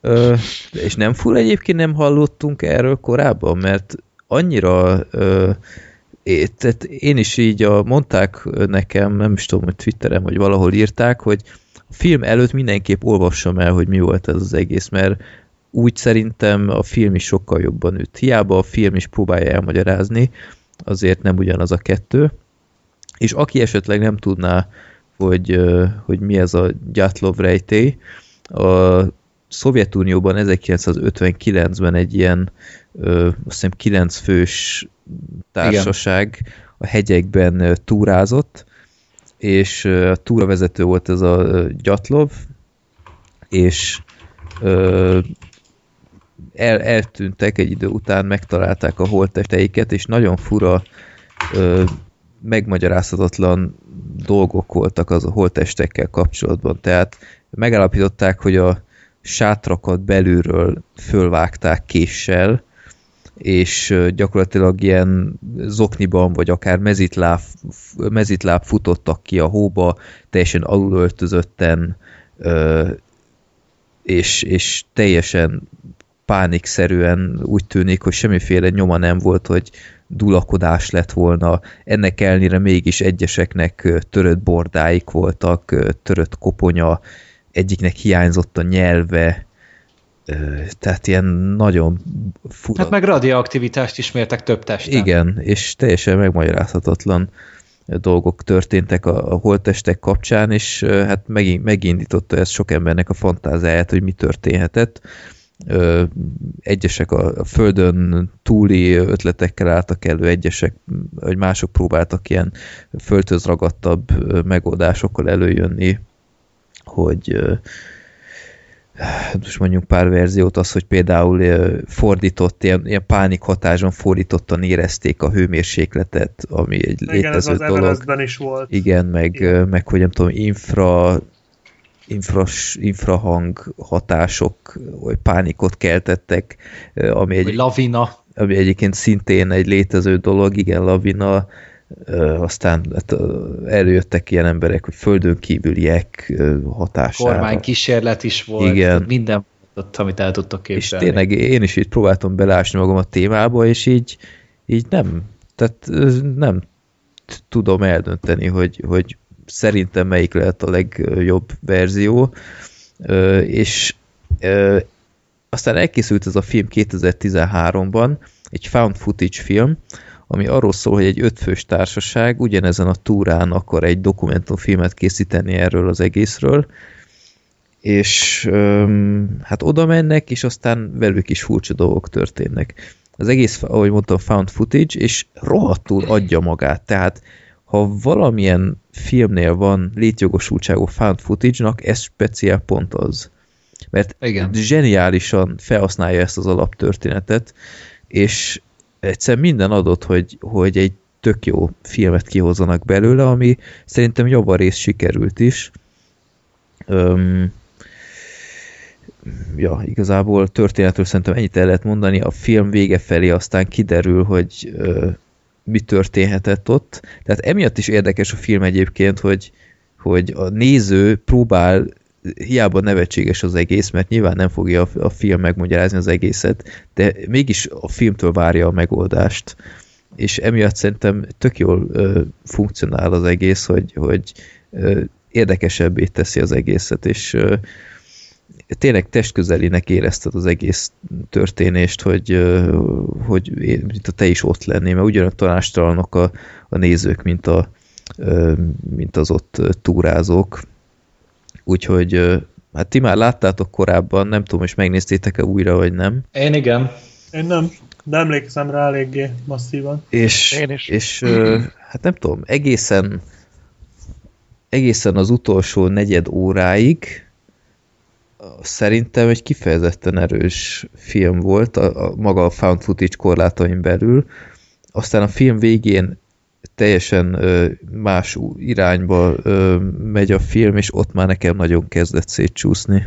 Ö, és nem full egyébként nem hallottunk erről korábban, mert annyira ö, é, tehát én is így a, mondták nekem, nem is tudom, hogy Twitteren, vagy valahol írták, hogy a film előtt mindenképp olvassam el, hogy mi volt ez az egész, mert úgy szerintem a film is sokkal jobban üt. Hiába a film is próbálja elmagyarázni, azért nem ugyanaz a kettő. És aki esetleg nem tudná, hogy, hogy mi ez a Gyatlov rejtély, a Szovjetunióban 1959-ben egy ilyen ö, azt hiszem 9 fős társaság Igen. a hegyekben túrázott, és a túravezető volt ez a Gyatlov, és el, eltűntek egy idő után, megtalálták a holttesteiket, és nagyon fura ö, megmagyarázhatatlan dolgok voltak az a holttestekkel kapcsolatban. Tehát megállapították, hogy a sátrakat belülről fölvágták késsel, és gyakorlatilag ilyen zokniban, vagy akár mezitláb, mezitláb futottak ki a hóba, teljesen alulöltözötten, és, és teljesen pánikszerűen úgy tűnik, hogy semmiféle nyoma nem volt, hogy dulakodás lett volna. Ennek ellenére mégis egyeseknek törött bordáik voltak, törött koponya, egyiknek hiányzott a nyelve, tehát ilyen nagyon fura. Hát meg radioaktivitást ismértek több testen. Igen, és teljesen megmagyarázhatatlan dolgok történtek a, a holttestek kapcsán, és hát megint, megindította ez sok embernek a fantáziáját, hogy mi történhetett. Egyesek a, a földön túli ötletekkel álltak elő, egyesek, vagy mások próbáltak ilyen földhöz ragadtabb megoldásokkal előjönni, hogy most mondjuk pár verziót, az, hogy például fordított, ilyen, ilyen pánik hatáson fordítottan érezték a hőmérsékletet, ami egy Igen, létező ez az dolog. Everestben is volt. Igen, meg, Igen. meg hogy nem tudom, infra, infras, infrahang hatások, vagy pánikot keltettek, ami Vagy egy, lavina. ami egyébként szintén egy létező dolog, igen, lavina, aztán hát, előjöttek ilyen emberek, hogy földön kívüliek hatására. Kormány kísérlet is volt. Igen. Minden ott, amit el tudtok És képzelni. tényleg én is így próbáltam belásni magam a témába, és így, így nem, tehát nem tudom eldönteni, hogy, hogy szerintem melyik lehet a legjobb verzió, és aztán elkészült ez a film 2013-ban, egy found footage film, ami arról szól, hogy egy ötfős társaság ugyanezen a túrán akar egy dokumentumfilmet készíteni erről az egészről, és öm, hát oda mennek, és aztán velük is furcsa dolgok történnek. Az egész, ahogy mondtam, found footage, és rohadtul adja magát. Tehát, ha valamilyen filmnél van létjogosultságú found footage-nak, ez speciál pont az. Mert Igen. zseniálisan felhasználja ezt az alaptörténetet, és egyszer minden adott, hogy, hogy egy tök jó filmet kihozzanak belőle, ami szerintem javarész sikerült is. Öm, ja, igazából történetről szerintem ennyit el lehet mondani. A film vége felé aztán kiderül, hogy ö, mi történhetett ott. Tehát emiatt is érdekes a film egyébként, hogy, hogy a néző próbál hiába nevetséges az egész, mert nyilván nem fogja a, film megmagyarázni az egészet, de mégis a filmtől várja a megoldást. És emiatt szerintem tök jól ö, funkcionál az egész, hogy, hogy ö, érdekesebbé teszi az egészet, és ö, tényleg testközelinek érezted az egész történést, hogy, hogy mint a te is ott lennél, mert ugyanak tanástalanok a, a nézők, mint, a, mint az ott túrázók, úgyhogy hát ti már láttátok korábban, nem tudom, és megnéztétek-e újra, vagy nem. Én igen. Én nem, de emlékszem rá eléggé masszívan. És, Én is. és hát nem tudom, egészen egészen az utolsó negyed óráig szerintem egy kifejezetten erős film volt, a, a maga a found footage korlátain belül. Aztán a film végén teljesen más irányba megy a film, és ott már nekem nagyon kezdett szétcsúszni.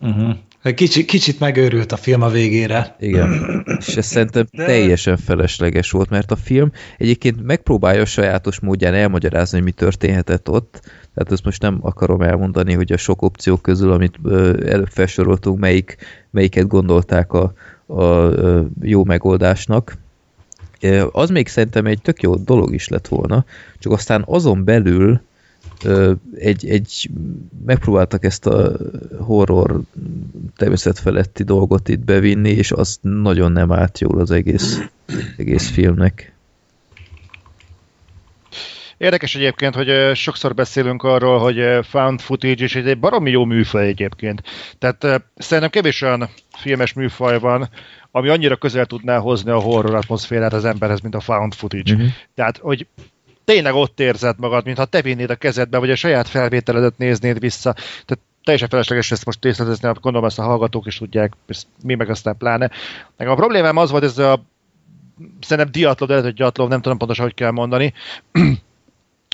Uh-huh. Kicsit, kicsit megőrült a film a végére. Igen, és ez szerintem teljesen felesleges volt, mert a film egyébként megpróbálja a sajátos módján elmagyarázni, hogy mi történhetett ott, tehát ezt most nem akarom elmondani, hogy a sok opció közül, amit előbb felsoroltunk, melyik, melyiket gondolták a, a jó megoldásnak, az még szerintem egy tök jó dolog is lett volna, csak aztán azon belül egy, egy megpróbáltak ezt a horror természetfeletti dolgot itt bevinni, és az nagyon nem állt jól az egész, egész filmnek. Érdekes egyébként, hogy sokszor beszélünk arról, hogy found footage és egy baromi jó műfaj egyébként. Tehát szerintem kevés olyan filmes műfaj van, ami annyira közel tudná hozni a horror atmoszférát az emberhez, mint a found footage. Uh-huh. Tehát, hogy tényleg ott érzed magad, mintha te vinnéd a kezedbe, vagy a saját felvételedet néznéd vissza. Tehát teljesen felesleges ezt most részletezni, gondolom ezt a hallgatók is tudják, mi meg aztán pláne. Nekem a problémám az volt, ez a szerintem diatlov, de lehet, hogy gyatlov, nem tudom pontosan, hogy kell mondani,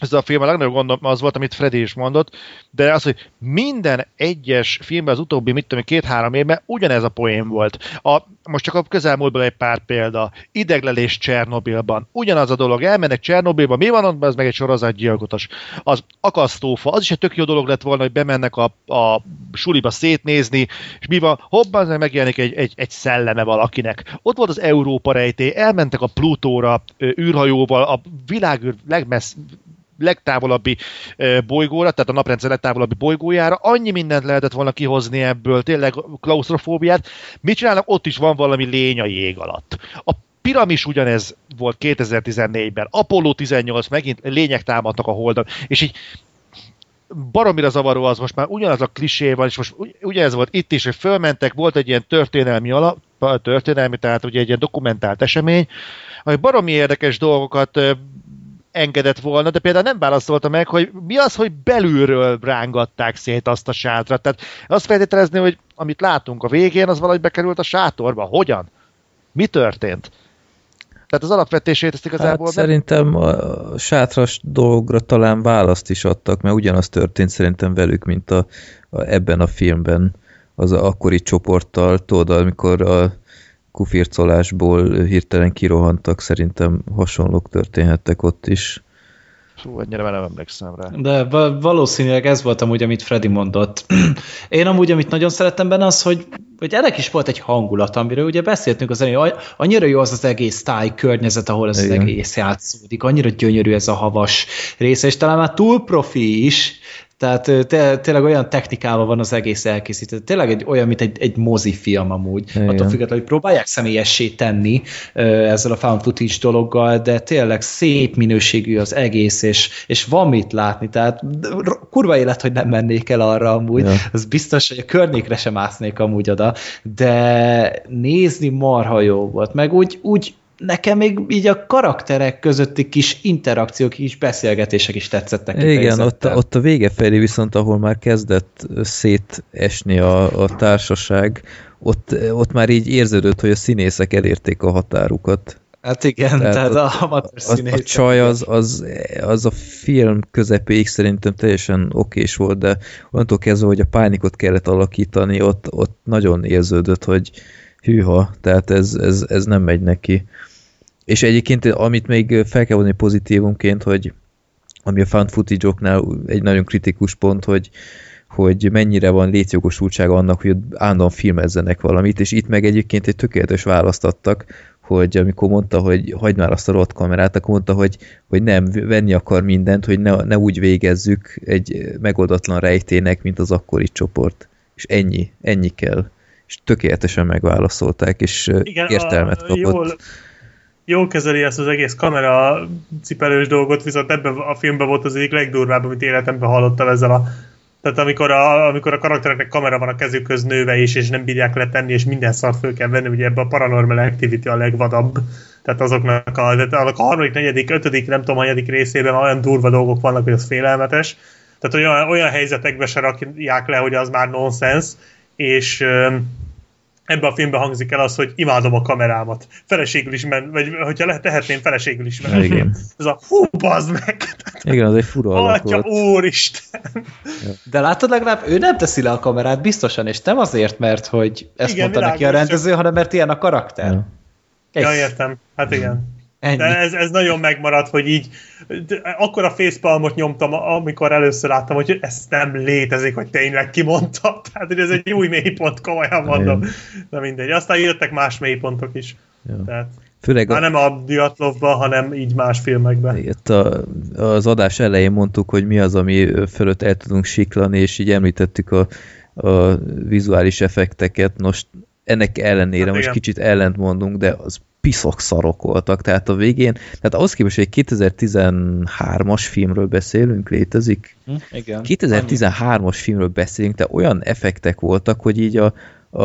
ez a film a legnagyobb gondom az volt, amit Freddy is mondott, de az, hogy minden egyes filmben az utóbbi, mit tudom, két-három évben ugyanez a poén volt. A, most csak a közelmúltban egy pár példa. Ideglelés Csernobilban. Ugyanaz a dolog. Elmennek Csernobilba, mi van ott, ez meg egy sorozatgyilkos. Az akasztófa, az is egy tök jó dolog lett volna, hogy bemennek a, a suliba szétnézni, és mi van, hobban megjelenik egy, egy, egy szelleme valakinek. Ott volt az Európa rejtély, elmentek a Plutóra űrhajóval, a világ legmessz, legtávolabbi bolygóra, tehát a naprendszer legtávolabbi bolygójára, annyi mindent lehetett volna kihozni ebből, tényleg klaustrofóbiát. Mit csinálnak? Ott is van valami lény a jég alatt. A piramis ugyanez volt 2014-ben, Apollo 18 megint lények támadtak a holdon, és így baromira zavaró az most már ugyanaz a klisé van, és most ugyanez volt itt is, hogy fölmentek, volt egy ilyen történelmi alap, történelmi, tehát ugye egy ilyen dokumentált esemény, ami baromi érdekes dolgokat engedett volna, de például nem válaszolta meg, hogy mi az, hogy belülről rángatták szét azt a sátrat. Tehát azt feltételezni, hogy amit látunk a végén, az valahogy bekerült a sátorba. Hogyan? Mi történt? Tehát az alapvetését ezt igazából... Hát szerintem a sátras dolgra talán választ is adtak, mert ugyanaz történt szerintem velük, mint a, a ebben a filmben az akkori csoporttal, tudod, amikor a kufircolásból hirtelen kirohantak, szerintem hasonlók történhettek ott is. Fú, ennyire már nem emlékszem rá. De valószínűleg ez volt amúgy, amit Freddy mondott. Én amúgy, amit nagyon szerettem benne az, hogy, hogy ennek is volt egy hangulat, amiről ugye beszéltünk az hogy annyira jó az az egész táj környezet, ahol ez Igen. az egész játszódik, annyira gyönyörű ez a havas része, és talán már túl profi is, tehát té tényleg olyan technikával van az egész elkészített. Tényleg egy, olyan, mint egy, egy mozifilm amúgy. Igen. Attól függetlenül, hogy próbálják személyessé tenni ezzel a found footage dologgal, de tényleg szép minőségű az egész, és, és van mit látni. Tehát kurva élet, hogy nem mennék el arra amúgy. Ja. Az biztos, hogy a környékre sem másznék amúgy oda. De nézni marha jó volt. Meg úgy, úgy nekem még így a karakterek közötti kis interakciók, kis beszélgetések is tetszettek. Igen, ott, ott a vége felé viszont, ahol már kezdett szétesni a, a társaság, ott, ott már így érződött, hogy a színészek elérték a határukat. Hát igen, tehát, tehát a, a, a, a csaj az, az, az a film közepéig szerintem teljesen okés volt, de onnantól kezdve, hogy a pánikot kellett alakítani, ott, ott nagyon érződött, hogy hűha, tehát ez, ez, ez nem megy neki És egyébként, amit még fel kell vonni pozitívumként, hogy ami a found footage egy nagyon kritikus pont, hogy, hogy mennyire van létjogosultsága annak, hogy állandóan filmezzenek valamit, és itt meg egyébként egy tökéletes választ adtak, hogy amikor mondta, hogy hagyd már azt a rott kamerát, akkor mondta, hogy, hogy nem, venni akar mindent, hogy ne, ne úgy végezzük egy megoldatlan rejtének, mint az akkori csoport. És ennyi, ennyi kell. És tökéletesen megválaszolták, és Igen, értelmet kapott. Jól, jól kezeli ezt az egész kamera cipelős dolgot, viszont ebben a filmben volt az egyik legdurvább, amit életemben hallottam ezzel a tehát amikor a, amikor a karaktereknek kamera van a kezükhöz nőve is, és nem bírják letenni, és minden szart föl kell venni, ugye ebben a Paranormal Activity a legvadabb. Tehát azoknak a, tehát a harmadik, negyedik, ötödik, nem tudom, hanyadik részében olyan durva dolgok vannak, hogy az félelmetes. Tehát olyan, olyan helyzetekbe se rakják le, hogy az már nonsens, és ebben a filmben hangzik el az, hogy imádom a kamerámat. Feleségül is men, vagy hogyha lehet, tehetném, feleségül is men. Igen. Ez a hú, bazd meg! Igen, az egy fura Atya, úristen! De látod legalább, ő nem teszi le a kamerát biztosan, és nem azért, mert hogy ezt igen, mondta neki a rendező, csak... hanem mert ilyen a karakter. Ja, ja értem. Hát igen. Ennyi. De ez, ez nagyon megmaradt, hogy így akkor a facepalmot nyomtam, amikor először láttam, hogy ez nem létezik, hogy tényleg kimondta. Tehát, hogy ez egy új mélypont, komolyan mondom. Na mindegy. Aztán jöttek más mélypontok is. Ja. Tehát, Főleg Már a... nem a Diatlovban, hanem így más filmekben. Itt a, az adás elején mondtuk, hogy mi az, ami fölött el tudunk siklani, és így említettük a, a vizuális effekteket. Most ennek ellenére hát most igen. kicsit ellent mondunk, de az piszok szarok voltak, tehát a végén, tehát ahhoz képest, hogy egy 2013-as filmről beszélünk, létezik? Hm, igen. 2013-as filmről beszélünk, de olyan effektek voltak, hogy így a, a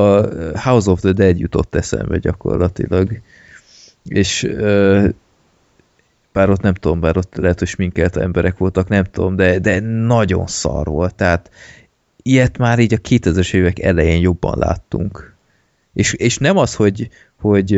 House of the Dead jutott eszembe gyakorlatilag. És bár ott nem tudom, bár ott lehet, hogy sminkelt emberek voltak, nem tudom, de, de nagyon szar volt, tehát ilyet már így a 2000-es évek elején jobban láttunk. És, és nem az, hogy, hogy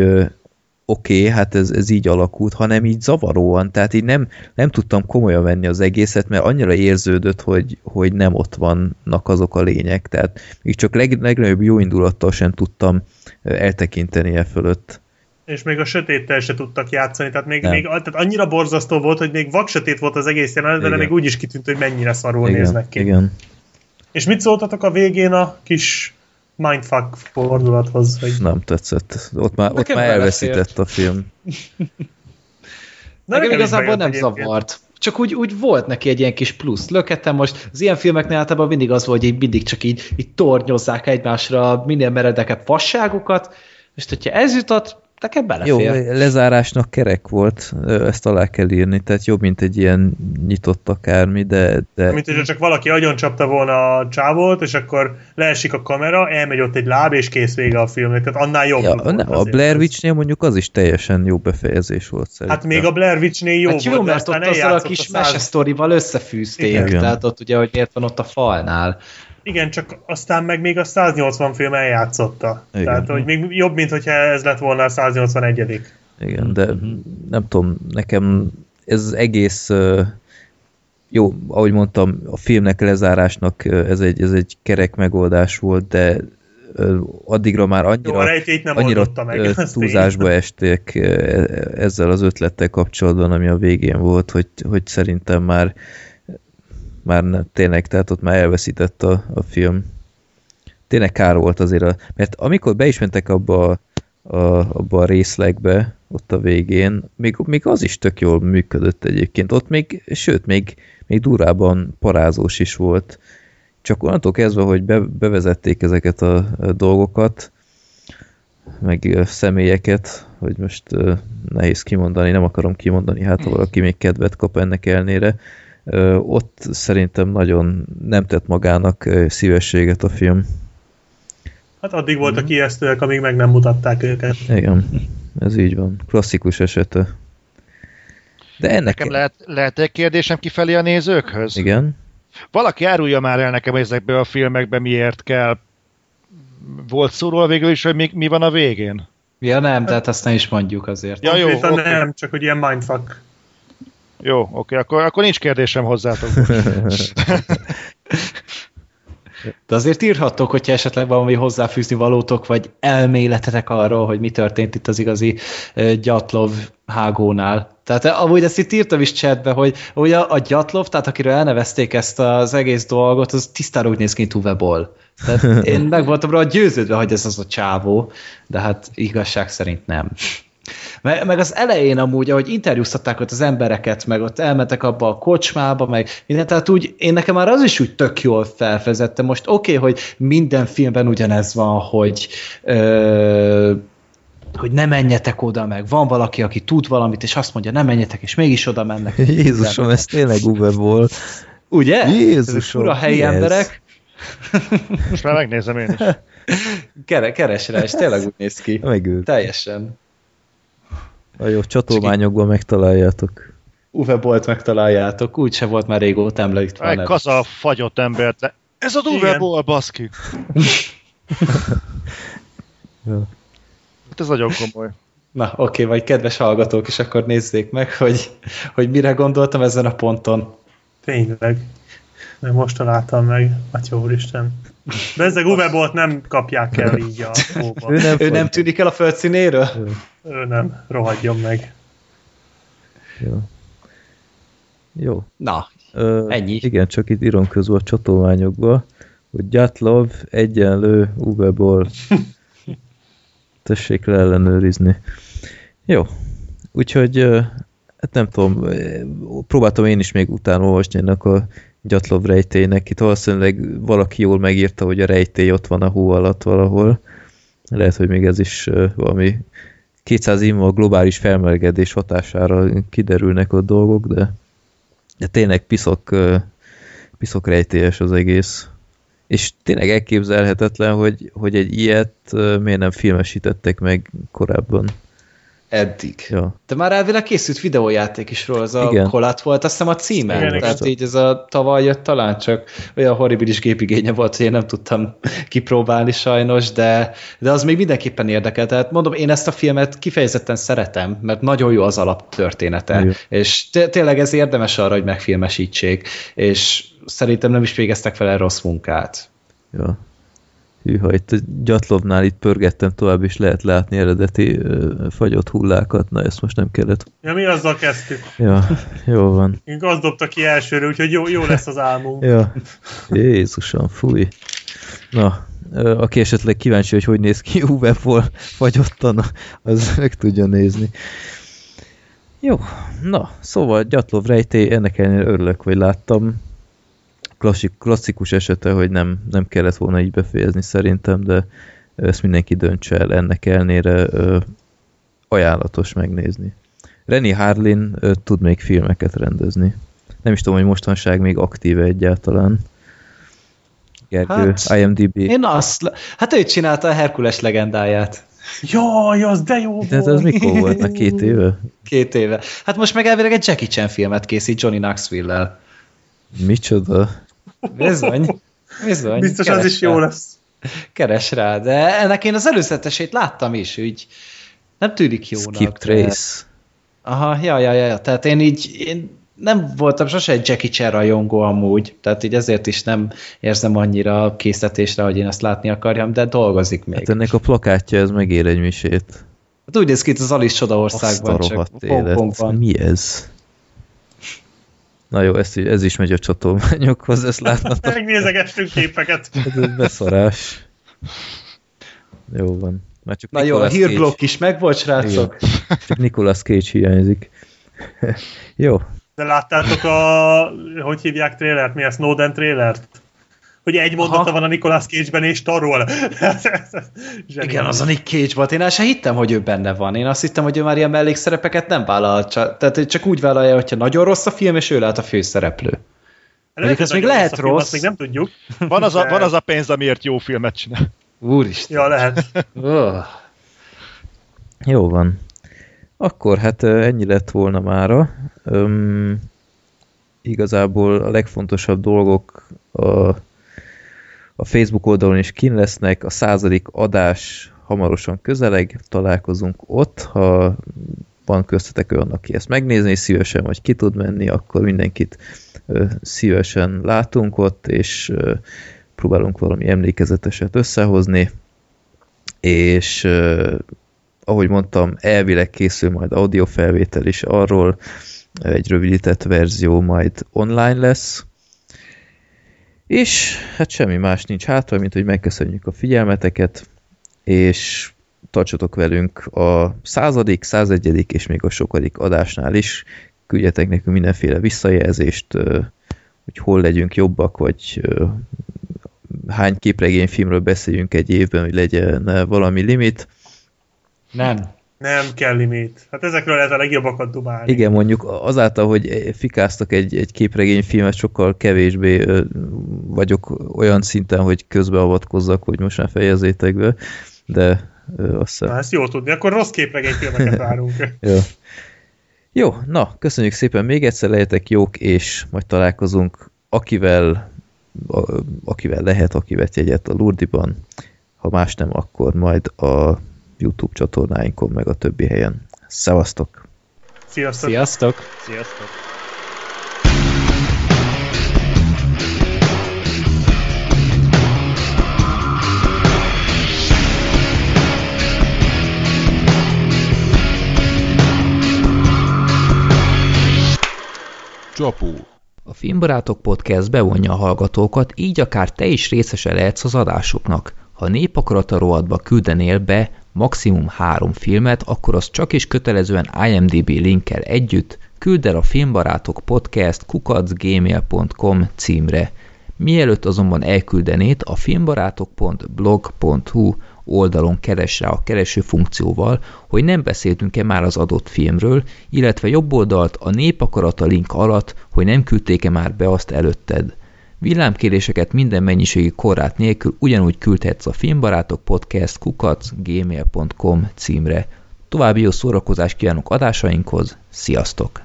oké, okay, hát ez, ez így alakult, hanem így zavaróan, tehát így nem, nem tudtam komolyan venni az egészet, mert annyira érződött, hogy, hogy nem ott vannak azok a lények, tehát így csak leg, legnagyobb jó indulattal sem tudtam eltekinteni e fölött. És még a sötéttel se tudtak játszani, tehát még, még tehát annyira borzasztó volt, hogy még vaksötét volt az egész jelenet, de még úgy is kitűnt, hogy mennyire szarul igen, néznek ki. Igen. És mit szóltatok a végén a kis mindfuck fordulathoz. Hogy... Nem tetszett. Ott már, ott már elveszített a film. De nekem igazából nem zavart. Csak úgy, úgy volt neki egy ilyen kis plusz löketem. Most az ilyen filmeknél általában mindig az volt, hogy így mindig csak így, így tornyozzák egymásra minél meredekebb fasságokat, és hogyha ez jutott, nekem belefér. Jó, lezárásnak kerek volt, ezt alá kell írni, tehát jobb, mint egy ilyen nyitott akármi, de... de... Mint hogyha csak valaki agyon csapta volna a csávót, és akkor leesik a kamera, elmegy ott egy láb, és kész vége a filmnek, tehát annál jobb. Ja, nem, a Blair Witch-nél mondjuk az is teljesen jó befejezés volt szerintem. Hát még a Blair Witch-nél jó hát jó, volt, mert ott azzal a kis a száz... összefűzték, Igen. tehát ott ugye, hogy miért van ott a falnál. Igen, csak aztán meg még a 180 film eljátszotta. Igen. Tehát, hogy még jobb, mint hogyha ez lett volna a 181 Igen, de nem tudom, nekem ez egész jó, ahogy mondtam, a filmnek lezárásnak ez egy, ez egy kerek megoldás volt, de addigra már annyira, jó, annyira meg, túlzásba esték ezzel az ötlettel kapcsolatban, ami a végén volt, hogy, hogy szerintem már már ne, tényleg, tehát ott már elveszített a, a film. Tényleg kár volt azért, a, mert amikor be is mentek abba a, a, abba a részlegbe, ott a végén, még, még az is tök jól működött egyébként. Ott még, sőt, még, még durában parázós is volt. Csak onnantól kezdve, hogy be, bevezették ezeket a, a dolgokat, meg személyeket, hogy most uh, nehéz kimondani, nem akarom kimondani, hát ha valaki még kedvet kap ennek elnére, ott szerintem nagyon nem tett magának szívességet a film. Hát addig voltak mm. ijesztőek, amíg meg nem mutatták őket. Igen, ez így van. Klasszikus esete. De ennek... Nekem lehet, lehet egy kérdésem kifelé a nézőkhöz? Igen. Valaki árulja már el nekem ezekbe a filmekbe miért kell. Volt szóról végül is, hogy mi, mi van a végén? Ja nem, tehát azt ne is mondjuk azért. Ja, jó, okay. nem, csak hogy ilyen mindfuck. Jó, oké, akkor, akkor nincs kérdésem hozzátok. De azért írhattok, hogyha esetleg valami hozzáfűzni valótok, vagy elméletetek arról, hogy mi történt itt az igazi Gyatlov hágónál. Tehát amúgy ezt itt írtam is chatbe, hogy ugye a, a Gyatlov, tehát akiről elnevezték ezt az egész dolgot, az tisztára úgy néz ki, mint Uwe Boll. Tehát én meg voltam rá győződve, hogy ez az a csávó, de hát igazság szerint nem. Meg, meg az elején amúgy, ahogy interjúztatták ott az embereket, meg ott elmentek abba a kocsmába, meg minden, tehát úgy, én nekem már az is úgy tök jól felfezette. Most oké, okay, hogy minden filmben ugyanez van, hogy ö, hogy ne menjetek oda, meg van valaki, aki tud valamit, és azt mondja, nem menjetek, és mégis oda mennek. Jézusom, ez tényleg Uwe volt. Ugye? Jézusom, Fura helyi ez? emberek. Most már megnézem én is. Kere, keres rá, és tényleg úgy néz ki. Megők. Teljesen. A jó csatolmányokban megtaláljátok. Uwe Bolt megtaláljátok, úgyse volt már régóta említve. a Egy kaza fagyott embert le. Ez a Uwe. Boll, baszki. Ja. Hát ez nagyon komoly. Na, oké, vagy kedves hallgatók is akkor nézzék meg, hogy, hogy mire gondoltam ezen a ponton. Tényleg. Mert most találtam meg. Atya úristen. Bezzeg Uwe Bolt nem kapják el így a hóba. Ő nem, Ő nem tűnik el a földszínéről? Ő nem. Rohadjon meg. Jó. Jó. Na, Ö, Ennyi. Igen, csak itt írom közül a csatolmányokba, hogy Gyatlov egyenlő Uwe Boll. Tessék le ellenőrizni. Jó. Úgyhogy, hát nem tudom, próbáltam én is még utána olvasni ennek a Gyatlov rejtélynek. Itt valószínűleg valaki jól megírta, hogy a rejtély ott van a hó alatt valahol. Lehet, hogy még ez is valami 200 év a globális felmelegedés hatására kiderülnek ott dolgok, de de tényleg piszok, piszok rejtélyes az egész. És tényleg elképzelhetetlen, hogy, hogy egy ilyet miért nem filmesítettek meg korábban. Eddig. Ja. De már elvileg készült videójáték is róla, az a Igen. Kolat volt, azt hiszem a címe. Igen, Tehát igen. így ez a tavaly jött talán, csak olyan horribilis gépigénye volt, hogy én nem tudtam kipróbálni sajnos, de, de az még mindenképpen érdekel. Tehát mondom, én ezt a filmet kifejezetten szeretem, mert nagyon jó az alaptörténete, Jó. és té- tényleg ez érdemes arra, hogy megfilmesítsék, és szerintem nem is végeztek vele rossz munkát. ja. Hűha, itt a Gyatlovnál itt pörgettem tovább, és lehet látni eredeti ö, fagyott hullákat. Na, ezt most nem kellett. Ja, mi azzal kezdtük. Ja, jó van. Én az dobta ki elsőre, úgyhogy jó, jó lesz az álmunk. Ja. Jézusom, fúj. Na, aki esetleg kíváncsi, hogy hogy néz ki UV-ból fagyottan, az meg tudja nézni. Jó, na, szóval Gyatlov rejtély, ennek ellenére örülök, hogy láttam. Klassik, klasszikus esete, hogy nem, nem kellett volna így befejezni szerintem, de ezt mindenki döntse el, ennek ellenére ö, ajánlatos megnézni. René Harlin ö, tud még filmeket rendezni. Nem is tudom, hogy mostanság még aktíve egyáltalán. Gergő, Hát, IMDb. Én azt, hát ő csinálta a Herkules legendáját. Jaj, az de jó De hát volt. az mikor volt? Na két éve? Két éve. Hát most meg elvileg egy Jackie Chan filmet készít Johnny Knoxville-lel. Micsoda? Bizony. Bizony. Biztos Keres az is rá. jó lesz. Keres rá, de ennek én az előzetesét láttam is, úgy nem tűnik jónak. Skip de- Trace. Aha, ja, ja, ja, ja, tehát én így, én nem voltam sose egy Jackie Chan rajongó amúgy, tehát így ezért is nem érzem annyira készítésre, hogy én ezt látni akarjam, de dolgozik még. Hát ennek a plakátja, ez megér egy misét. Hát úgy néz ki itt az Alice Azt Csodaországban, a csak. Hongkongban. Mi ez? Na jó, ez, ez is megy a csatolmányokhoz, ezt látnatok. Megnézegestünk képeket. Ez egy beszarás. Jó van. Már csak Na jó, a Nicolas hírblokk is megvolt, srácok. Igen. Csak Nicolas Cage hiányzik. jó. De láttátok a, hogy hívják trélert? Mi a Snowden trélert? Hogy egy mondata Aha. van a Nicolas Cage-ben és tarol. Igen, az a Nick Cage volt. Én el sem hittem, hogy ő benne van. Én azt hittem, hogy ő már ilyen mellékszerepeket nem vállal. Csak, tehát csak úgy vállalja, hogyha nagyon rossz a film, és ő lehet a főszereplő. Lehet, ez hogy még lehet rossz film, rossz. Azt még nem tudjuk. Van az, a, van az a pénz, amiért jó filmet csinál. Úristen. Ja, lehet. Oh. Jó van. Akkor hát ennyi lett volna mára. Öm, igazából a legfontosabb dolgok a, a Facebook oldalon is kin lesznek, a századik adás hamarosan közeleg, találkozunk ott, ha van köztetek olyan, aki ezt megnézni szívesen, vagy ki tud menni, akkor mindenkit szívesen látunk ott, és ö, megpróbálunk valami emlékezeteset összehozni, és ahogy mondtam, elvileg készül majd audiofelvétel is arról, egy rövidített verzió majd online lesz, és hát semmi más nincs hátra, mint hogy megköszönjük a figyelmeteket, és tartsatok velünk a századik, százegyedik és még a sokadik adásnál is. Küldjetek nekünk mindenféle visszajelzést, hogy hol legyünk jobbak, vagy hány képregényfilmről beszéljünk egy évben, hogy legyen valami limit. Nem. Nem kell limit. Hát ezekről lehet a legjobbakat dumálni. Igen, mondjuk azáltal, hogy fikáztak egy, egy képregényfilmet, sokkal kevésbé vagyok olyan szinten, hogy közbeavatkozzak, hogy most már fejezzétek be, de azt. Na, ezt jó tudni, akkor rossz képregényfilmeket várunk. jó. jó, na, köszönjük szépen még egyszer, lehetek jók, és majd találkozunk, akivel, a, akivel lehet, aki vett jegyet a Lurdiban, ha más nem, akkor majd a YouTube csatornáinkon, meg a többi helyen. Szevasztok! Sziasztok! Sziasztok! Sziasztok! Csapó. A Filmbarátok Podcast bevonja a hallgatókat, így akár te is részese lehetsz az adásoknak. Ha népakarata rovatba küldenél be maximum három filmet, akkor az csak is kötelezően IMDB linkkel együtt küld el a Filmbarátok Podcast kukacgmail.com címre. Mielőtt azonban elküldenét, a filmbarátok.blog.hu oldalon keres rá a kereső funkcióval, hogy nem beszéltünk-e már az adott filmről, illetve jobb oldalt a népakarata link alatt, hogy nem küldték-e már be azt előtted. Villámkéréseket minden mennyiségi korrát nélkül ugyanúgy küldhetsz a filmbarátok podcast kukac gmail.com címre. További jó szórakozást kívánok adásainkhoz, sziasztok!